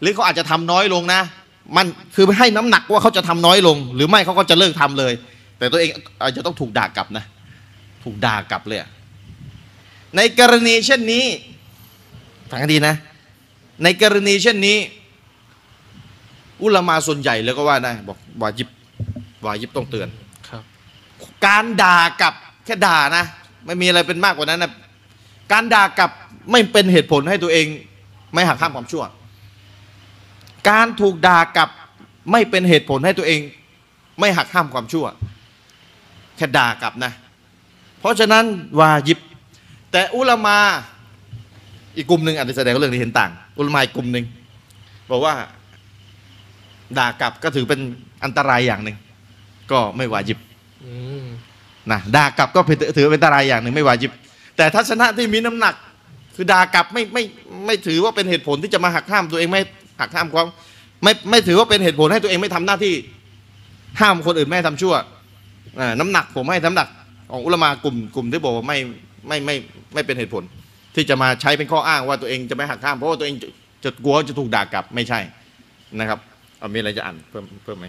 หรือเขาอาจจะทำน้อยลงนะ มันคือให้น้ำหนักว่าเขาจะทำน้อยลง หรือไม่เขาก็จะเลิกทำเลย แต่ตัวเองอาจจะต้องถูกด่ากลับนะ ถูกด่ากลับเลยอะในกรณีเช่นนี้ฟังให้ดีนะ ในกรณีเช่นนี้ อุลามาส่วนใหญ่แล้วก็ว่าได้บอกวาจิบวาจิบต้องเตือนครับ การด่ากลับแค่ด่านะไม่มีอะไรเป็นมากกว่านั้นนะ การด่ากลับไม่เป็นเหตุผลให้ตัวเอง ไม่หักห้ามความชั่ว การถูกด่ากลับไม่เป็นเหตุผลให้ตัวเอง ไม่หักห้ามความชั่วแค่ด่ากลับนะ เพราะฉะนั้นวายิบ แต่อุลามาอีกกลุ่มหนึ่งอาจจะแสดงเรื่องนี้เห็นต่าง อุลามาอีกกลุ่มหนึ่งบอกว่าด่ากลับก็ถือเป็นอันตรายอย่างหนึ่งก็ไม่วาจิบนะด่ากลับก็ถือเป็นอันตรายอย่างหนึ่งไม่วาจิบ แต่ทัศนะที่มีน้ำหนัก คือด่ากลับไม่ไม่ไม่ถือว่าเป็นเหตุผลที่จะมาหักห้ามตัวเองไม่หักห้ามความไม่ไม่ถือว่าเป็นเหตุผลให้ตัวเองไม่ทำหน้าที่ ห้ามคนอื่นไม่ให้ทำชั่วน้ำหนักผมให้น้ำหนัก ของอุลมากลุ่มกลุ่มที่บอกว่าไม่ไม่ไม่ไม่เป็นเหตุผล ที่จะมาใช้เป็นข้ออ้างว่าตัวเองจะไม่หักห้ามเพราะว่าตัวเองจะจะกลัวจะถูกด่ากลับไม่ใช่นะครับเอามีอะไรจะอ่านเพิ่มเพิ่มไหม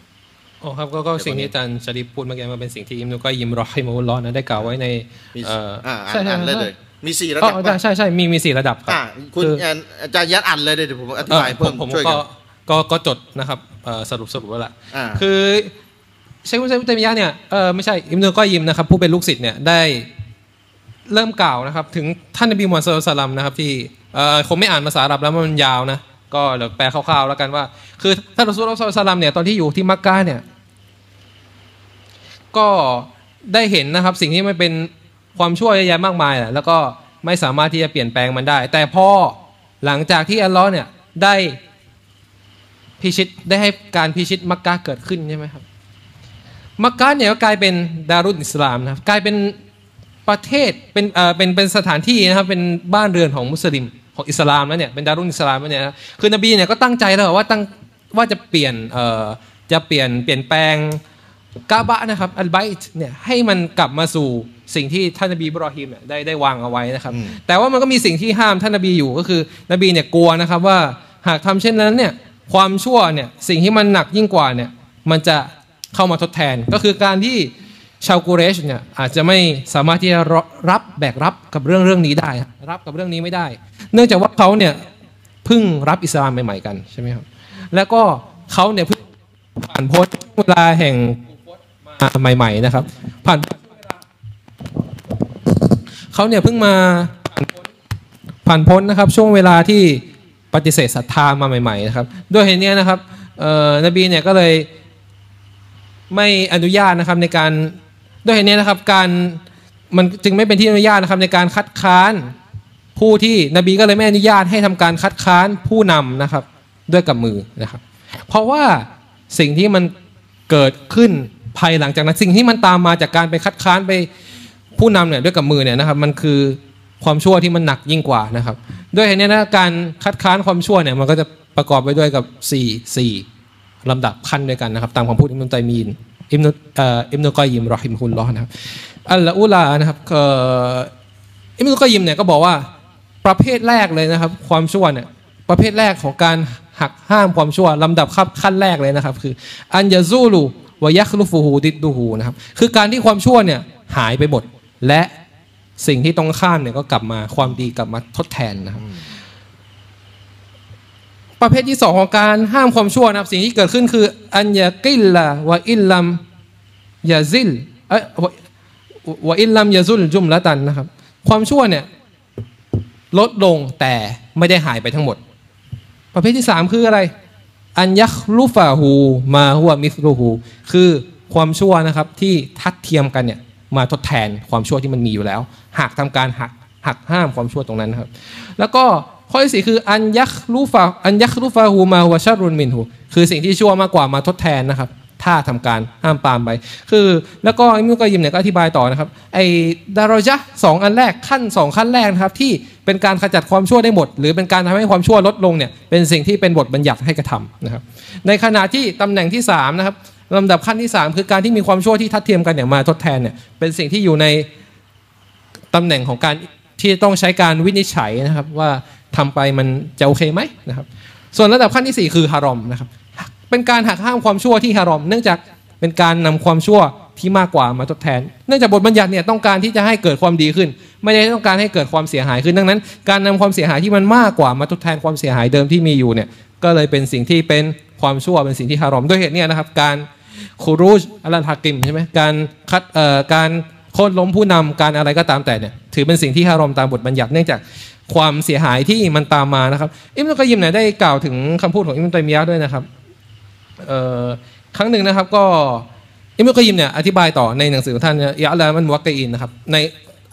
อ๋อครับก็ก็สิ่งที่อาจารย์ชริปพูดเมื่อกี้มันเป็นสิ่งที่อิมนุก็ยิมรอฮิมุลลอฮ์นะได้กล่าวไว้ในมีเอ่ออ่าใช่อ่านใช่อ่านเลยเลยมีสี่ระอ๋ดับอได้ใช่ใช่มีมีสี่ระดับครัอ่าบคุณคืออ่านอาจารย์ยัดอ่านเลยเดี๋ยวผมอธิบายเออเพิ่มผมช่วยก็กันก็ก็จดนะครับเอ่อสรุปสรุปแล้วล่ะอ่าคือเชคอุซัยมุตเตมียะห์เนี่ยเออไม่ใช่อิมนุก็ยิมนะครับผู้เป็นลูกศิษย์เนี่ยได้เริ่มกล่าวนะครับ ถึงท่านนบีมูฮัมมัดสุลตัลลัมนะครับที่เออคงไม่อ่านภาษาอาหรับแล้วมันยาวนะก็เดี๋ยวแปลคร่าวๆแล้วกันว่า คือท่านรอซูลลอฮ์ศ็อลลัลลอฮุอะลัยฮิวะซัลลัมเนี่ยตอนที่อยู่ที่มักกะเนี่ย ก็ได้เห็นนะครับสิ่งที่มันเป็นความชั่วเยอะแยะมากมายแหละแล้วก็ไม่สามารถที่จะเปลี่ยนแปลงมันได้ แต่พอหลังจากที่อัลลอฮ์เนี่ยได้พิชิตได้ให้การพิชิตมักกะเกิดขึ้นใช่ไหมครับมักกะเนี่ยก็กลายเป็นดารุนอิสลามนะครับกลายเป็นประเทศเป็นเอ่อเป็นเป็นสถานที่นะครับเป็นบ้านเรือนของมุสลิมของอิสลามแล้วเนี่ยเป็นดารุนอิสลามแล้วเนี่ยนะคือนบีเนี่ยก็ตั้งใจแล้วว่าตั้งว่าจะเปลี่ยนเอ่อจะเปลี่ยนเปลี่ยนแปลง กาบะนะครับอัลไบต์เนี่ยให้มันกลับมาสู่สิ่งที่ท่านนบีอิบรอฮิมเนี่ยได้ได้วางเอาไว้นะครับอืมแต่ว่ามันก็มีสิ่งที่ห้ามท่านนบีอยู่ก็คือนบีเนี่ยกลัวนะครับว่าหากทำเช่นนั้นเนี่ยความชั่วเนี่ยสิ่งที่มันหนักยิ่งกว่าเนี่ยมันจะเข้ามาทดแทน ก็คือการที่ชาวกูเรชเนี่ยอาจจะไม่สามารถที่จะรับแบกรับกับเรื่องเรื่องนี้ได้ รับกับเรื่องนี้ไม่ได้ เนื่องจากว่าเขาเนี่ยเพิ่งรับอิสลามใหม่ๆกันใช่ไหมครับแล้วก็เขาเนี่ยเพิ่งผ่านพ้นเวลาแห่งมา ใหม่ ๆ นะครับ ผ่านเขาเนี่ยเพิ่งมาผ่านพ้นนะครับ ช่วงเวลาที่ปฏิเสธศรัทธามาใหม่ๆนะครับด้วยเหตุนี้นะครับนบีเนี่ยก็เลยไม่อนุญาตนะครับในการด้วยเหตุนี้นะครับการมันจึงไม่เป็นที่อนุญาตนะครับในการคัดค้านผู้ที่นบีก็เลยไม่อนุญาตให้ทำการคัดค้านผู้นำนะครับ ด้วยกับมือนะครับ เพราะว่าสิ่งที่มันเกิดขึ้น ภายหลังจากนั้นสิ่งที่มันตามมาจากการไปคัดค้านไปผู้นำเนี่ยด้วยกับมือเนี่ยนะครับมันคือความชั่วที่มันหนักยิ่งกว่านะครับ ด้วยเหตุนี้นะการคัดค้านความชั่วเนี่ยมันก็จะประกอบไปด้วยกับ 4 4ลำดับขั้นด้วยกันนะครับ ตามคำพูดอิมนุตัยมีนอิมนุอิมนุกอยยิมรอฮิมฮุลลอฮ์นะครับอัลลอุลานะครับอิมนุกอยิมเนี่ยก็บอกว่าประเภทแรกเลยนะครับ ความชั่วเนี่ยประเภทแรกของการหักห้ามความชั่วลำดับขั้นแรกเลยนะครับ คืออันยาซูลู วายัคลุฟูฮูดิดดูฮูนะครับคือการที่ความชั่วเนี่ยหายไปหมด และสิ่งที่ต้องข้ามเนี่ยก็กลับมาความดีกลับมาทดแทนนะครับประเภทที่สองของการห้ามความชั่วนะครับสิ่งที่เกิดขึ้นคืออันยากิลละวะอิลลัมยาซิลเอ้วะวะอิลลัมยาซุลจุมละตันนะครับ ความชั่วเนี่ยลดลงแต่ไม่ได้หายไปทั้งหมด ประเภทที่สามคืออะไร อันยัคลุฟาหูมาหัวมิสลูหูคือความชั่วนะครับที่ทัดเทียมกันเนี่ยมาทดแทนความชั่วที่มันมีอยู่แล้ว หากทำการหักหักห้ามความชั่วตรงนั้นครับ แล้วก็ข้อที่สี่คืออันยัคลุฟาอันยัคลุฟาหูมาหัวชารุนมินหูคือสิ่งที่ชั่วมากกว่ามาทดแทนนะครับ ถ้าทำการห้ามปามไป คือแล้วก็อิมุกอยยิมเนี่ยก็อธิบายต่อนะครับไอ้ดารอยะสองอันแรกขั้นสองขั้นแรกนะครับที่ เป็นการขจัดความชั่วได้หมด หรือเป็นการทำให้ความชั่วลดลงเนี่ยเป็นสิ่งที่เป็นบทบัญญัติให้กระทำนะครับในขณะที่ตำแหน่งที่สามนะครับลำดับขั้นที่สามคือการที่มีความชั่วที่ทัดเทียมกันเนี่ยมาทดแทนเนี่ยเป็นสิ่งที่อยู่ในตำแหน่งของการที่ต้องใช้การวินิจฉัยนะครับว่าทำไปมันจะโอเคไหมนะครับส่วนระดับขั้นที่สี่คือฮารอมนะครับเป็นการหักห้ามความชั่วที่ฮารอม เนื่องจากเป็นการนำความชั่วที่มากกว่ามาทดแทน เนื่องจากบทบัญญัติเนี่ยต้องการที่จะให้เกิดความดีขึ้น ไม่ได้ต้องการให้เกิดความเสียหายขึ้นดังนั้น การนำความเสียหายที่มันมากกว่ามาทดแทนความเสียหายเดิมที่มีอยู่เนี่ยก็เลยเป็นสิ่งที่เป็นความชั่วเป็นสิ่งที่ฮารอมด้วยเหตุนี้นะครับ การคูรูจอัลลันฮากิมใช่ไหมการคัดเอ่อการโค่นล้มผู้นำการอะไรก็ตามแต่เนี่ยถือเป็นสิ่งที่ฮารอมตามบทบัญญัติเนื่องจากความเสียหายที่มันตามมานะครับอิบนุกอยยิมเนี่ยได้กล่าวถึงคำพูดของอิบนุตัยมียะห์ด้วยนะครับเอ่อครั้งหนึ่งนะครับก็อิบนุกอยยิมเนี่ยอธิบายต่อในหนังสือของท่านإعلام الموقعين นะครับใน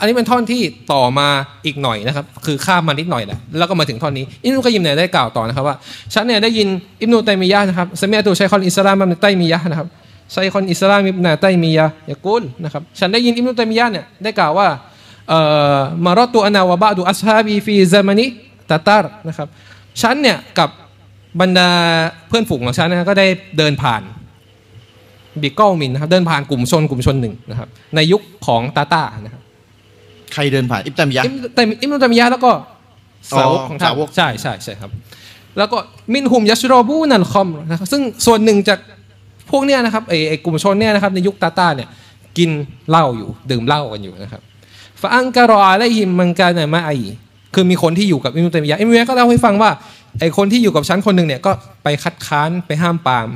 อันนี้เป็นท่อนที่ต่อมาอีกหน่อยนะครับ คือข้ามมานิดหน่อยแหละแล้วก็มาถึงท่อนนี้อิบนุกอยยิมเนี่ยได้กล่าวต่อนะครับว่าฉันเนี่ยได้ยินอิบนุตัยมียะนะครับسمعت شيخ الإسلام ابن تيمية นะครับشيخ الإسلام ابن تيمية يقول นะครับฉันได้ยินอิบนุตัยมียะเนี่ยได้กล่าวว่าเอ่อมารอตุอนาวะบะดูอัสฮาบีฟีซามานิตาตาร์นะครับฉันเนี่ยกับบรรดาเพื่อนฝูงของฉันนะก็ได้เดินผ่านบิกเกิลมินนะครับเดินผ่านกลุ่มชนกลุ่มชนหนึ่งนะครับในยุคของตาตานะครับ ใครเดินผ่านอิบตามยะอิมแต่อิมนุตัยมียะห์แล้วก็สาวกอ๋อของท่านสาวกใช่ใช่ใช่ครับ แล้วก็มินหุมยัชรอบูนันคอมนะครับซึ่งส่วนหนึ่งจากพวกเนี้ยนะครับไอ้ไอ้กลุ่มชนเนี่ยนะครับในยุคตาตาเนี่ยกินเหล้าอยู่ดื่มเหล้ากันอยู่นะครับفأنكر عليهم من كان معيคือมีคนที่อยู่กับอิบนุตัยมียะห์อิบนุตัยมียะห์ก็เล่าให้ฟังว่าไอ้คนที่อยู่กับฉันคนหนึ่งเนี่ยก็ไปคัดค้านไปห้ามปราม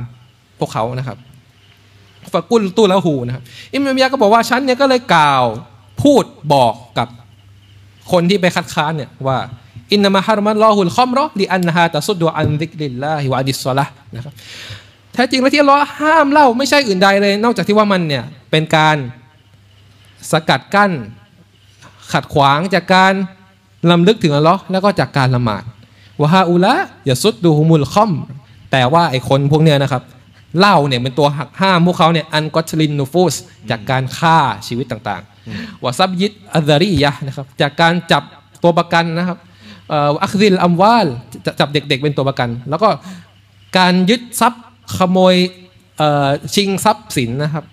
พวกเขานะครับفقلت له นะครับอิบนุตัยมียะห์ก็บอกว่าฉันเนี่ยก็เลยกล่าว พูดบอกกับคนที่ไปคัดค้านเนี่ยว่าإنما حرم الله الخمر لأنها تصد عن ذكر الله وعن الصلاةนะครับแท้จริงแล้วที่ลเลอห้ามเล้าไม่ใช่อื่นใดเลย นอกจากที่ว่ามันเนี่ยเป็นการสกัดกั้น ขัดขวางจากการลำลึกถึงอัลลอฮ์แล้วก็จากการละหมาดวะฮาอุละอย่าสุดดูฮุมุลคอม แต่ว่าไอ้คนพวกเนี้ยนะครับเล้าเนี่ยเป็นตัวหักห้ามพวกเขาเนี่ยอันกอตลินนูฟูสจากการฆ่าชีวิตต่างๆ วะซับยิดอัลรียะนะครับจากการจับตัวประกันนะครับอัคซิลอัมวาลจับเด็กๆเป็นตัวประกัน แล้วก็การยึดทรัพย์ขโมยชิงทรัพย์สินนะครับ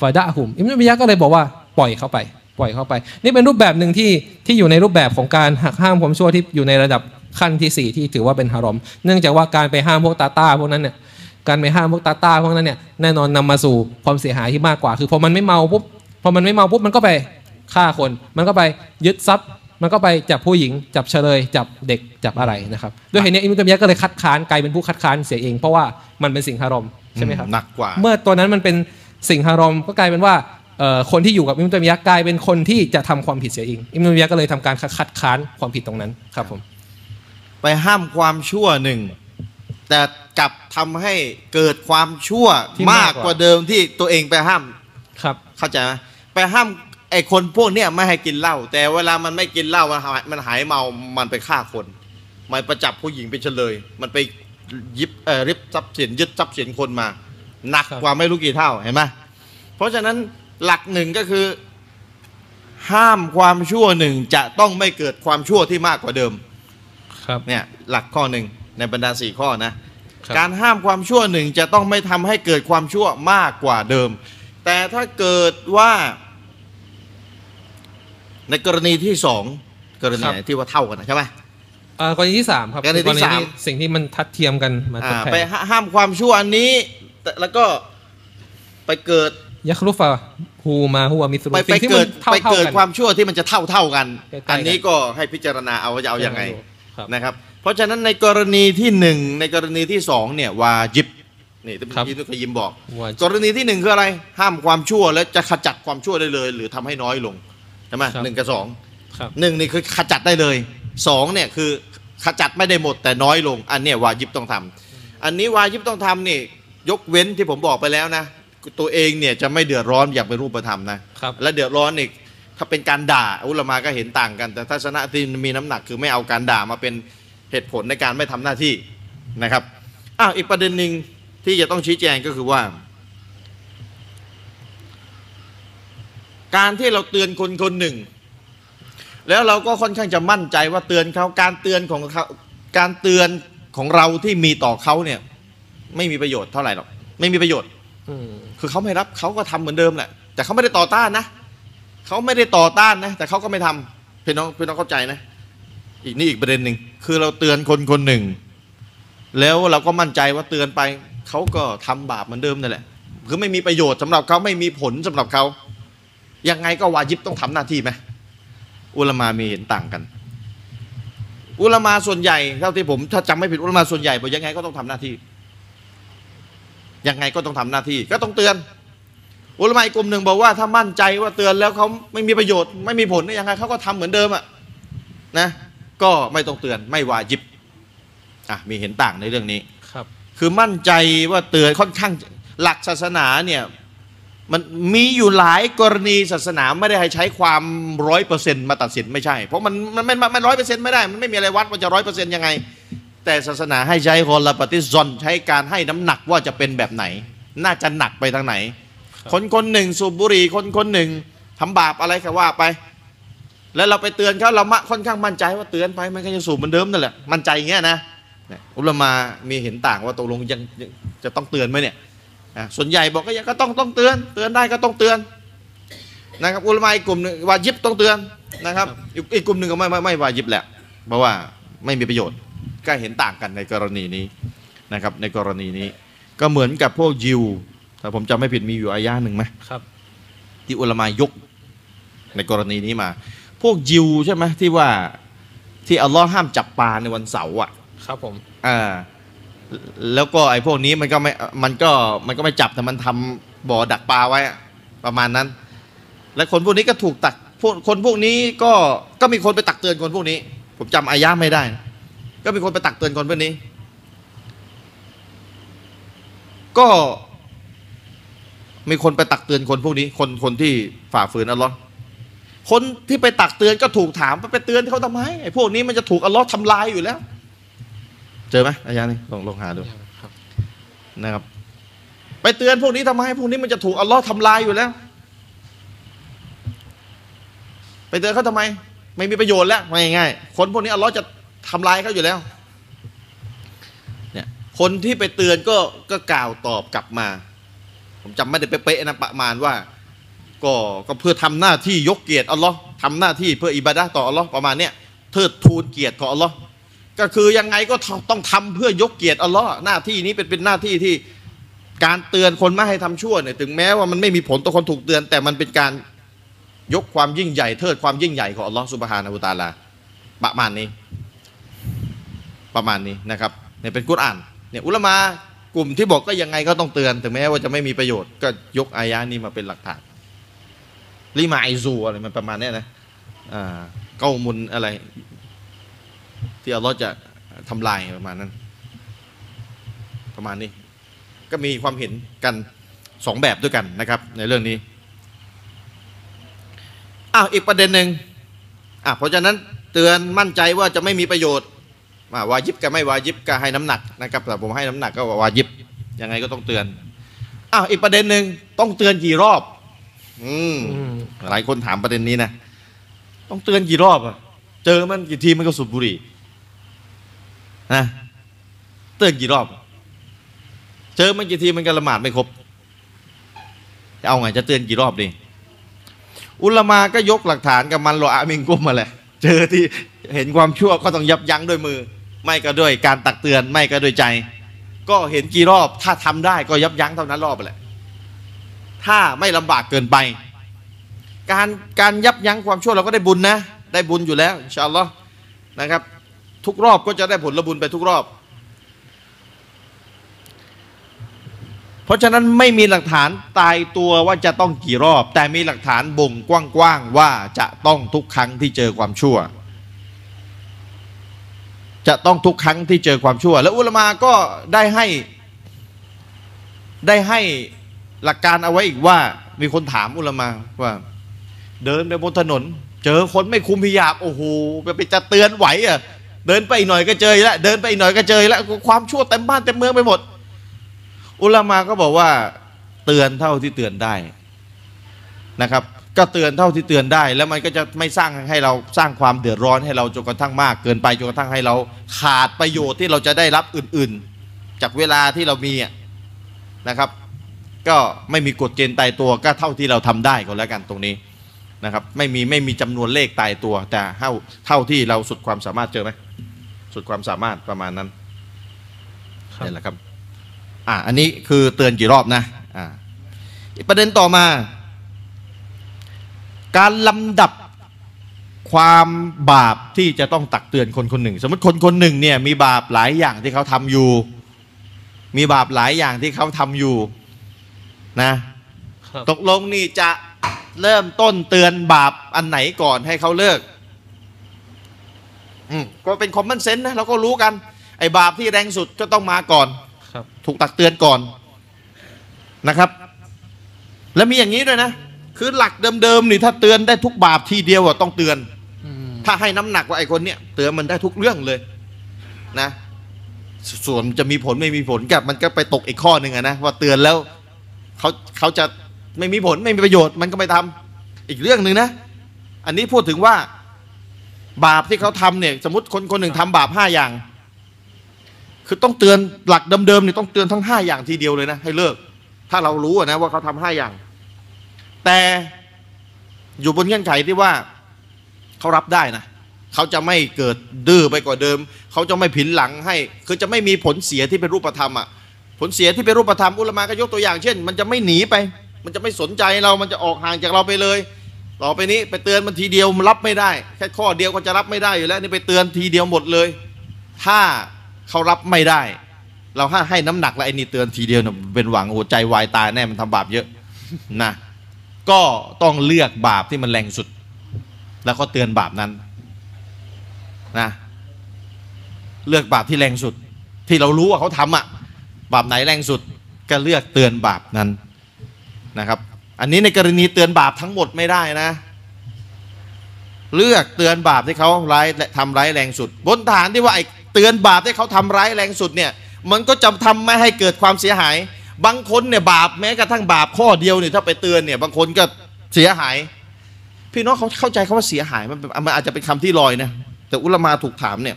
ฟาดะฮุมอิมนุบิยะก็เลยบอกว่าปล่อยเข้าไป ปล่อยเข้าไป นี่เป็นรูปแบบหนึ่งที่ที่อยู่ในรูปแบบของการหักห้ามความชั่วที่อยู่ในระดับขั้นที่สี่ที่ถือว่าเป็นฮารอม เนื่องจากว่าการไปห้ามพวกตาตาพวกนั้นเนี่ยการไปห้ามพวกตาตาพวกนั้นเนี่ยแน่นอนนำมาสู่ความเสียหายที่มากกว่า คือพอมันไม่เมาปุ๊บ พอมันไม่เมาปุ๊บมันก็ไปฆ่าคน มันก็ไปยึดทรัพย์ มันก็ไปจับผู้หญิง จับเฉลย จับเด็กจับอะไรนะครับด้วยเหตุนี้อิมนุตัยมียะห์ก็เลยคัดค้านกลายเป็นผู้คัดค้านเสียเอง เพราะว่ามันเป็นสิ่งฮารอมใช่ไหมครับหนักกว่า เมื่อตัวนั้นมันเป็นสิ่งฮารอมก็กลายเป็นว่าเอ่อคนที่อยู่กับอิมนุตัยมียะห์กลายเป็นคนที่จะทำความผิดเสียเองอิมนุตัยมียะห์ก็เลยทำการคัดค้านความผิดตรงนั้นครับผมไปห้ามความชั่วหนึ่งแต่กลับทำให้เกิดความชั่วที่มามากกกกว่าว่าเดิมที่ตัวเองไปห้ามครับ เข้าใจไหม ไปห้ามไอ้คนพวกเนี้ยไม่ให้กินเหล้าแต่เวลามันไม่กินเหล้ามันหายมันหายเมา มันไปฆ่าคน มันประจับผู้หญิงไปเฉลย มันไปยิบเอ่อริบทรัพย์สินยึดทรัพย์สินคนมาหนักครับกว่าไม่รู้กี่เท่าเห็นไหมเพราะฉะนั้นหลักหนึ่งก็คือ ห้ามความชั่วหนึ่งจะต้องไม่เกิดความชั่วที่มากกว่าเดิม ครับเนี่ยหลักข้อหนึ่งในบรรดาสี่ข้อนะครับการห้ามความชั่วหนึ่งจะต้องไม่ทำให้เกิดความชั่วมากกว่าเดิม แต่ถ้าเกิดว่า ในกรณีที่สองกรณีไหนที่ว่าเท่ากันนะใช่ไหมเอ่อกรณีที่สามครับกรณีที่สามสิ่งที่มันทัดเทียมกันมาทดอ่าแทไปนห้ามความชั่วอันนี้แต่แล้วก็ไปเกิดยัครุฟะฮูมาฮูวามิสรุไปสิ่ไปงที่เกิมัดนเท่าไปเท่าเกิดกันความชั่วที่มันจะเท่าเท่ากันใกล้ๆกันอันนี้ก็ให้พิจารณาเอาว่าจะเอายังไงครับนะครับ เพราะฉะนั้นในกรณีที่หนึ่งในกรณีที่สองเนี่ยวาจิบนี่ที่ครับที่นุกยิมบอกวาจิบกรณีที่หนึ่งคืออะไร ห้ามความชั่วแล้วจะขจัดความชั่วได้เลย หรือทำให้น้อยลงใช่ไหมครับหนึ่งกับสองครับ หนึ่งนี่คือขจัดได้เลยสองเนี่ยคือขจัดไม่ได้หมดแต่น้อยลง อันเนี้ยวาจิบต้องทำอันนี้วาจิบต้องทำนี่ยกเว้นที่ผมบอกไปแล้วนะ ตัวเองเนี่ยจะไม่เดือดร้อนอย่างเป็นรูปธรรมนะครับ และเดือดร้อนอีกถ้าเป็นการด่าอุลามาก็เห็นต่างกัน แต่ทัศนะที่มีน้ำหนักคือไม่เอาการด่ามาเป็นเหตุผลในการไม่ทำหน้าที่นะครับอ้าวอีกประเด็นหนึ่งที่จะต้องชี้แจงก็คือว่า การที่เราเตือนคนคนหนึ่ง แล้วเราก็ค่อนข้างจะมั่นใจว่าเตือนเขาการเตือนของเขาการเตือนของเราที่มีต่อเขาเนี่ย ไม่มีประโยชน์เท่าไหร่หรอกไม่มีประโยชน์อืมคือเขาไม่รับเขาก็ทำเหมือนเดิมแหละแต่เขาไม่ได้ต่อต้านนะเขาไม่ได้ต่อต้านนะ แต่เขาก็ไม่ทำพี่น้องพี่น้องเข้าใจนะ อีกนี่อีกประเด็นหนึ่งคือเราเตือนคนคนหนึ่ง แล้วเราก็มั่นใจว่าเตือนไปเขาก็ทำบาปเหมือนเดิมนั่นแหละคือไม่มีประโยชน์สำหรับเขาไม่มีผลสำหรับเขา ยังไงก็วาจิบต้องทำหน้าที่ไหมอุลามามีเห็นต่างกัน อุลามาส่วนใหญ่เท่าที่ผมถ้าจำไม่ผิดอุลามาส่วนใหญ่บอกยังไงก็ต้องทำหน้าที่ ยังไงก็ต้องทำหน้าที่ ก็ต้องเตือน อุลามะอีกกลุ่มหนึ่งบอกว่าถ้ามั่นใจว่าเตือนแล้วเขาไม่มีประโยชน์ไม่มีผลเนี่ยยังไงเขาก็ทำเหมือนเดิมอะนะก็ไม่ต้องเตือนไม่วาจิบอะมีเห็นต่างในเรื่องนี้ครับ คือมั่นใจว่าเตือนค่อนข้างหลักศาสนาเนี่ย มันมีอยู่หลายกรณีศาสนาไม่ได้ให้ใช้ความร้อยเปอร์เซ็นต์มาตัดสินไม่ใช่ เพราะมันมันมันมันร้อยเปอร์เซ็นต์ไม่ได้ มันไม่มีอะไรวัดว่าจะร้อยเปอร์เซ็นต์ยังไง แต่ศาสนาให้ใช้คนละปฏิซอนใช้การให้น้ำหนักว่าจะเป็นแบบไหน น่าจะหนักไปทางไหน คนคนหนึ่งสูบบุหรี่คนคนหนึ่งทำบาปอะไรก็ว่าไป แล้วเราไปเตือนเขาเรามะค่อนข้างมั่นใจว่าเตือนไปมันก็จะสูบเหมือนเดิมนั่นแหละมั่นใจอย่างเงี้ยนะเนี่ยอุลามามีเห็นต่างว่าตกลงยังยังจะต้องเตือนไหมเนี่ยอะ ส่วนใหญ่บอกก็ยังก็ต้องต้องเตือน เตือนได้ก็ต้องเตือนนะครับอุลามาอีกกลุ่มหนึ่งวาญิบต้องเตือนนะครับอีกอีกกลุ่มหนึ่งก็ไม่ไม่ไม่วาญิบแหละเพราะว่าไม่มีประโยชน์ก็เห็นต่างกันในกรณีนี้นะครับ ในกรณีนี้ ก็เหมือนกับพวกยิวถ้าผมจำไม่ผิดมีอยู่อายะหนึ่งไหมครับ ที่อุลามายกในกรณีนี้มา พวกยิวใช่ไหมที่ว่าที่อัลลอฮ์ห้ามจับปลาในวันเสาร์อะ ครับผมอ่า แล้วก็ไอ้พวกนี้มันก็ไม่มันก็มันก็ไม่จับแต่มันทำบ่อดักปลาไว้ประมาณนั้น และคนพวกนี้ก็ถูกตักพวกคนพวกนี้ก็ก็มีคนไปตักเตือนคนพวกนี้ ผมจำอายะไม่ได้ ก็มีคนไปตักเตือนคนพวกนี้ ก็มีคนไปตักเตือนคนพวกนี้ คนคนที่ฝ่าฝืนอัลลอฮ์คนที่ไปตักเตือนก็ถูกถามไปเตือนเขาทำไมไอ้พวกนี้มันจะถูกอัลลอฮ์ทำลายอยู่แล้ว เจอไหมอายะนี้ลองลองหาดูครับนะครับ ไปเตือนพวกนี้ทำไมพวกนี้มันจะถูกอัลลอฮ์ทำลายอยู่แล้ว ไปเตือนเขาทำไม ไม่มีประโยชน์แล้วง่ายๆคนพวกนี้อัลลอฮ์จะทำลายเขาอยู่แล้วเนี่ยคนที่ไปเตือนก็ก็กล่าวตอบกลับมา ผมจำไม่ได้เป๊ะๆนะประมาณว่า ก็ก็เพื่อทำหน้าที่ยกเกียรติอัลลอฮ์ทำหน้าที่เพื่ออิบาดะห์ต่ออัลลอฮ์ประมาณเนี้ยเทิดทูนเกียรติของอัลลอฮ์ ก็คือยังไงก็ต้องทำเพื่อยกเกียรติอัลลอฮ์หน้าที่นี้เป็นเป็นหน้าที่ที่การเตือนคนไม่ให้ทำชั่วเนี่ยถึงแม้ว่ามันไม่มีผลต่อคนถูกเตือน แต่มันเป็นการยกความยิ่งใหญ่เทิดความยิ่งใหญ่ของอัลลอฮ์สุบฮานะฮูตาลาประมาณนี้ ประมาณนี้นะครับเนี่ยเป็นกุรอานเนี่ยอุลามากลุ่มที่บอกก็ยังไงก็ต้องเตือน ถึงแม้ว่าจะไม่มีประโยชน์ก็ยกอายะนี้มาเป็นหลักฐานลิมาไอซูอะไรมันประมาณนี้นะอ่าเก้ามุนอะไร ที่อัลลอฮ์จะทำลายประมาณนั้น ประมาณนี้ ก็มีความเห็นกันสองแบบด้วยกันนะครับ ในเรื่องนี้อ้าวอีกประเด็นหนึ่งอะเพราะฉะนั้นเตือนมั่นใจว่าจะไม่มีประโยชน์อ่าวายิบกับไม่วายิบก็ให้น้ำหนักนะครับแต่ผมให้น้ำหนักก็วายิบยังไงก็ต้องเตือนอ้าวอีกประเด็นหนึ่งต้องเตือนกี่รอบอืมอืมหลายคนถามประเด็นนี้นะต้องเตือนกี่รอบอะเจอมันกี่ทีมันก็สูบบุหรี่ นะเตือนกี่รอบ เจอมันกี่ทีมันก็ละหมาดไม่ครบจะเอาไงจะเตือนกี่รอบดีอุลมาก็ยกหลักฐานกับมันโลอามิงกุมมาแหละ เจอที่เห็นความชั่วก็ต้องยับยั้งด้วยมือ ไม่ก็ด้วยการตักเตือนไม่ก็ด้วยใจ ก็เห็นกี่รอบถ้าทำได้ก็ยับยั้งเท่านั้นรอบไปแหละ ถ้าไม่ลำบากเกินไป การการยับยั้งความชั่วเราก็ได้บุญนะ ได้บุญอยู่แล้วอินชาอัลลอฮ์นะครับ ทุกรอบก็จะได้ผลบุญไปทุกรอบ เพราะฉะนั้นไม่มีหลักฐานตายตัวว่าจะต้องกี่รอบ แต่มีหลักฐานบ่งกว้างๆว่าจะต้องทุกครั้งที่เจอความชั่ว จะต้องทุกครั้งที่เจอความชั่ว แล้วอุลมาก็ได้ให้ได้ให้หลักการเอาไว้อีกว่า มีคนถามอุลมาว่า เดินไปบนถนน เจอคนไม่คุมพิยาบโอ้โหไปจะเตือนไหวอะ เดินไปอีกหน่อยก็เจอแล้วเดินไปอีกหน่อยก็เจอแล้วความชั่วเต็มบ้านเต็มเมืองไปหมด อุลามาก็บอกว่า เตือนเท่าที่เตือนได้นะครับ ก็เตือนเท่าที่เตือนได้ แล้วมันก็จะไม่สร้างให้เราสร้างความเดือดร้อนให้เราจนกระทั่งมาก เกินไปจนกระทั่งให้เราขาดประโยชน์ที่เราจะได้รับอื่น ๆ จากเวลาที่เรามีนะครับ ก็ไม่มีกฎเกณฑ์ตายตัวก็เท่าที่เราทำได้ก็แล้วกันตรงนี้ นะครับไม่มีไม่มีจำนวนเลขตายตัวแต่เท่าเท่าที่เราสุดความสามารถเจอไหมสุดความสามารถประมาณนั้นครับนี่แหละครับอ่าอันนี้คือเตือนกี่รอบนะอ่าอีกประเด็นต่อมา การลำดับความบาปที่จะต้องตักเตือนคนคนหนึ่ง สมมติคนคนหนึ่งเนี่ยมีบาปหลายอย่างที่เขาทำอยู่ มีบาปหลายอย่างที่เขาทำอยู่นะครับตกลงนี่จะ เริ่มต้นเตือนบาปอันไหนก่อนให้เขาเลิกอืมก็เป็นคอมมอนเซนส์นะเราก็รู้กัน ไอ้บาปที่แรงสุดก็ต้องมาก่อนครับถูกตักเตือนก่อนนะครับ แล้วมีอย่างนี้ด้วยนะ คือหลักเดิมๆนี่ถ้าเตือนได้ทุกบาปทีเดียวอะต้องเตือนอืมถ้าให้น้ำหนักว่าไอ้คนเนี้ยเตือนมันได้ทุกเรื่องเลยนะสส่วนจะมีผลไม่มีผลกับ มันก็ไปตกอีกข้อหนึ่งอะนะว่าเตือนแล้วเขาเขาจะ ไม่มีผลไม่มีประโยชน์มันก็ไม่ทำอีกเรื่องหนึ่งนะ อันนี้พูดถึงว่า บาปที่เขาทำเนี่ย สมมติคนคนหนึ่งทำบาปห้าอย่าง คือต้องเตือนหลักเดิมๆเนี่ยต้องเตือนทั้งห้าอย่างทีเดียวเลยนะให้เลิก ถ้าเรารู้นะว่าเขาทำห้าอย่าง แต่อยู่บนเงื่อนไขที่ว่าเขารับได้นะเขาจะไม่เกิดดื้อไปกว่าเดิม เขาจะไม่ผินหลังให้ คือจะไม่มีผลเสียที่เป็นรูปธรรมอะผลเสียที่เป็นรูปธรรมอุลมะก็ยกตัวอย่างเช่น มันจะไม่หนีไป มันจะไม่สนใจเรา มันจะออกห่างจากเราไปเลย ต่อไปนี้ไปเตือนมันทีเดียวมันรับไม่ได้ แค่ข้อเดียวก็จะรับไม่ได้อยู่แล้วนี่ไปเตือนทีเดียวหมดเลย ถ้าเขารับไม่ได้ เราให้ให้น้ำหนักแล้วไอ้นี่เตือนทีเดียวเนี่ยเป็นหวังโอ้ใจวายตายแน่มันทำบาปเยอะนะก็ต้องเลือกบาปที่มันแรงสุด แล้วก็เตือนบาปนั้นนะเลือกบาปที่แรงสุด ที่เรารู้ว่าเขาทำอะ บาปไหนแรงสุด ก็เลือกเตือนบาปนั้น นะครับ อันนี้ในกรณีเตือนบาปทั้งหมดไม่ได้นะ เลือกเตือนบาปที่เขาร้ายและทำร้ายแรงสุด บนฐานที่ว่าไอ้เตือนบาปที่เขาทำร้ายแรงสุดเนี่ย มันก็จะทำไม่ให้เกิดความเสียหาย บางคนเนี่ยบาปแม้กระทั่งบาปข้อเดียวเนี่ยถ้าไปเตือนเนี่ยบางคนก็เสียหาย พี่น้องเขาเข้าใจเขาว่าเสียหายมันมันอาจจะเป็นคำที่ลอยนะแต่อุลมาถูกถามเนี่ย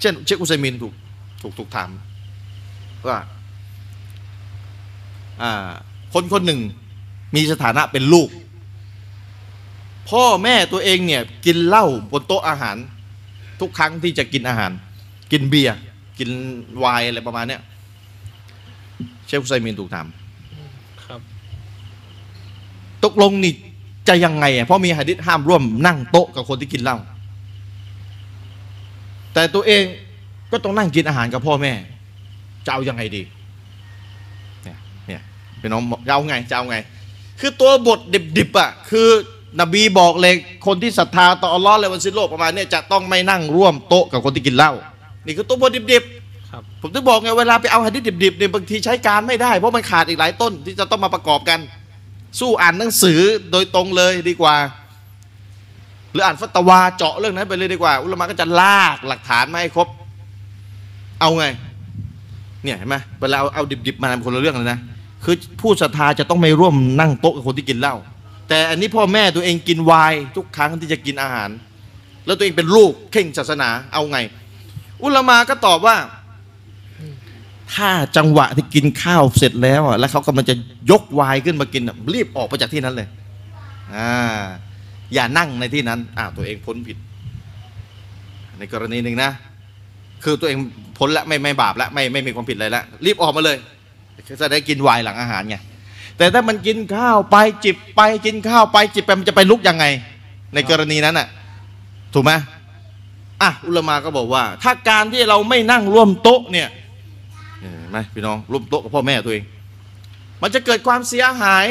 เช่นเชคอุซัยมินถูกถูกถูกถามว่า คนคนหนึ่งมีสถานะเป็นลูก พ่อแม่ตัวเองเนี่ยกินเหล้าบนโต๊ะอาหาร ทุกครั้งที่จะกินอาหาร กินเบียร์กินไวน์อะไรประมาณเนี้ยเชคอุซัยมินถูกถามครับ ตกลงนี่จะยังไงอะเพราะมีหะดิษห้ามร่วมนั่งโต๊ะกับคนที่กินเหล้าแต่ตัวเองก็ต้องนั่งกินอาหารกับพ่อแม่ จะเอายังไงดีเนี่ยเนี่ย พี่น้องจะเอาไงจะเอาไง คือตัวบทดิบๆอะคือนบีบอกเลยคนที่ศรัทธาต่ออัลลอฮ์และวันสิ้นโลกประมาณเนี้ยจะต้องไม่นั่งร่วมโต๊ะกับคนที่กินเหล้านี่คือตัวบทดิบๆครับผมถึงบอกไงเวลาไปเอาหะดิษดิบๆเนี่ยบางทีใช้การไม่ได้เพราะมันขาดอีกหลายต้นที่จะต้องมาประกอบกัน สู้อ่านหนังสือโดยตรงเลยดีกว่า หรืออ่านฟัตวาเจาะเรื่องนั้นไปเลยดีกว่า อุลามะก็จะลากหลักฐานมาให้ครบ เอาไง เนี่ยเห็นไหมเวลาเอาเอาดิบๆมาทำคนละเรื่องเลยนะ คือผู้ศรัทธาจะต้องไม่ร่วมนั่งโต๊ะกับคนที่กินเหล้าแต่อันนี้พ่อแม่ตัวเองกินไวน์ทุกครั้งที่จะกินอาหาร แล้วตัวเองเป็นลูกเข่งศาสนาเอาไง อุลมาก็ตอบว่า ถ้าจังหวะที่กินข้าวเสร็จแล้วอะแล้วเขากำลังจะยกไวน์ขึ้นมากินอะรีบออกไปจากที่นั้นเลยอ่าอย่านั่งในที่นั้นอ่าตัวเองพ้นผิด ในกรณีหนึ่งนะ คือตัวเองพ้นละไม่ไม่บาปละไม่ไม่มีความผิดอะไรละรีบออกมาเลย จะได้กินไวน์หลังอาหารไงแต่ถ้ามันกินข้าวไปจิบไปกินข้าวไปจิบไปมันจะไปลุกยังไง ในกรณีนั้นอะถูกไหมอะอุลามาก็บอกว่า ถ้าการที่เราไม่นั่งร่วมโต๊ะเนี่ยเห็นไหมพี่น้องร่วมโต๊ะกับพ่อแม่ตัวเอง มันจะเกิดความเสียหาย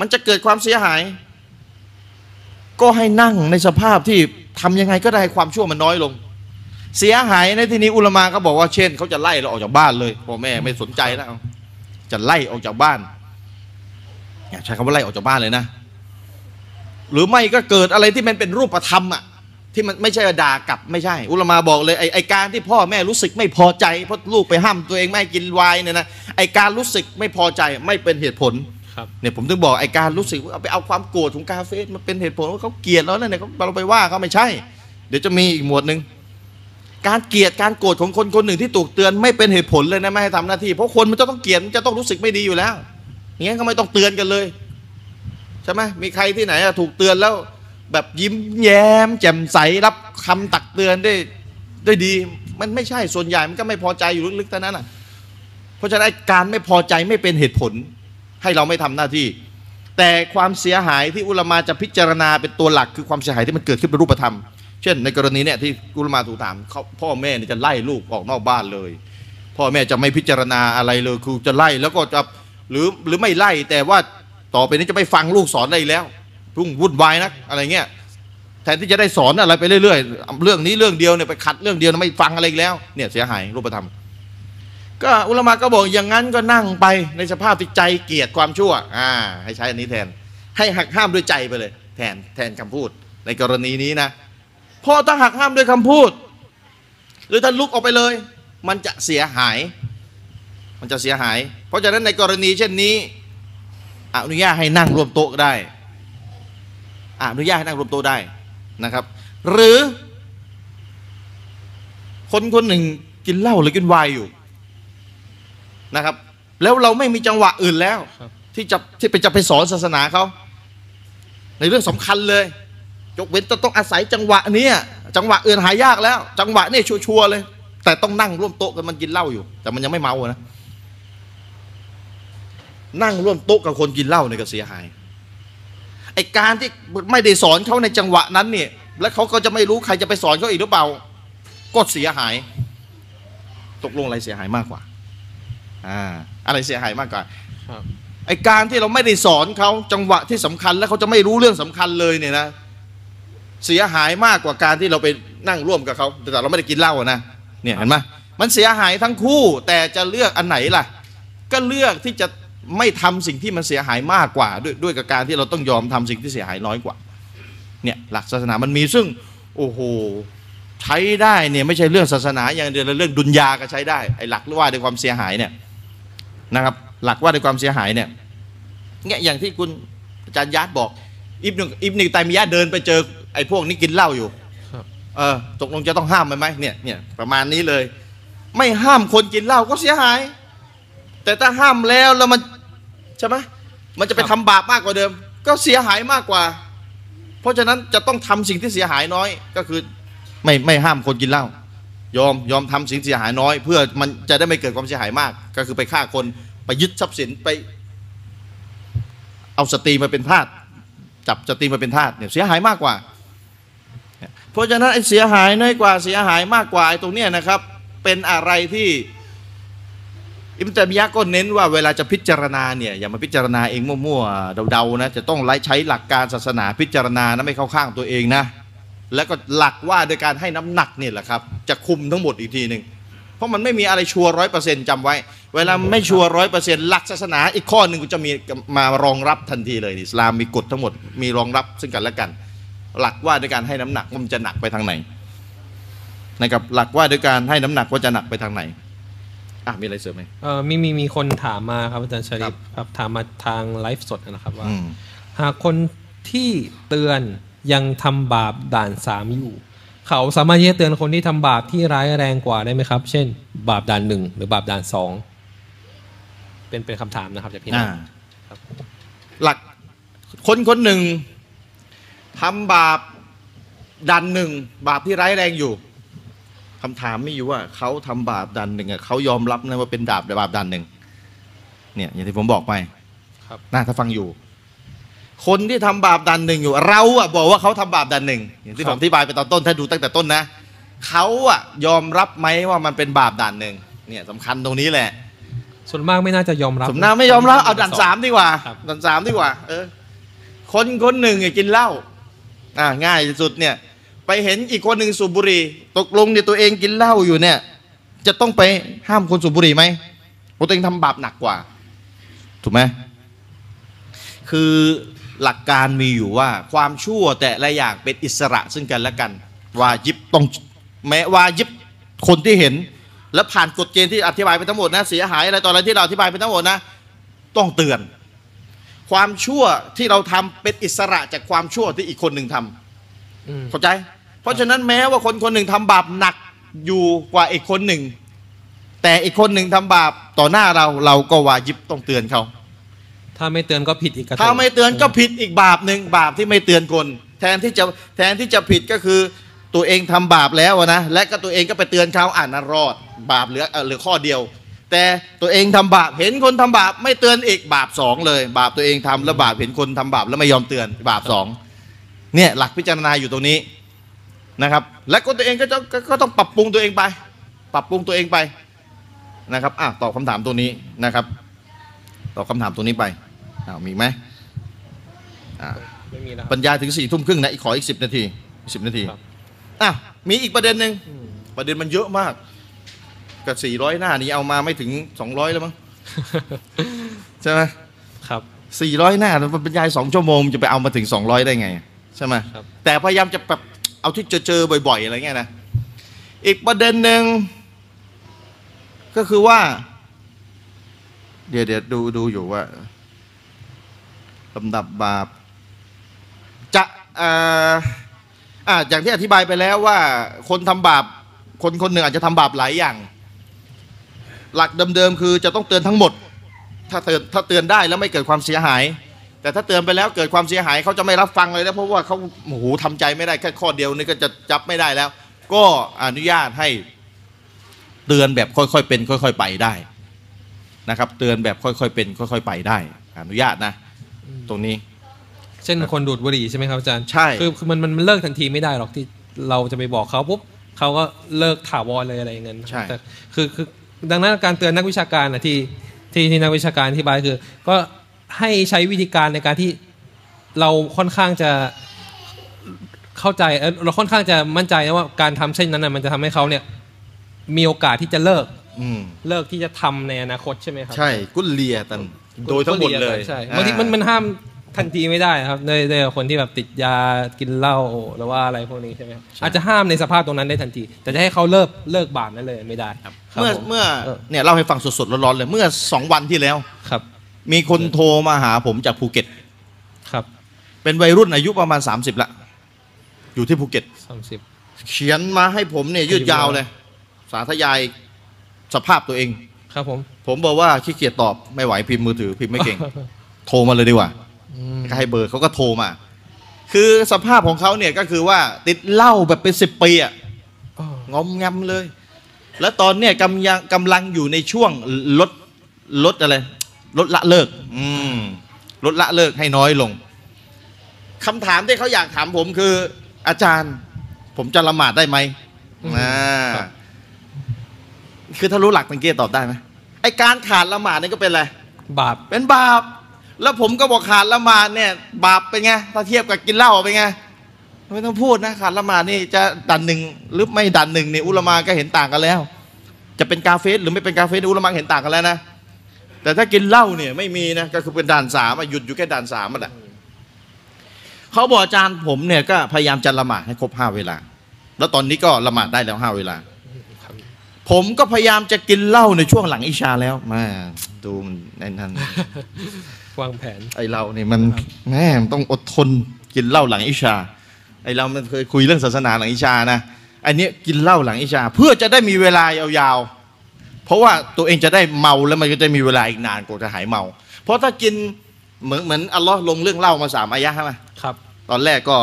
มันจะเกิดความเสียหาย ก็ให้นั่งในสภาพที่ทำยังไงก็ได้ความชั่วมันน้อยลง เสียหายในที่นี้อุลามาก็บอกว่าเช่นเขาจะไล่เราออกจากบ้านเลยพ่อแม่ไม่สนใจแล้วเอาจะไล่ออกจากบ้านอย่าใช้คำว่าไล่ออกจากบ้านเลยนะ หรือไม่ก็เกิดอะไรที่มันเป็นรูปธรรมอะที่มันไม่ใช่ว่าด่ากลับไม่ใช่ อุลามาบอกเลยไอไอการที่พ่อแม่รู้สึกไม่พอใจเพราะลูกไปห้ามตัวเองไม่ให้กินไวน์เนี่ยนะไอการรู้สึกไม่พอใจไม่เป็นเหตุผลครับเนี่ยผมถึงบอกไอการรู้สึกว่าเอาไปเอาความโกรธของกาเฟสมาเป็นเหตุผลว่าเขาเกลียดแล้วนะเนี่ยเขาเราไปว่าเขาไม่ใช่ เดี๋ยวจะมีอีกหมวดหนึ่ง การเกลียดการโกรธของคนคนหนึ่งที่ถูกเตือนไม่เป็นเหตุผลเลยนะไม่ให้ทำหน้าที่เพราะคนมันจะต้องเกลียดมันจะต้องรู้สึกไม่ดีอยู่แล้วอย่างงั้นก็ไม่ต้องเตือนกันเลยใช่ไหมมีใครที่ไหนถูกเตือนแล้ว แบบยิ้มแย้ม แจ่มใสรับคำตักเตือนได้ได้ดี มันไม่ใช่ส่วนใหญ่มันก็ไม่พอใจอยู่ลึกๆเท่านั้นอะเพราะฉะนั้นการไม่พอใจไม่เป็นเหตุผล ให้เราไม่ทำหน้าที่ แต่ความเสียหายที่อุลมาจะพิจารณาเป็นตัวหลักคือความเสียหายที่มันเกิดขึ้นเป็นรูปธรรม เช่นในกรณีเนี่ยที่อุลมาถูกถามเขาพ่อแม่เนี่ยจะไล่ลูกออกนอกบ้านเลย พ่อแม่จะไม่พิจารณาอะไรเลยคือจะไล่แล้วก็จะหรือหรือไม่ไล่แต่ว่าต่อไปนี้จะไม่ฟังลูกสอนอะไรแล้วพุ่งวุ่นวายนักอะไรเงี้ยแทนที่จะได้สอนอะไรไปเรื่อยๆ เรื่องนี้เรื่องเดียวเนี่ยไปขัดเรื่องเดียวไม่ฟังอะไรอีกแล้วเนี่ยเสียหายรูปธรรม ก็อุลมะก็บอกอย่างนั้นก็นั่งไปในสภาพที่ใจเกลียดความชั่ว อ่า ให้ใช้อันนี้แทน ให้หักห้ามด้วยใจไปเลย แทนแทนคำพูดในกรณีนี้นะ เพราะถ้าหักห้ามด้วยคำพูด หรือถ้าลุกออกไปเลย มันจะเสียหาย มันจะเสียหาย เพราะฉะนั้นในกรณีเช่นนี้ อนุญาตให้นั่งรวมโต๊ะได้ อนุญาตให้นั่งรวมโต๊ะได้นะครับ หรือ คนคนหนึ่งกินเหล้าหรือกินไวน์อยู่นะครับ แล้วเราไม่มีจังหวะอื่นแล้วครับที่จะที่ไปจะไปสอนศาสนาเขาในเรื่องสำคัญเลย ยกเว้นจะต้องอาศัยจังหวะเนี้ยจังหวะอื่นหายากแล้ว จังหวะนี่ชัวร์ๆเลย แต่ต้องนั่งร่วมโต๊ะกันมันกินเหล้าอยู่ แต่มันยังไม่เมาอะนะนั่งร่วมโต๊ะกับคนกินเหล้าเนี่ยก็เสียหายไอการที่ไม่ได้สอนเขาในจังหวะนั้นเนี่ยแล้วเขาก็จะไม่รู้ใครจะไปสอนเขาอีกหรือเปล่า ก็เสียหาย ตกลงอะไรเสียหายมากกว่า อ่า อะไรเสียหายมากกว่าครับไอการที่เราไม่ได้สอนเขาจังหวะที่สำคัญ แล้วเขาจะไม่รู้เรื่องสำคัญเลยเนี่ยนะ เสียหายมากกว่าการที่เราไปนั่งร่วมกับเขาแต่เราไม่ได้กินเหล้าอะนะเนี่ยเห็นไหมมันเสียหายทั้งคู่แต่จะเลือกอันไหนล่ะ ก็เลือกที่จะไม่ทำสิ่งที่มันเสียหายมากกว่า ด้วยด้วยกับการที่เราต้องยอมทำสิ่งที่เสียหายน้อยกว่าเนี่ยหลักศาสนามันมีซึ่งโอ้โหใช้ได้เนี่ยไม่ใช่เรื่องศาสนาอย่างเดียวเรื่องดุนยาก็ใช้ได้ไอ้หลักว่าด้วยความเสียหายเนี่ยนะครับ หลักว่าด้วยความเสียหายเนี่ยเนี่ยอย่างที่คุณอาจารย์ยัดบอกอิบนุอิบนุตัยมียะเดินไปเจอ ไอ้พวกนี้กินเหล้าอยู่ครับเออตกลงจะต้องห้ามมันไหมเนี่ยเนี่ยประมาณนี้เลย ไม่ห้ามคนกินเหล้าก็เสียหาย แต่ถ้าห้ามแล้วแล้วมันใช่ไหมมันจะไปทำบาปมากกว่าเดิม ก็เสียหายมากกว่า เพราะฉะนั้นจะต้องทำสิ่งที่เสียหายน้อยก็คือ ไม่ไม่ห้ามคนกินเหล้ายอมยอมทำสิ่งเสียหายน้อย เพื่อมันจะได้ไม่เกิดความเสียหายมาก ก็คือไปฆ่าคนไปยึดทรัพย์สินไป เอาสตรีมาเป็นทาสจับสตรีมาเป็นทาสเนี่ยเสียหายมากกว่า เพราะฉะนั้นไอ้เสียหายน้อยกว่าเสียหายมากกว่าไอ้ตรงเนี้ยนะครับ เป็นอะไรที่อิบนุตัยมียะก็เน้นว่าเวลาจะพิจารณาเนี่ยอย่ามาพิจารณาเองมั่วๆเดาๆนะจะต้องไล่ใช้หลักการศาสนาพิจารณานะไม่เข้าข้างตัวเองนะ แล้วก็หลักว่าโดยการให้น้ำหนักเนี่ยแหละครับ จะคุมทั้งหมดอีกทีหนึ่งเพราะมันไม่มีอะไร sure ร้อยเปอร์เซ็นต์จำไว้ เวลาไม่ sure ร้อยเปอร์เซ็นต์หลักศาสนาอีกข้อหนึ่งก็จะมีมารองรับทันทีเลยอิสลามมีกฎทั้งหมดมีรองรับซึ่งกันและกัน หลักว่าด้วยการให้น้ำหนักว่ามันจะหนักไปทางไหนนะครับหลักว่าด้วยการให้น้ำหนักว่าจะหนักไปทางไหนอะมีอะไรเสริมไหมเอ่อมีมีมีคนถามมาครับอาจารย์ชคริรัฟบครับถามมาทางไลฟ์สดนะครับว่าอืมหากคนที่เตือนยังทำบาปด่านสามอยู่ เขาสามารถที่จะเตือนคนที่ทำบาปที่ร้ายแรงกว่าได้ไหมครับ เช่น บาปด่านหนึ่งหรือบาปด่านสองเป็นเป็นคำถามนะครับจากพี่อ่านะครับหลักคนคนหนึ่ง ทำบาปดันหนึ่งบาปที่ร้ายแรงอยู่คำถามไม่อยู่ว่าเขาทำบาปดันหนึ่งอะเขายอมรับนะว่าเป็นดาบบาปดันหนึ่งเนี่ยอย่างที่ผมบอกไปครับน่าถ้าฟังอยู่ คนที่ทำบาปดันหนึ่งอยู่ เราอะบอกว่าเขาทำบาปดันหนึ่งอย่างที่ผมอธิบายไปตอนต้นถ้าดูตั้งแต่ต้นนะเขาอะยอมรับไหมว่ามันเป็นบาปดันหนึ่งเนี่ยสำคัญตรงนี้แหละ ส่วนมากไม่น่าจะยอมรับสมนาไม่ยอมรับเอาดันสามดีกว่าครับดันสามดีกว่า เออ คนคนหนึ่งเนี่ยกินเหล้า อ่าง่ายสุดเนี่ยไปเห็นอีกคนหนึ่งสูบบุหรี่ตกลงเนี่ยตัวเองกินเหล้าอยู่เนี่ย จะต้องไปห้ามคนสูบบุหรี่ไหมตัวเองทำบาปหนักกว่า ถูกไหมคือหลักการมีอยู่ว่าความชั่วแต่ละอย่างเป็นอิสระซึ่งกันและกัน วายิบต้องแม้วายิบคนที่เห็น และผ่านกฎเกณฑ์ที่อธิบายไปทั้งหมดนะเสียหายอะไรต่ออะไรที่เราอธิบายไปทั้งหมดนะ ต้องเตือน ความชั่วที่เราทำเป็นอิสระจากความชั่วที่อีกคนหนึ่งทำอืมเข้าใจ เพราะฉะนั้นแม้ว่าคนคนหนึ่งทำบาปหนักอยู่กว่าอีกคนหนึ่ง แต่อีกคนหนึ่งทำบาปต่อหน้าเราเราก็วายิบต้องเตือนเขา ถ้าไม่เตือนก็ผิดอีกกระทงถ้าไม่เตือนก็ผิดอีกบาปหนึ่งบาปที่ไม่เตือนคน แทนที่จะแทนที่จะผิดก็คือตัวเองทำบาปแล้วอะนะและก็ตัวเองก็ไปเตือนเขาอ่านนั้นรอด บาปเหลือเอ่อเหลือข้อเดียว แต่ตัวเองทำบาปเห็นคนทำบาปไม่เตือนอีกบาปสองเลย บาปตัวเองทำแล้วบาปเห็นคนทำบาปแล้วไม่ยอมเตือนบาปสองเนี่ยหลักพิจารณาอยู่ตรงนี้นะครับ และก็ตัวเองก็จะก็ก็ต้องปรับปรุงตัวเองไป ปรับปรุงตัวเองไปนะครับอะตอบคำถามตัวนี้นะครับตอบคำถามตัวนี้ไปอ้าวมีไหมอ่าไม่มีแล้วครับบรรยายถึงสี่ทุ่มครึ่งนะอีกขออีกสิบนาทีสิบนาทีครับอะมีอีกประเด็นหนึ่งอืมประเด็นมันเยอะมาก กับสี่ร้อยหน้านี้เอามาไม่ถึงสองร้อยแล้วมั้งใช่ไหมครับสี่ร้อยหน้ามันบรรยายสองชั่วโมงจะไปเอามาถึงสองร้อยได้ไงใช่ไหมครับแต่พยายามจะแบบเอาที่เจอเจอๆบ่อยๆอะไรเงี้ยนะอีกประเด็นหนึ่งก็คือว่า เดี๋ยวเดี๋ยวดูดูอยู่ว่าลำดับบาปจะเอ่ออ่าอย่างที่อธิบายไปแล้วว่า คนทำบาปคนคนหนึ่งอาจจะทำบาปหลายอย่าง หลักเดิมๆคือจะต้องเตือนทั้งหมด ถ้าเตือนถ้าเตือนได้แล้วไม่เกิดความเสียหาย แต่ถ้าเตือนไปแล้วเกิดความเสียหายเขาจะไม่รับฟังเลยนะเพราะว่าเขาโอ้โหทำใจไม่ได้แค่ข้อเดียวนี่ก็จะจับไม่ได้แล้ว ก็อนุญาตให้เตือนแบบค่อยๆ เป็นค่อย ๆ ไปได้นะครับ เตือนแบบค่อยๆเป็นค่อย ๆ ไปได้ อนุญาตนะ ตรงนี้ เช่นคนดูดบุหรี่ใช่ไหมครับอาจารย์ใช่คือคือมันมันมันเลิกทันทีไม่ได้หรอกที่เราจะไปบอกเขาปุ๊บเขาก็เลิกถาวรเลยอะไรอย่างเงี้ยใช่แต่คือคือ ดังนั้นการเตือนนักวิชาการนะที่ที่ที่นักวิชาการอธิบายคือ ก็ให้ใช้วิธีการในการที่เราค่อนข้างจะเข้าใจเอ่อเราค่อนข้างจะมั่นใจนะว่าการทำเช่นนั้นนะมันจะทำให้เขาเนี่ยมีโอกาสที่จะเลิกอืมเลิกที่จะทำในอนาคตใช่ไหมครับ ใช่ กุลเลียตันโดยทั้งหมดเลยใช่บางทีมันมันห้าม ทันทีไม่ได้ครับในในคนที่แบบติดยากินเหล้าหรือว่าอะไรพวกนี้ใช่ไหมครับอาจจะห้ามในสภาพตรงนั้นได้ทันที แต่จะให้เขาเลิกเลิกบาปนั้นเลยไม่ได้ครับเมื่อผเมื่อเออเนี่ยเล่าให้ฟังสดๆร้อนๆเลยเมื่อสองวันที่แล้วครับ มีคนโทรมาหาผมจากภูเก็ตครับ เป็นวัยรุ่นอายุประมาณ 30ละอยู่ที่ภูเก็ตสามสิบเขียนมาให้ผมเนี่ยยืดยาวเลย สาธยายสภาพตัวเองครับผม ผมบอกว่าขี้เกียจตอบไม่ไหวพิมพ์มือถือพิมพ์ไม่เก่ง โทรมาเลยดีกว่าอืม ก็ให้เบอร์เขาก็โทรมา คือสภาพของเขาเนี่ยก็คือว่าติดเหล้าแบบเป็นสิบปีอะอ๋องอมแงมเลย แล้วตอนเนี่ยกำลังกำลังอยู่ในช่วงลดลดอะไรลดละเลิก อืมลดละเลิกให้น้อยลงคำถามที่เขาอยากถามผมคือ อาจารย์ ผมจะละหมาดได้ไหมอ่าคือถ้ารู้หลักตังเกียตอบได้ไหมไอการขาดละหมาดนี่ก็เป็นอะไรบาปเป็นบาป แล้วผมก็บอกขาดละหมาดเนี่ย บาปเป็นไงถ้าเทียบกับกินเหล้าเป็นไงไม่ต้องพูดนะขาดละหมาดนี่จะดันหนึ่งหรือไม่ดันหนึ่งเนี่ยอุลมาก็เห็นต่างกันแล้ว จะเป็นกาเฟสหรือไม่เป็นกาเฟสอุลมาเห็นต่างกันแล้วนะแต่ถ้ากินเหล้าเนี่ยไม่มีนะก็คือเป็นด่านสามหยุดอยู่แค่ด่านสามมันแหละเขาบอกอาจารย์ผมเนี่ยก็พยายามจะละหมาดให้ครบห้าเวลา แล้วตอนนี้ก็ละหมาดได้แล้วห้าเวลา ผมก็พยายามจะกินเหล้าในช่วงหลังอิชาแล้วมาดูมันในนั้น วางแผน ไอเราเนี่ยมันแม่มันต้องอดทนกินเหล้าหลังอิชา ไอเรามันเคยคุยเรื่องศาสนาหลังอิชานะอันนี้กินเหล้าหลังอิชา เพื่อจะได้มีเวลายาวๆ เพราะว่าตัวเองจะได้เมาแล้วมันก็จะมีเวลาอีกนานกว่าจะหายเมา เพราะถ้ากินเหมือนเหมือนอัลลอฮ์ลงเรื่องเหล้ามาสามอายะห์ใช่ไหมครับ ตอนแรกก็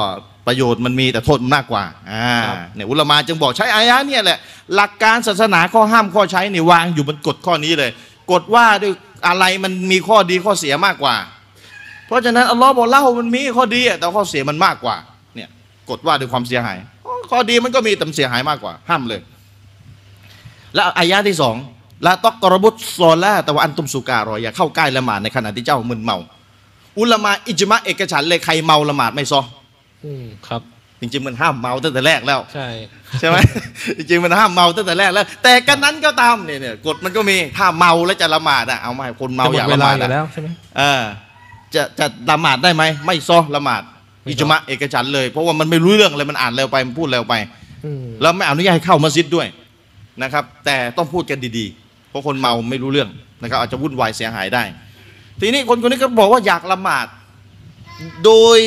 ประโยชน์มันมีแต่โทษมันมากกว่าอ่าครับเนี่ยอุลามาจึงบอกใช้อายะห์เนี่ยแหละหลักการศาสนาข้อห้ามข้อใช้เนี่ยวางอยู่บนกฎข้อนี้เลยกฎว่าด้วย อะไรมันมีข้อดีข้อเสียมากกว่า เพราะฉะนั้นอัลลอฮ์บอกเล้ามันมีข้อดีแต่ข้อเสียมันมากกว่าเนี่ยกฎว่าด้วยความเสียหาย ข้อดีมันก็มีแต่เสียหายมากกว่า ห้ามเลย แล้วอายะที่สองละตอกกระบุตซอละแต่ว่าอันตุมสุการออย่าเข้าใกล้ละหมาดในขณะที่เจ้ามึนเมา อุลามาอิจมะเอกฉันเลยใครเมาละหมาดไม่ซออืมครับ จริงๆมันห้ามเมาตั้งแต่แรกแล้ว ใช่ใช่ไหมจริงๆมันห้ามเมาตั้งแต่แรกแล้ว แต่กันนั้นก็ตามเนี่ยเนี่ยกฎมันก็มีถ้าเมาแล้วจะละหมาดอะเอาไม่คนเมาจะหมอยาดกเวละหลามาดอยู่อะแล้วใช่ไหมเออจะจะละหมาดได้ไหมไม่ซอละหมาดไม่อิซอจมะเอกฉันท์เลย เพราะว่ามันไม่รู้เรื่องเลยมันอ่านเร็วไปมันพูดเร็วไปอืมแล้วไม่อนุญาตให้เข้ามัสยิดด้วยนะครับ แต่ต้องพูดกันดีๆ เพราะคนเมาไม่รู้เรื่องนะครับอาจจะวุ่นวายเสียหายได้ ทีนี้คนคนนี้ก็บอกว่าอยากละหมาดโดย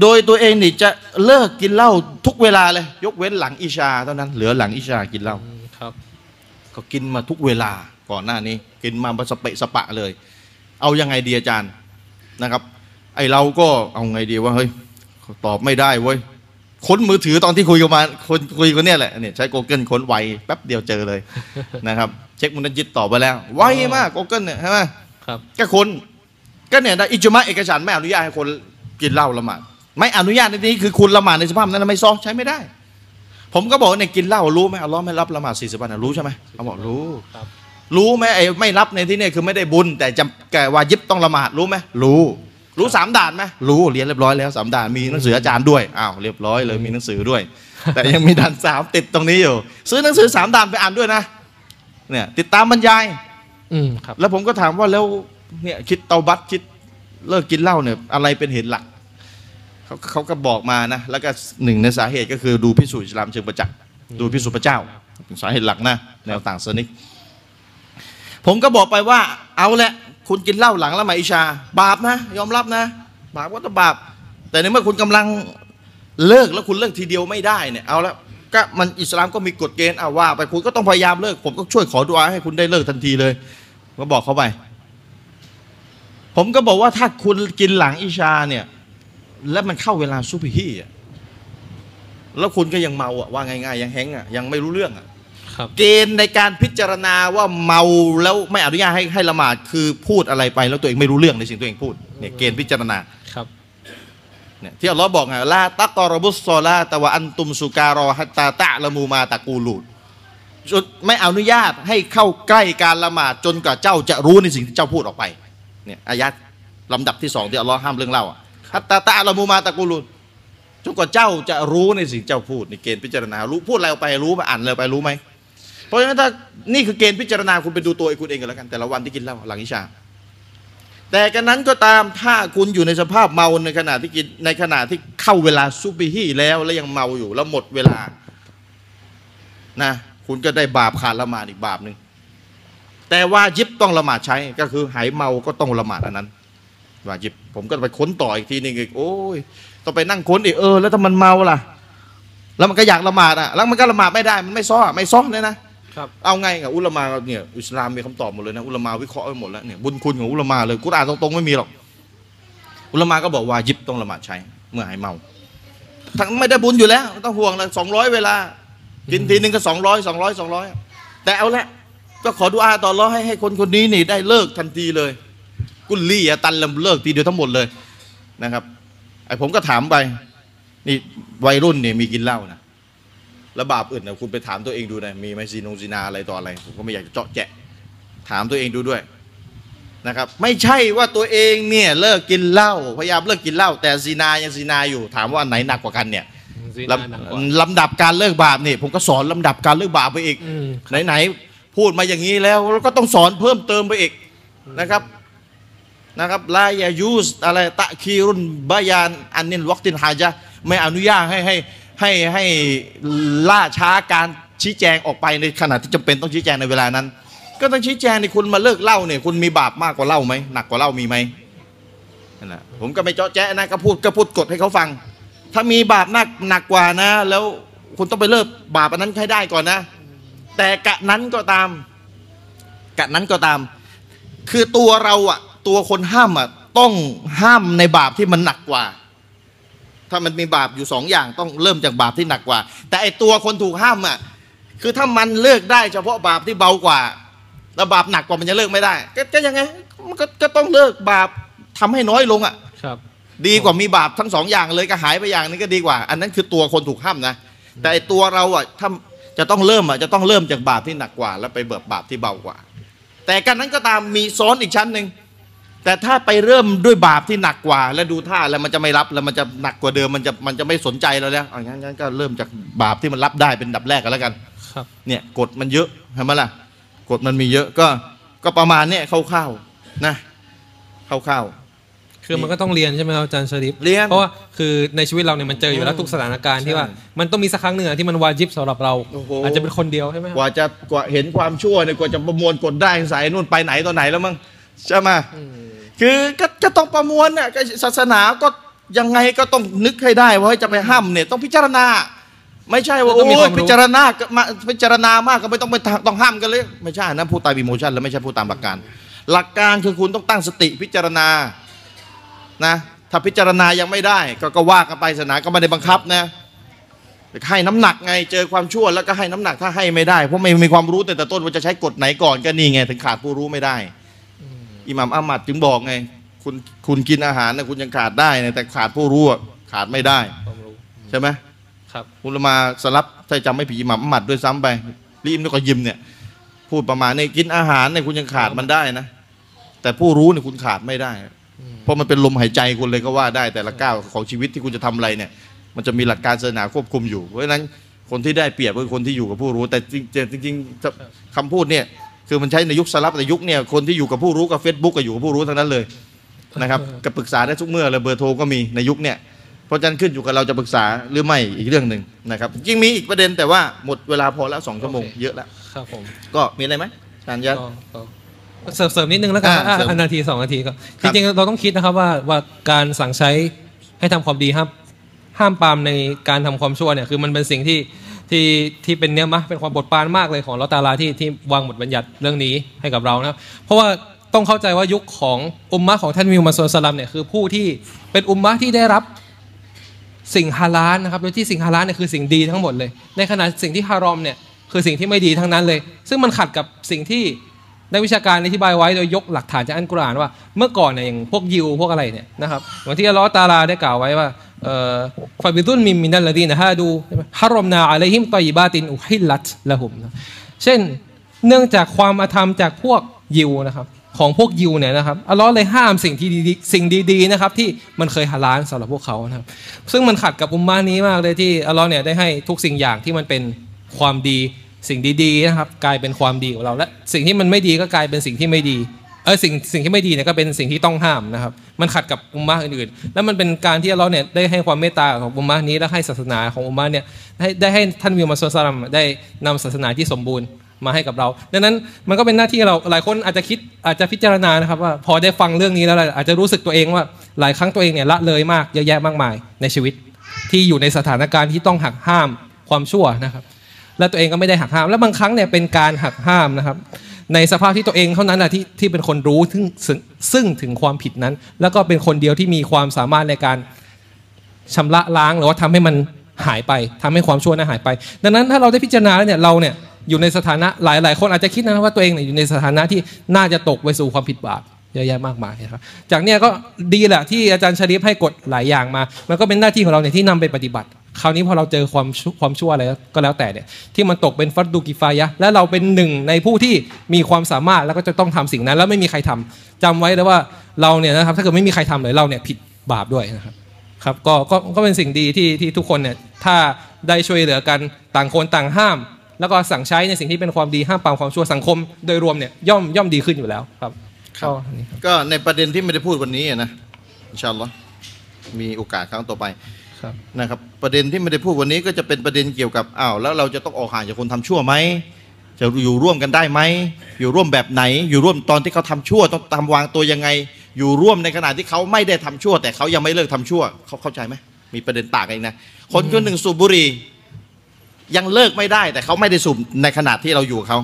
โดยตัวเองนี่จะเลิกกินเหล้าทุกเวลาเลย ยกเว้นหลังอิชาเท่านั้น เหลือหลังอิชากินเหล้าอืมครับ ก็กินมาทุกเวลาก่อนหน้านี้ กินมาสเปะสปะเลย เอายังไงดีอาจารย์นะครับ ไอเราก็เอาไงดีว่าเฮ้ยตอบไม่ได้เว้ยค้นมือถือตอนที่คุยกันมาคนคุยกันเนี่ยแหละเนี่ยใช้ Google ค้นไวแป๊บเดียวเจอเลยนะครับ เช็คมุนยิดตอบไปแล้ว ไวมาก Google เนี่ยใช่ไหมครับก็คนก็เนี่ยได้อิจมะเอกฉันท์ไม่อนุญาตให้คนกินเหล้าละหมาด ไม่อนุญาตในที่นี้คือคุณละหมาดในสภาพนั้นไม่ซอใช้ไม่ได้ ผมก็บอกว่าเนี่ยกินเหล้ารู้ไหมอัลลอฮ์ไม่รับละหมาดสี่สิบวันนะรู้ใช่ไหมเขาบอกรู้ครับรู้ไหมไอ้ไม่รับในที่นี่คือไม่ได้บุญ แต่จำแกวายิบต้องละหมาดรู้ไหมรู้ รู้สามด่านไหมรู้เรียนเรียบร้อยแล้วสามด่านมีหนังสืออาจารย์ด้วยอ้าวเรียบร้อยเลยมีหนังสือด้วย แต่ยังมีด่านสามติดตรงนี้อยู่ ซื้อหนังสือสามด่านไปอ่านด้วยนะเนี่ยติดตามบรรยาย อืมครับ แล้วผมก็ถามว่าแล้วเนี่ยคิดเตาบัตคิดเลิกกินเหล้าเนี่ยอะไรเป็นเหตุหลัก เขาเขาก็บอกมานะ แล้วก็หนึ่งในสาเหตุก็คือดูพิสูจน์อิสลามเชิงประจักษ์ดูพิสูจน์พระเจ้าเป็นสาเหตุหลักนะแนวต่างศาสนิกผมก็บอกไปว่า เอาแหละ คุณกินเหล้าหลังละหมาดอิชา บาปนะ ยอมรับนะ บาปก็ต้องบาป แต่ในเมื่อคุณกำลังเลิกแล้วคุณเลิกทีเดียวไม่ได้เนี่ยเอาละก็มันอิสลามก็มีกฎเกณฑ์เอาว่าไปคุณก็ต้องพยายามเลิก ผมก็ช่วยขอดุอาให้คุณได้เลิกทันทีเลย ก็บอกเขาไป ผมก็บอกว่าถ้าคุณกินหลังอิชาเนี่ย แล้วมันเข้าเวลาซุบฮีอะแล้วคุณก็ยังเมาอะว่าง่ายๆยังแฮงก์อะยังไม่รู้เรื่องอะครับเกณฑ์ในการพิจารณาว่าเมาแล้วไม่อนุญาตให้ให้ละหมาดคือพูดอะไรไป แล้วตัวเองไม่รู้เรื่องในสิ่งตัวเองพูดเนี่ยเกณฑ์พิจารณาครับเนี่ยที่อัลลอฮ์บอกไงลาตักกอรบุสซอลาตะวะอันตุมสุการอฮัตตาตะละมูมาตะกูลูดจนไม่อนุญาตให้เข้าใกล้การละหมาดจนกว่าเจ้าจะรู้ในสิ่งที่เจ้าพูดออกไปเนี่ยอายัดลำดับที่สองที่อัลลอฮ์ห้ามเรื่องเล่าอะ ฮัตตาตะละมูมาตะกูลูดจนกว่าเจ้าจะรู้ในสิ่งเจ้าพูดในเกณฑ์พิจารณารู้พูดอะไรออกไปรู้ไหมอ่านอะไรไปรู้ไหมเพราะฉะนั้นถ้านี่คือเกณฑ์พิจารณาคุณไปดูตัวเองคุณเองกันแล้วกันแต่ละวันที่กินเหล้าหลังอิชา แต่กันนั้นก็ตามถ้าคุณอยู่ในสภาพเมาในขณะที่กินในขณะที่เข้าเวลาซุบิฮีแล้วแล้วยังเมาอยู่แล้วหมดเวลานะคุณก็ได้บาปขาดละหมาดอีกบาปหนึ่งแต่ว่ายิบต้องละหมาดใช้ก็คือหายเมาก็ต้องละหมาดอันนั้น ว่ายิบผมก็ไปค้นต่ออีกทีหนึงอีกโอ้ยต้องไปนั่งค้นอีกเออแล้วถ้ามันเมาล่ะ แล้วมันก็อยากละหมาดอะแล้วมันก็ละหมาดไม่ได้มันไม่ซ้อไม่ซ้อเลยนะครับเอาไงกับอุลามาเนี่ยอิสลามมีคำตอบหมดเลยนะอุลามาวิเคราะห์ไว้หมดแล้วเนี่ยบุญคุณของอุลามาเลยกุรอานตรงๆไม่มีหรอกอุลามาก็บอกว่ายิบต้องละหมาดใช้เมื่อหายเมาทั้งไม่ได้บุญอยู่แล้วไม่ต้องห่วงเลยสองร้อยเวลา กินทีนึงก็สองร้อยสองร้อยสองร้อยแต่เอาละก็ขอดุอาต่อรอให้ให้คนคนนี้นี่ได้เลิกทันทีเลย กุลลี่อะตันลำเลิกทีเดียวทั้งหมดเลยนะครับไอ้ผมก็ถามไป นี่วัยรุ่นเนี่ยมีกินเหล้านะแล้วบาปอื่นนะคุณไปถามตัวเองดูนะมีไหมซีนงซีนาอะไรต่ออะไร ผมก็ไม่อยากจะเจาะแจะถามตัวเองดูด้วยนะครับ ไม่ใช่ว่าตัวเองเนี่ยเลิกกินเหล้าพยายามเลิกกินเหล้าแต่ซีนายังซีนาอยู่ ถามว่าอันไหนหนักกว่ากันเนี่ยซีลนาหนักกว่าำลำดับการเลิกบาปนี่ผมก็สอนลำดับการเลิกบาปไปอีกอืมไหนๆพูดมาอย่างนี้แล้วเราก็ต้องสอนเพิ่มเติมไปอีกนะครับ นะครับลายายูสอะไรตะคีรุนบายานอันนินวักตินฮาจะไม่อนุญาตให้ให้ให้ให้ล่าช้าการชี้แจงออกไปในขณะที่จำเป็นต้องชี้แจงในเวลานั้น ก็ต้องชี้แจงในคุณมาเลิกเล้าเนี่ยคุณมีบาปมากกว่าเล้าไหมหนักกว่าเล้ามีไหมนั่นแหละผมก็ไม่เจาะแจ๊นะก็พูดก็พูดกฎให้เขาฟัง ถ้ามีบาปหนักหนักกว่านะ แล้วคุณต้องไปเลิกบาปอันนั้นให้ได้ก่อนนะ แต่กะนั้นก็ตาม กะนั้นก็ตาม คือตัวเราอะ ตัวคนห้ามอะต้องห้ามในบาปที่มันหนักกว่า ถ้ามันมีบาปอยู่สองอย่างต้องเริ่มจากบาปที่หนักกว่า แต่ไอตัวคนถูกห้ามอะคือถ้ามันเลิกได้เฉพาะบาปที่เบากว่า แล้วบาปหนักกว่ามันจะเลิกไม่ได้ก็ก็ยังไงมันก็ก็ต้องเลิกบาปทำให้น้อยลงอะครับ ดีกว่ามีบาปทั้งสองอย่างเลยก็หายไปอย่างนึงก็ดีกว่า อันนั้นคือตัวคนถูกห้ามนะแต่ไอ้ตัวเราอะถ้าจะต้องเริ่มอะจะต้องเริ่มจากบาปที่หนักกว่า แล้วไปเบิกบาปที่เบากว่า แต่การนั้นก็ตามมีซ้อนอีกชั้นหนึ่ง แต่ถ้าไปเริ่มด้วยบาปที่หนักกว่า แล้วดูท่าแล้วมันจะไม่รับแล้วมันจะหนักกว่าเดิมมันจะมันจะไม่สนใจเราแล้วอย่างนั้นงั้นก็เริ่มจากบาปที่มันรับได้เป็นดับแรกกันแล้วกันครับเนี่ยกฎมันเยอะเห็นไหมล่ะกฎมันมีเยอะก็ก็ประมาณเนี้ยคร่าวๆนะคร่าวๆคือมันก็ต้องเรียนใช่ไหมครับอาจารย์ชริฟเรียนเพราะว่าคือในชีวิตเราเนี่ยมันเจออยู่แล้วทุกสถานการณ์ที่ว่าใช่มันต้องมีสักครั้งหนึ่งอะที่มันวาจิบสำหรับเราโอ้โหอาจจะเป็นคนเดียวใช่ไหมคกรับว่าจะกว่าเห็นความชั่วเนี่ยกว่าจะประมวลกดได้สายนู่นไปไหนตอนไหนแล้วมั้งใช่ไหมอืม คือก็ก็ต้องประมวลน่ะก็ศาสนาก็ยังไงก็ต้องนึกให้ได้ว่าเฮ้ยจะไปห้ามเนี่ยต้องพิจารณา ไม่ใช่ว่าต้โอ้องมีความรู้ยพิจารณาก็มาพิจารณามากก็ไม่ต้องไปต้องห้ามกันเลย ไม่ใช่นะพูดตามอิโมชันแล้วไม่ใช่พูดตามหลักการ หลักการคือคุณต้องตั้งสติพิจารณานะถ้าพิจารณายังไม่ได้ ก็ก็ว่ากันไปศาสนาก็ไม่ได้บังคับนะให้น้ำหนักไงเจอความชั่วแล้วก็ให้น้ำหนักถ้าให้ไม่ได้เพราะไม่มีความรู้แต่แต่ต้นว่าจะใช้กฎไหนก่อนก็นี่ไงถึงขาดผู้รู้ไม่ได้ อิหม่ามอามัดจึงบอกไง คุณคุณกินอาหารนะคุณยังขาดได้นะแต่ขาดผู้รู้อะขาดไม่ได้ความรู้ใช่ไหมครับอุลามาสลับถ้าจำไม่ผิดอิหม่ามอามัดด้วยซ้ำไปรีมนี่ก็ยิมเนี่ย พูดประมาณนี้กินอาหารเนี่ยคุณยังขาดมันได้นะ แต่ผู้รู้เนี่ยคุณขาดไม่ได้ เพราะมันเป็นลมหายใจคุณเลยก็ว่าได้ แต่ละก้าวของชีวิตที่คุณจะทำอะไรเนี่ย มันจะมีหลักการศาสนาควบคุมอยู่เพราะฉะนั้นคนที่ได้เปรียบก็คือคนที่อยู่กับผู้รู้ แต่จริงๆจริงๆคำพูดเนี่ย คือมันใช้ในยุคสลับแต่ยุคเนี่ยคนที่อยู่กับผู้รู้กับ Facebook ก็อยู่กับผู้รู้ทั้งนั้นเลยนะครับก็ปรึกษาได้ทุกเมื่อเลยเบอร์โทรก็มีในยุคเนี่ยเพราะฉะนั้นขึ้นอยู่กับเราจะปรึกษาหรือไม่อีกเรื่องหนึ่งนะครับจริงมีอีกประเด็นแต่ว่าหมดเวลาพอแล้วสองชั่วโมงโอเคเยอะแล้วครับผมก็มีอะไรไหมอาจารย์ยัดก็ก็เสริมเสริมนิดนึงแล้วกันอ่าอะเสริมอันนาทีสองนาทีก็คจรับริงๆเราต้องคิดนะครับว่าว่าการสั่งใช้ให้ทำความดีห้ามห้ามปรามในการทำความชั่วเนี่ยคือมันเป็นสิ่งที่ ที่ที่เป็นเนื้อมะเป็นความบทปานมากเลยของลอตาลาที่ที่วางบทบัญญัติเรื่องนี้ให้กับเรานะเพราะว่าต้องเข้าใจว่ายุคของอุมมะของท่านมิวมาสุลสลัมเนี่ยคือผู้ที่เป็นอุมมะที่ได้รับสิ่งฮาลาลนะครับโดยที่สิ่งฮาลาลเนี่ยคือสิ่งดีทั้งหมดเลย ในขณะสิ่งที่ฮารอมเนี่ยคือสิ่งที่ไม่ดีทั้งนั้นเลย ซึ่งมันขัดกับสิ่งที่นักวิชาการอธิบายไว้โดยยกหลักฐานจากอันกุรอานว่า เมื่อก่อนเนี่ยอย่างพวกยิวพวกอะไรเนี่ยนะครับเหมือนที่อัลลอฮฺตาลาได้กล่าวไว้ว่า ฟาบิดุลมิมินัลลดีนะฮะดูฮารอมนาอะลัยฮิมตอยบาตินอุฮิลัตละหุมนะเช่นเนื่องจากความอาธรรมจากพวกยิวนะครับของพวกยิวเนี่ยนะครับอัลลอฮ์เลยห้ามสิ่งที่ดีสิ่งดีๆนะครับที่มันเคยฮาลาลสำหรับพวกเขานะครับซึ่งมันขัดกับอุมมานี้มากเลยที่อัลลอฮ์เนี่ยได้ให้ทุกสิ่งอย่างที่มันเป็นความดีสิ่งดีๆนะครับกลายเป็นความดีของเราและสิ่งที่มันไม่ดีก็กลายเป็นสิ่งที่ไม่ดี เออสิ่งสิ่งที่ไม่ดีเนี่ยก็เป็นสิ่งที่ต้องห้ามนะครับ มันขัดกับอุมมาอื่นๆ แล้วมันเป็นการที่อัลลอฮ์เนี่ยได้ให้ความเมตตาของอุมมานี้และให้ศาสนาของอุมมาเนี่ยได้ได้ให้ท่านวิวมาสุลตามได้นำศาสนาที่สมบูรณ์มาให้กับเรา ดังนั้นมันก็เป็นหน้าที่เราหลายคนอาจจะคิดอาจจะพิจารณานะครับว่าพอได้ฟังเรื่องนี้แล้วอาจจะรู้สึกตัวเองว่าหลายครั้งตัวเองเนี่ยละเลยมากเยอะแยะมากมายในชีวิต ที่อยู่ในสถานการณ์ที่ต้องหักห้ามความชั่วนะครับ และตัวเองก็ไม่ได้หักห้าม และบางครั้งเนี่ยเป็นการหักห้ามนะครับ ในสภาพที่ตัวเองเท่านั้นนะที่ที่เป็นคนรู้ซึ่งซึ่งถึงความผิดนั้น แล้วก็เป็นคนเดียวที่มีความสามารถในการชำระล้างหรือว่าทำให้มันหายไปทำให้ความชั่วนั้นหายไป ดังนั้นถ้าเราได้พิจารณาแล้วเนี่ยเราเนี่ยอยู่ในสถานะหลายหลายคนอาจจะคิดนะว่าตัวเองเนี่ยอยู่ในสถานะที่น่าจะตกไปสู่ความผิดบาปเยอะแยะมากมายนะครับจากเนี้ยก็ดีแหละที่อาจารย์ชริฟให้กฎหลายอย่างมา มันก็เป็นหน้าที่ของเราเนี่ยที่นำไปปฏิบัติ คราวนี้พอเราเจอความชั่วความชั่วอะไรก็แล้วแต่เนี่ยที่มันตกเป็นฟัดดูกิฟายะห์และเราเป็นหนึ่งในผู้ที่มีความสามารถแล้วก็จะต้องทำสิ่งนั้น แล้วไม่มีใครทำจำไว้เลยว่าเราเนี่ยนะครับถ้าเกิดไม่มีใครทำเลยเราเนี่ยผิดบาปด้วยนะครับครับก็ก็ก็เป็นสิ่งดีที่ที่ทุกคนเนี่ยถ้าได้ช่วยเหลือกันต่างคนต่างห้าม แล้วก็สั่งใช้ในสิ่งที่เป็นความดีห้ามปรามความชั่วสังคม โดยรวมเนี่ยย่อมย่อมดีขึ้นอยู่แล้วครับก็อันนี้ครับก็ในประเด็นที่ไม่ได้พูดวันนี้อะนะอินชาอัลลอฮ์มีโอกาสครั้งต่อไปครับ นะครับประเด็นที่ไม่ได้พูดวันนี้ก็จะเป็นประเด็นเกี่ยวกับอ้าวแล้วเราจะต้องออกห่างจากคนทำชั่วไหมจะอยู่ร่วมกันได้ไหมอยู่ร่วมแบบไหน อยู่ร่วมตอนที่เขาทำชั่วต้องทำวางตัวยังไง อยู่ร่วมในขณะที่เขาไม่ได้ทำชั่ว แต่เขายังไม่เลิกทำชั่วเขาเข้าใจไหมมีประเด็นต่างกันนะคนคนหนึ่งสูบบุหรี่ยังเลิกไม่ได้ แต่เขาไม่ได้สูบในขณะที่เราอยู่เขา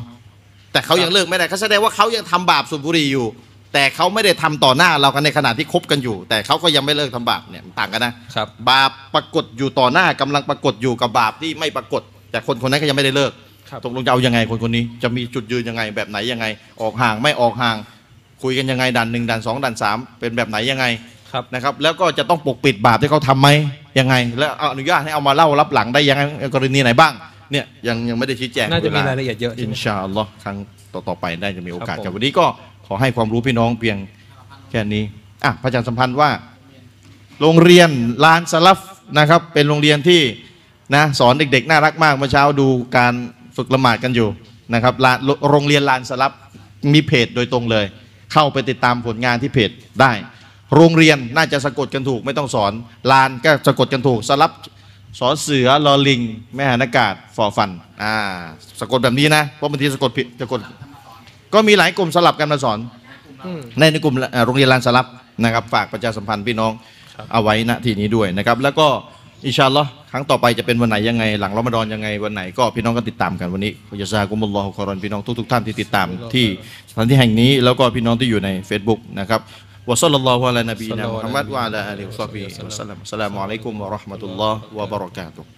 แต่เขายังเลิกไม่ได้เขาแสดงว่าเขายังทำบาปสูบบุหรี่อยู่ แต่เขาไม่ได้ทำต่อหน้าเรากันในขณะที่คบกันอยู่ แต่เขาก็ยังไม่เลิกทำบาปเนี่ยมันต่างกันนะครับบาปปรากฏอยู่ต่อหน้ากำลังปรากฏอยู่กับบาปที่ไม่ปรากฏ แต่คนคนนั้นก็ยังไม่ได้เลิกครับตกลงจะเอายังไงคนคนนี้จะมีจุดยืนยังไงแบบไหนยังไง ออกห่างไม่ออกห่าง คุยกันยังไงด่านหนึ่งด่านสองด่านสามเป็นแบบไหนยังไงครับนะครับ แล้วก็จะต้องปกปิดบาปที่เขาทำไหมยังไง แล้วเอาอนุญาตให้เอามาเล่ารับหลังได้ยังไงกรณีไหนบ้างเนี่ยยังยังไม่ได้ชี้แจงน่าจะมีวลรายละเอียดเยอะใช่อิไหมนชาอัลลอฮ์ครั้งต่อๆไปได้จะมีโอกาสครับผมกับวันนี้ก็ข อให้ความรู้พี่น้องเพียงแค่นี้อะพระอาจารย์สัมพันธ์ว่า โรงเรียนลานสลัฟนะครับ เป็นโรงเรียนที่นะสอนเด็กๆ น่ารักมากเมื่อเช้าดูการฝึกละหมาดกันอยู่นะครับโรงเรียนลานสลัฟมีเพจโดยตรงเลย เข้าไปติดตามผลงานที่เพจได้ โรงเรียนน่าจะสะกดกันถูกไม่ต้องสอนลานก็สะกดกันถูกสลับสอเสือลอลิง แม่หานอากาศฟอฟันอ่าสะกดแบบนี้นะเพราะบางทีสะกดผิดสะกด ก็มีหลายกลุ่มสลับกันมาสอนอืมในในกลุ่มเอ่อโรงเรียนลานสลับนะครับ ฝากประชาสัมพันธ์พี่น้องครับเอาไว้ณที่นี้ด้วยนะครับ แล้วก็อินชาอัลลอฮ์ครั้งต่อไปจะเป็นวันไหนยังไง หลังรอมฎอนยังไงวันไหนก็พี่น้องก็ติดตามกันวันนี้ยาซากุมุลลอฮุคอรอนพี่น้องทุกๆท่านที่ติดตามที่สถานที่แห่งนี้แล้วก็พี่น้องที่อยู่ใน Facebook นะครับวะซัลลัลลอฮุอะลานบีนะมุฮัมมัดวะอะลาอาลีฮิวะซอฮบิฮิวะสัลลัมอัสสลามุอะลัยกุมวะเราะห์มะตุลลอฮ์วะบะเราะกาตุฮ์